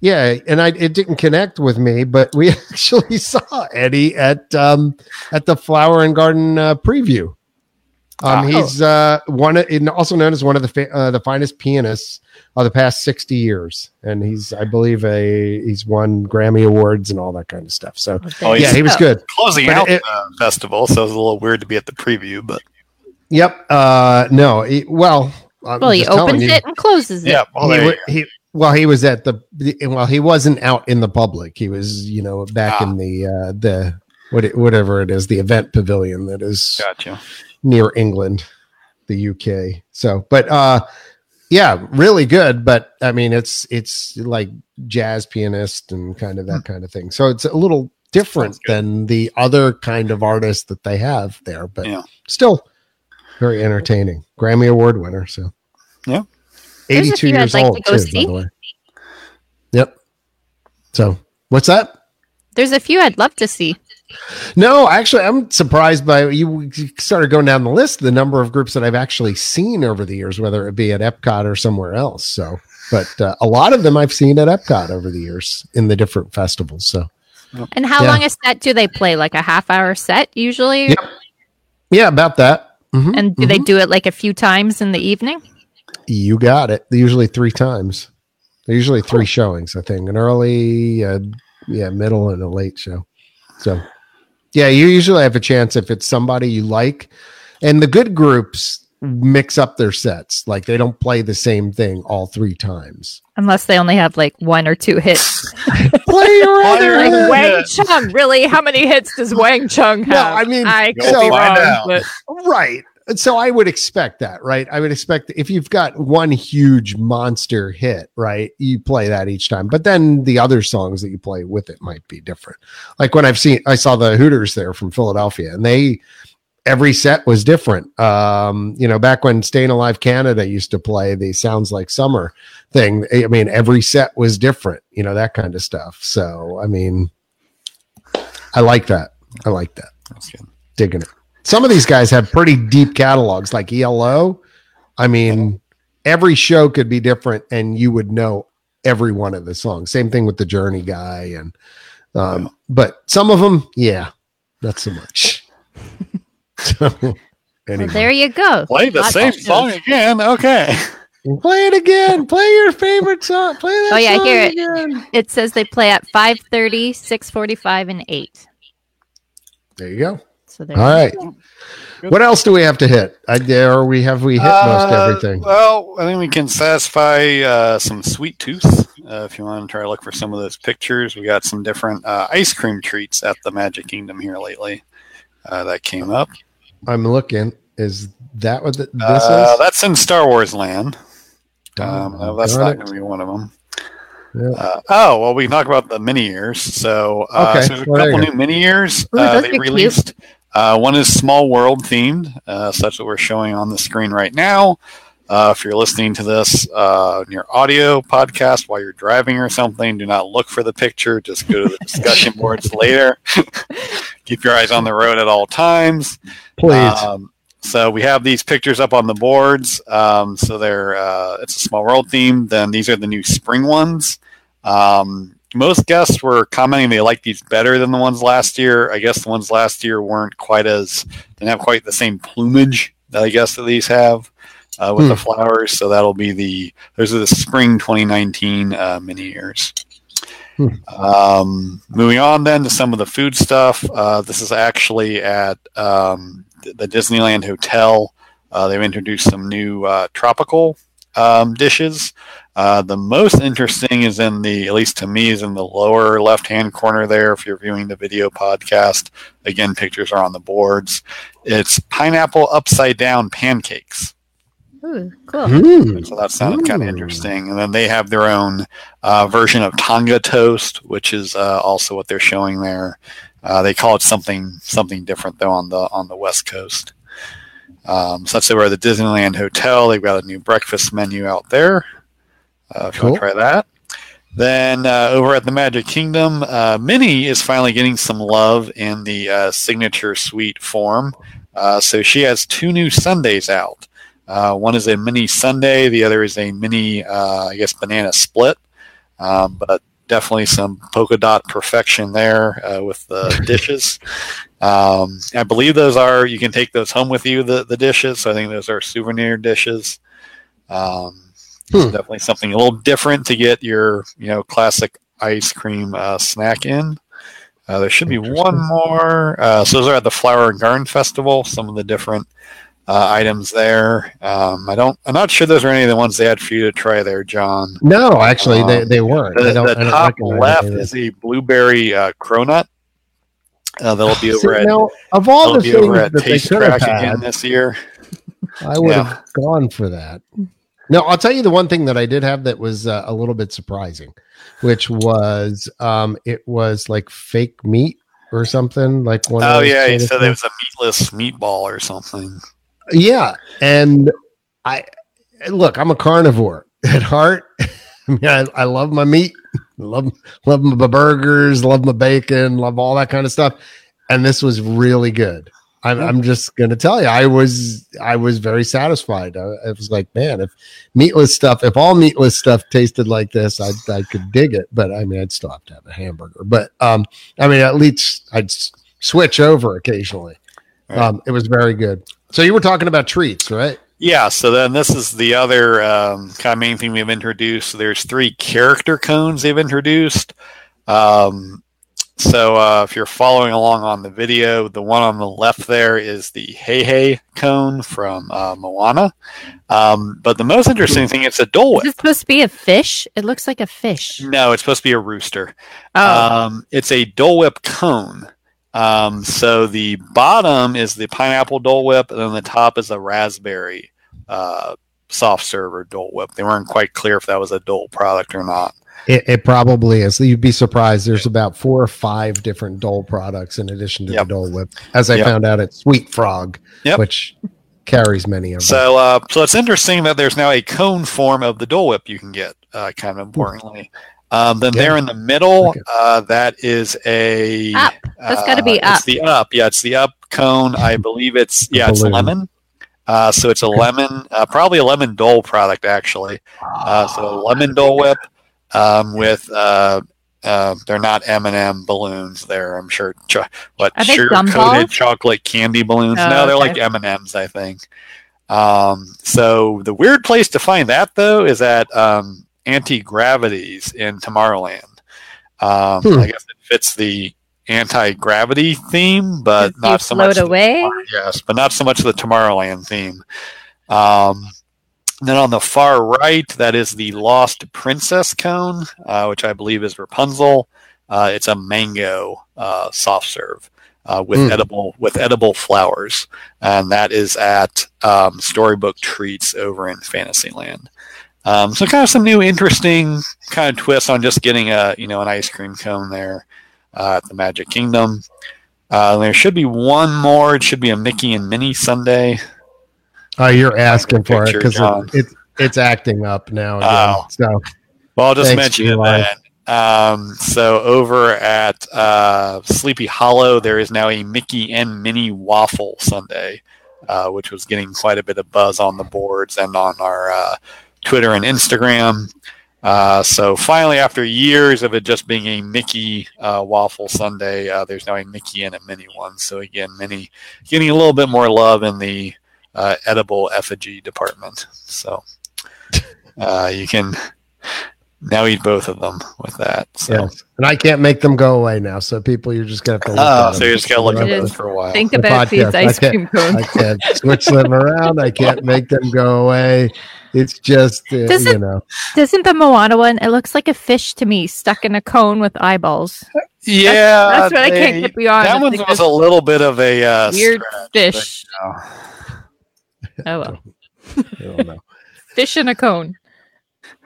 Palmieri? Yeah, and I it didn't connect with me, but we actually saw Eddie at um at the Flower and Garden uh, preview. Um, Oh. he's uh one of, and also known as one of the fa- uh, the finest pianists of the past sixty years, and he's I believe a he's won Grammy awards and all that kind of stuff. So Oh, yeah, he was good. Closing But out it- the festival, so it was a little weird to be at the preview, but Yep. Uh, no. He, well, I'm Well, he opens you, it and closes it. yeah. Well, he, there wa- you go. he well he was at the while he wasn't out in the public. He was you know back Ah. in the uh, the what it, whatever it is the event pavilion that is Gotcha. near England, the UK. So, but uh, yeah, really good. But I mean, it's it's like jazz pianist and kind of that kind of thing. So it's a little different than the other kind of artists that they have there, but Yeah. still very entertaining. Grammy Award winner. So Yeah. There's a 82 few years like to old, go too, see. by the way. Yep. So what's that? There's a few I'd love to see. No, actually, I'm surprised by you started going down the list, the number of groups that I've actually seen over the years, whether it be at Epcot or somewhere else. So, but uh, a lot of them I've seen at Epcot over the years in the different festivals. So, And how Yeah. long a set do they play? Like a half hour set usually? Yep. yeah, about that. Mhm, And do they do it like a few times in the evening? You got it. Usually three times. They're usually three showings, I think, an early, uh, yeah, middle, and a late show. So, yeah, you usually have a chance if it's somebody you like, and the good groups mix up their sets. Like they don't play the same thing all three times. Unless they only have like one or two hits. Play your other Like. Wang Chung, really? How many hits does Wang Chung have? No, I mean, I could be wrong, but Right. And So I would expect that, right? I would expect if you've got one huge monster hit, right? You play that each time. But then the other songs that you play with it might be different. Like when I've seen I saw the Hooters there from Philadelphia and they every set was different. Um, you know, back when Staying Alive Canada used to play the Sounds Like Summer thing, I mean, every set was different, you know, that kind of stuff. So, I mean, I like that. I like that That's good. digging it. Some of these guys have pretty deep catalogs, like ELO. I mean, every show could be different, and you would know every one of the songs. Same thing with the Journey guy, and um, but some of them, yeah, not so much. so, well, there you go. Play the Lots same of shows. song again. Okay. play it again. Play your favorite song. Play that. Oh, yeah, song hear it. again. It says they play at 5.30, 6.45, and 8. There you go. So there All right. What else do we have to hit? I dare we have we hit most Uh, everything. Well, I think we can satisfy uh, some sweet tooth. Uh, if you want to try to look for some of those pictures, we got some different uh, ice cream treats at the Magic Kingdom here lately. Uh, that came up. I'm looking. Is that what th- this Uh, is? that's in Star Wars Land. Um, Oh, that's not going to be one of them. Yeah. Uh, oh well, we can talk about the Minnie ears. So, uh, Okay, so there's a well, couple new Minnie ears uh, they released. cute. Uh, one is Small World themed, uh, such that we're showing on the screen right now. Uh, if you're listening to this uh, in your audio podcast while you're driving or something, do not look for the picture. Just go to the discussion boards later. Keep your eyes on the road at all times. Please. Um, so we have these pictures up on the boards. Um, so they're uh, it's a small world theme. Then these are the new spring ones. Um, most guests were commenting they like these better than the ones last year. I guess the ones last year weren't quite as didn't have quite the same plumage that I guess that these have uh, with Hmm. the flowers. So that'll be the those are the spring 2019 uh, Minnie ears. Hmm. Um, moving on then to some of the food stuff. Uh, this is actually at um, the Disneyland Hotel. Uh, they've introduced some new uh, tropical um, dishes. Uh, the most interesting is in the, at least to me, is in the lower left-hand corner there. If you're viewing the video podcast, again, pictures are on the boards. It's pineapple upside down pancakes. Ooh, cool. Hmm. So that sounded kind of interesting. And then they have their own uh, version of Tonga toast, which is uh, also what they're showing there. Uh, they call it something something different though on the on the West Coast. Um, so that's over at the Disneyland Hotel. They've got a new breakfast menu out there. Uh, if you want to try that. Then uh, over at the Magic Kingdom, uh, Minnie is finally getting some love in the uh, signature suite form. Uh, so she has two new sundaes out. Uh, one is a Minnie sundae, the other is a Minnie, uh, I guess, banana split. Um, but definitely some polka dot perfection there uh, with the dishes. Um, I believe those are you can take those home with you. The the dishes. So I think those are souvenir dishes. Um, Hmm. definitely something a little different to get your you know classic ice cream uh, snack in. Uh, there should be one more. Uh, so those are at the Flower and Garden Festival. Some of the different uh, items there. Um, I don't. I'm not sure those are any of the ones they had for you to try there, John. No, actually, they, Um, they weren't. The, I don't, the don't top left is a blueberry uh, cronut. Uh, that'll be over See, at now, of all the things that they Taste Track had, again this year. I would Yeah. have gone for that. No, I'll tell you the one thing that I did have that was uh, a little bit surprising, which was um, it was like fake meat or something like one. Oh yeah, he of said there was a meatless meatball or something. Yeah, and I look, I'm a carnivore at heart. I mean, I, I love my meat, love love my burgers, love my bacon, love all that kind of stuff, and this was really good. I'm, I'm just gonna tell you, I was I was very satisfied. I, I was like, man, if meatless stuff, if all meatless stuff tasted like this, I I could dig it. But I mean, I'd still have to have a hamburger. But um, I mean, at least I'd switch over occasionally. Right. Um, it was very good. So you were talking about treats, right? Yeah, so then this is the other um, kind of main thing we've introduced. There's three character cones they've introduced. Um, so uh, if you're following along on the video, the one on the left there is the Heihei cone from uh, Moana. Um, but the most interesting thing, it's a Dole Is Whip. it supposed to be a fish? It looks like a fish. No, it's supposed to be a rooster. Oh, Um, it's a Dole Whip cone. Um, so the bottom is the pineapple Dole Whip, and then the top is a raspberry uh, soft serve or Dole Whip. They weren't quite clear if that was a Dole product or not. It, it probably is. You'd be surprised. There's about four or five different Dole products in addition to Yep. the Dole Whip, as I Yep. found out at Sweet Frog, Yep. which carries many of them. So, uh, so it's interesting that there's now a cone form of the Dole Whip you can get. Uh, kind of importantly, um, then Yeah. there in the middle, Okay. uh, that is a Up. That's gotta be uh, up. It's the up. Yeah, it's the up cone. I believe it's yeah, it's Balloon. lemon. Uh, so it's a lemon, uh, probably a lemon Dole product actually. Uh, so a lemon Dole Whip um, with uh, uh, they're not M and M balloons. They're I'm sure cho- what sugar coated chocolate candy balloons. Oh, no, they're okay. like M and M's. I think. Um, so the weird place to find that though is at um, Auntie Gravity's in Tomorrowland. Um, Hmm. I guess it fits the anti gravity theme, but Does not you so float much. the- yes, but not so much the Tomorrowland theme. Um, then on the far right, that is the Lost Princess cone, uh, which I believe is Rapunzel. Uh, it's a mango uh, soft serve uh, with Mm. edible with edible flowers, and that is at um, Storybook Treats over in Fantasyland. Um, so kind of some new, interesting kind of twists on just getting a you know an ice cream cone there uh, at the Magic Kingdom. Uh, there should be one more. It should be a Mickey and Minnie sundae. Oh, you're asking for it because John. it, it, it's acting up now. Again. Oh. So Well, I'll just mention it then. Um, so over at uh, Sleepy Hollow, there is now a Mickey and Minnie waffle sundae. uh, which was getting quite a bit of buzz on the boards and on our uh, Twitter and Instagram. Uh, so finally, after years of it just being a Mickey uh, waffle sundae, uh, there's now a Mickey and a Minnie one. So again, Minnie getting a little bit more love in the uh, edible effigy department. So uh, you can now eat both of them with that. So, Yes. And I can't make them go away now. So people, you're just gonna have to look Oh, at so them. you just gotta look at It those for a while. Think The about these podcast, I ice cream cones. I can't switch them around. I can't make them go away. It's just uh, Does you it- know. Doesn't the Moana one? It looks like a fish to me, stuck in a cone with eyeballs. yeah, That's what I can't get beyond. That It's one was a little bit of a uh, weird stretch, fish. but, Oh well, I don't know. fish in a cone.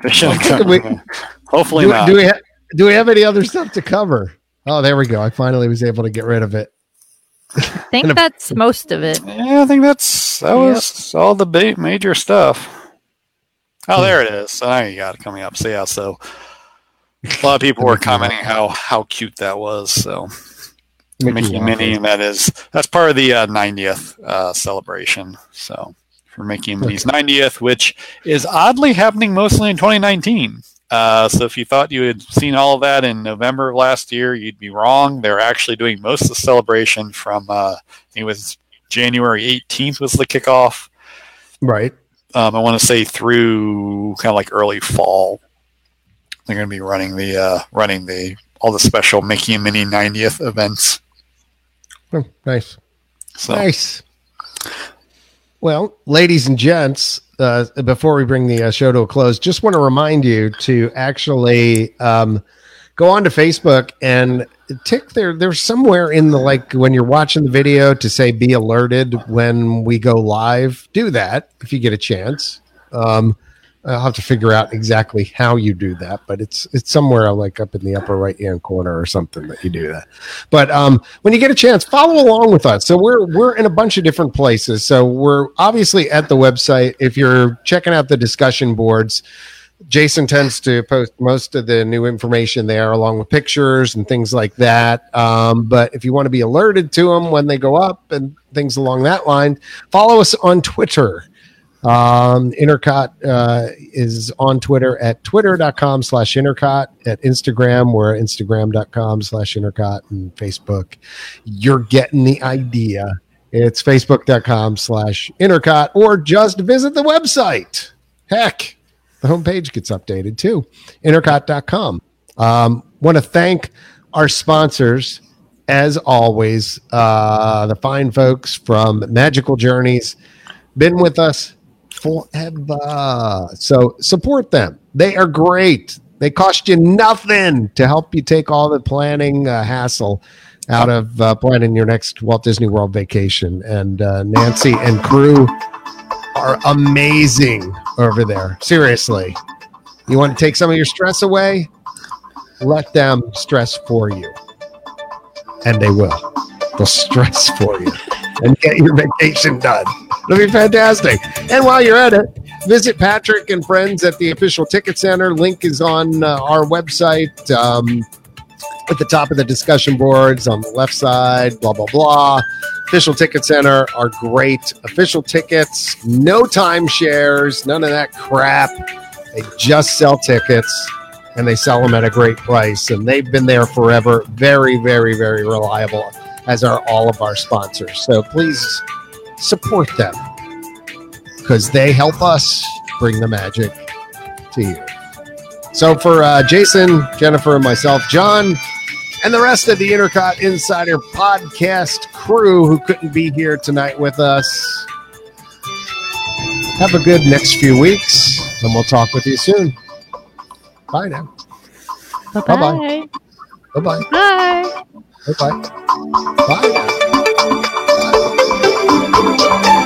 you know, I think we- hopefully Do, not. do we ha- do we have any other stuff to cover? Oh, there we go. I finally was able to get rid of it. I think that's most of it. Yeah, I think that's that was all the ba- major stuff. Oh, there it is. So now you got it coming up. So yeah, so a lot of people were commenting how how cute that was. So Mickey, Waffle. Minnie, and that is that's part of the uh, 90th uh, celebration. So for Mickey and Minnie's 90th, which is oddly happening mostly in 2019. Uh, so if you thought you had seen all of that in November of last year, you'd be wrong. They're actually doing most of the celebration from uh, it was January 18th was the kickoff. Right. Um, I want to say through kind of like early fall. They're going to be running the uh, running the all the special Mickey and Minnie 90th events. Oh, nice. So Nice. Well, ladies and gents, uh, before we bring the uh, show to a close, just want to remind you to actually um, go on to Facebook and tick there. There's somewhere in the like when you're watching the video to say "be alerted" when we go live. Do that if you get a chance. Um, I'll have to figure out exactly how you do that, but it's it's somewhere like up in the upper right hand corner or something that you do that. But um, when you get a chance, follow along with us. So we're we're in a bunch of different places. So we're obviously at the website. If you're checking out the discussion boards, Jason tends to post most of the new information there, along with pictures and things like that. Um, but if you want to be alerted to them when they go up and things along that line, follow us on Twitter. Um, Intercot uh, is on Twitter at twitter.com slash intercot, at Instagram, we're instagram.com slash intercot, and Facebook. You're getting the idea. It's facebook.com slash intercot, or just visit the website. Heck, the homepage gets updated too. Intercot.com. Um, want to thank our sponsors, as always, uh, the fine folks from Magical Journeys, been with us forever. So support them. They are great. They cost you nothing to help you take all the planning uh, hassle out of uh, planning your next Walt Disney World vacation. And uh, Nancy and crew are amazing over there. Seriously. You want to take some of your stress away? Let them stress for you. And they will. They'll stress for you and get your vacation done. It'll be fantastic. And while you're at it, visit Patrick and friends at the official ticket center. Link is on uh, our website um, at the top of the discussion boards on the left side, blah, blah, blah. Official Ticket Center are great. Official tickets, no timeshares, none of that crap. They just sell tickets and they sell them at a great price. And they've been there forever. Very, very, very reliable, as are all of our sponsors. So please support them because they help us bring the magic to you. So for uh, Jason, Jennifer, and myself, John, and the rest of the Intercot Insider podcast crew who couldn't be here tonight with us, have a good next few weeks, and we'll talk with you soon. Bye now. Bye-bye. Bye bye. Bye. Bye bye. Bye.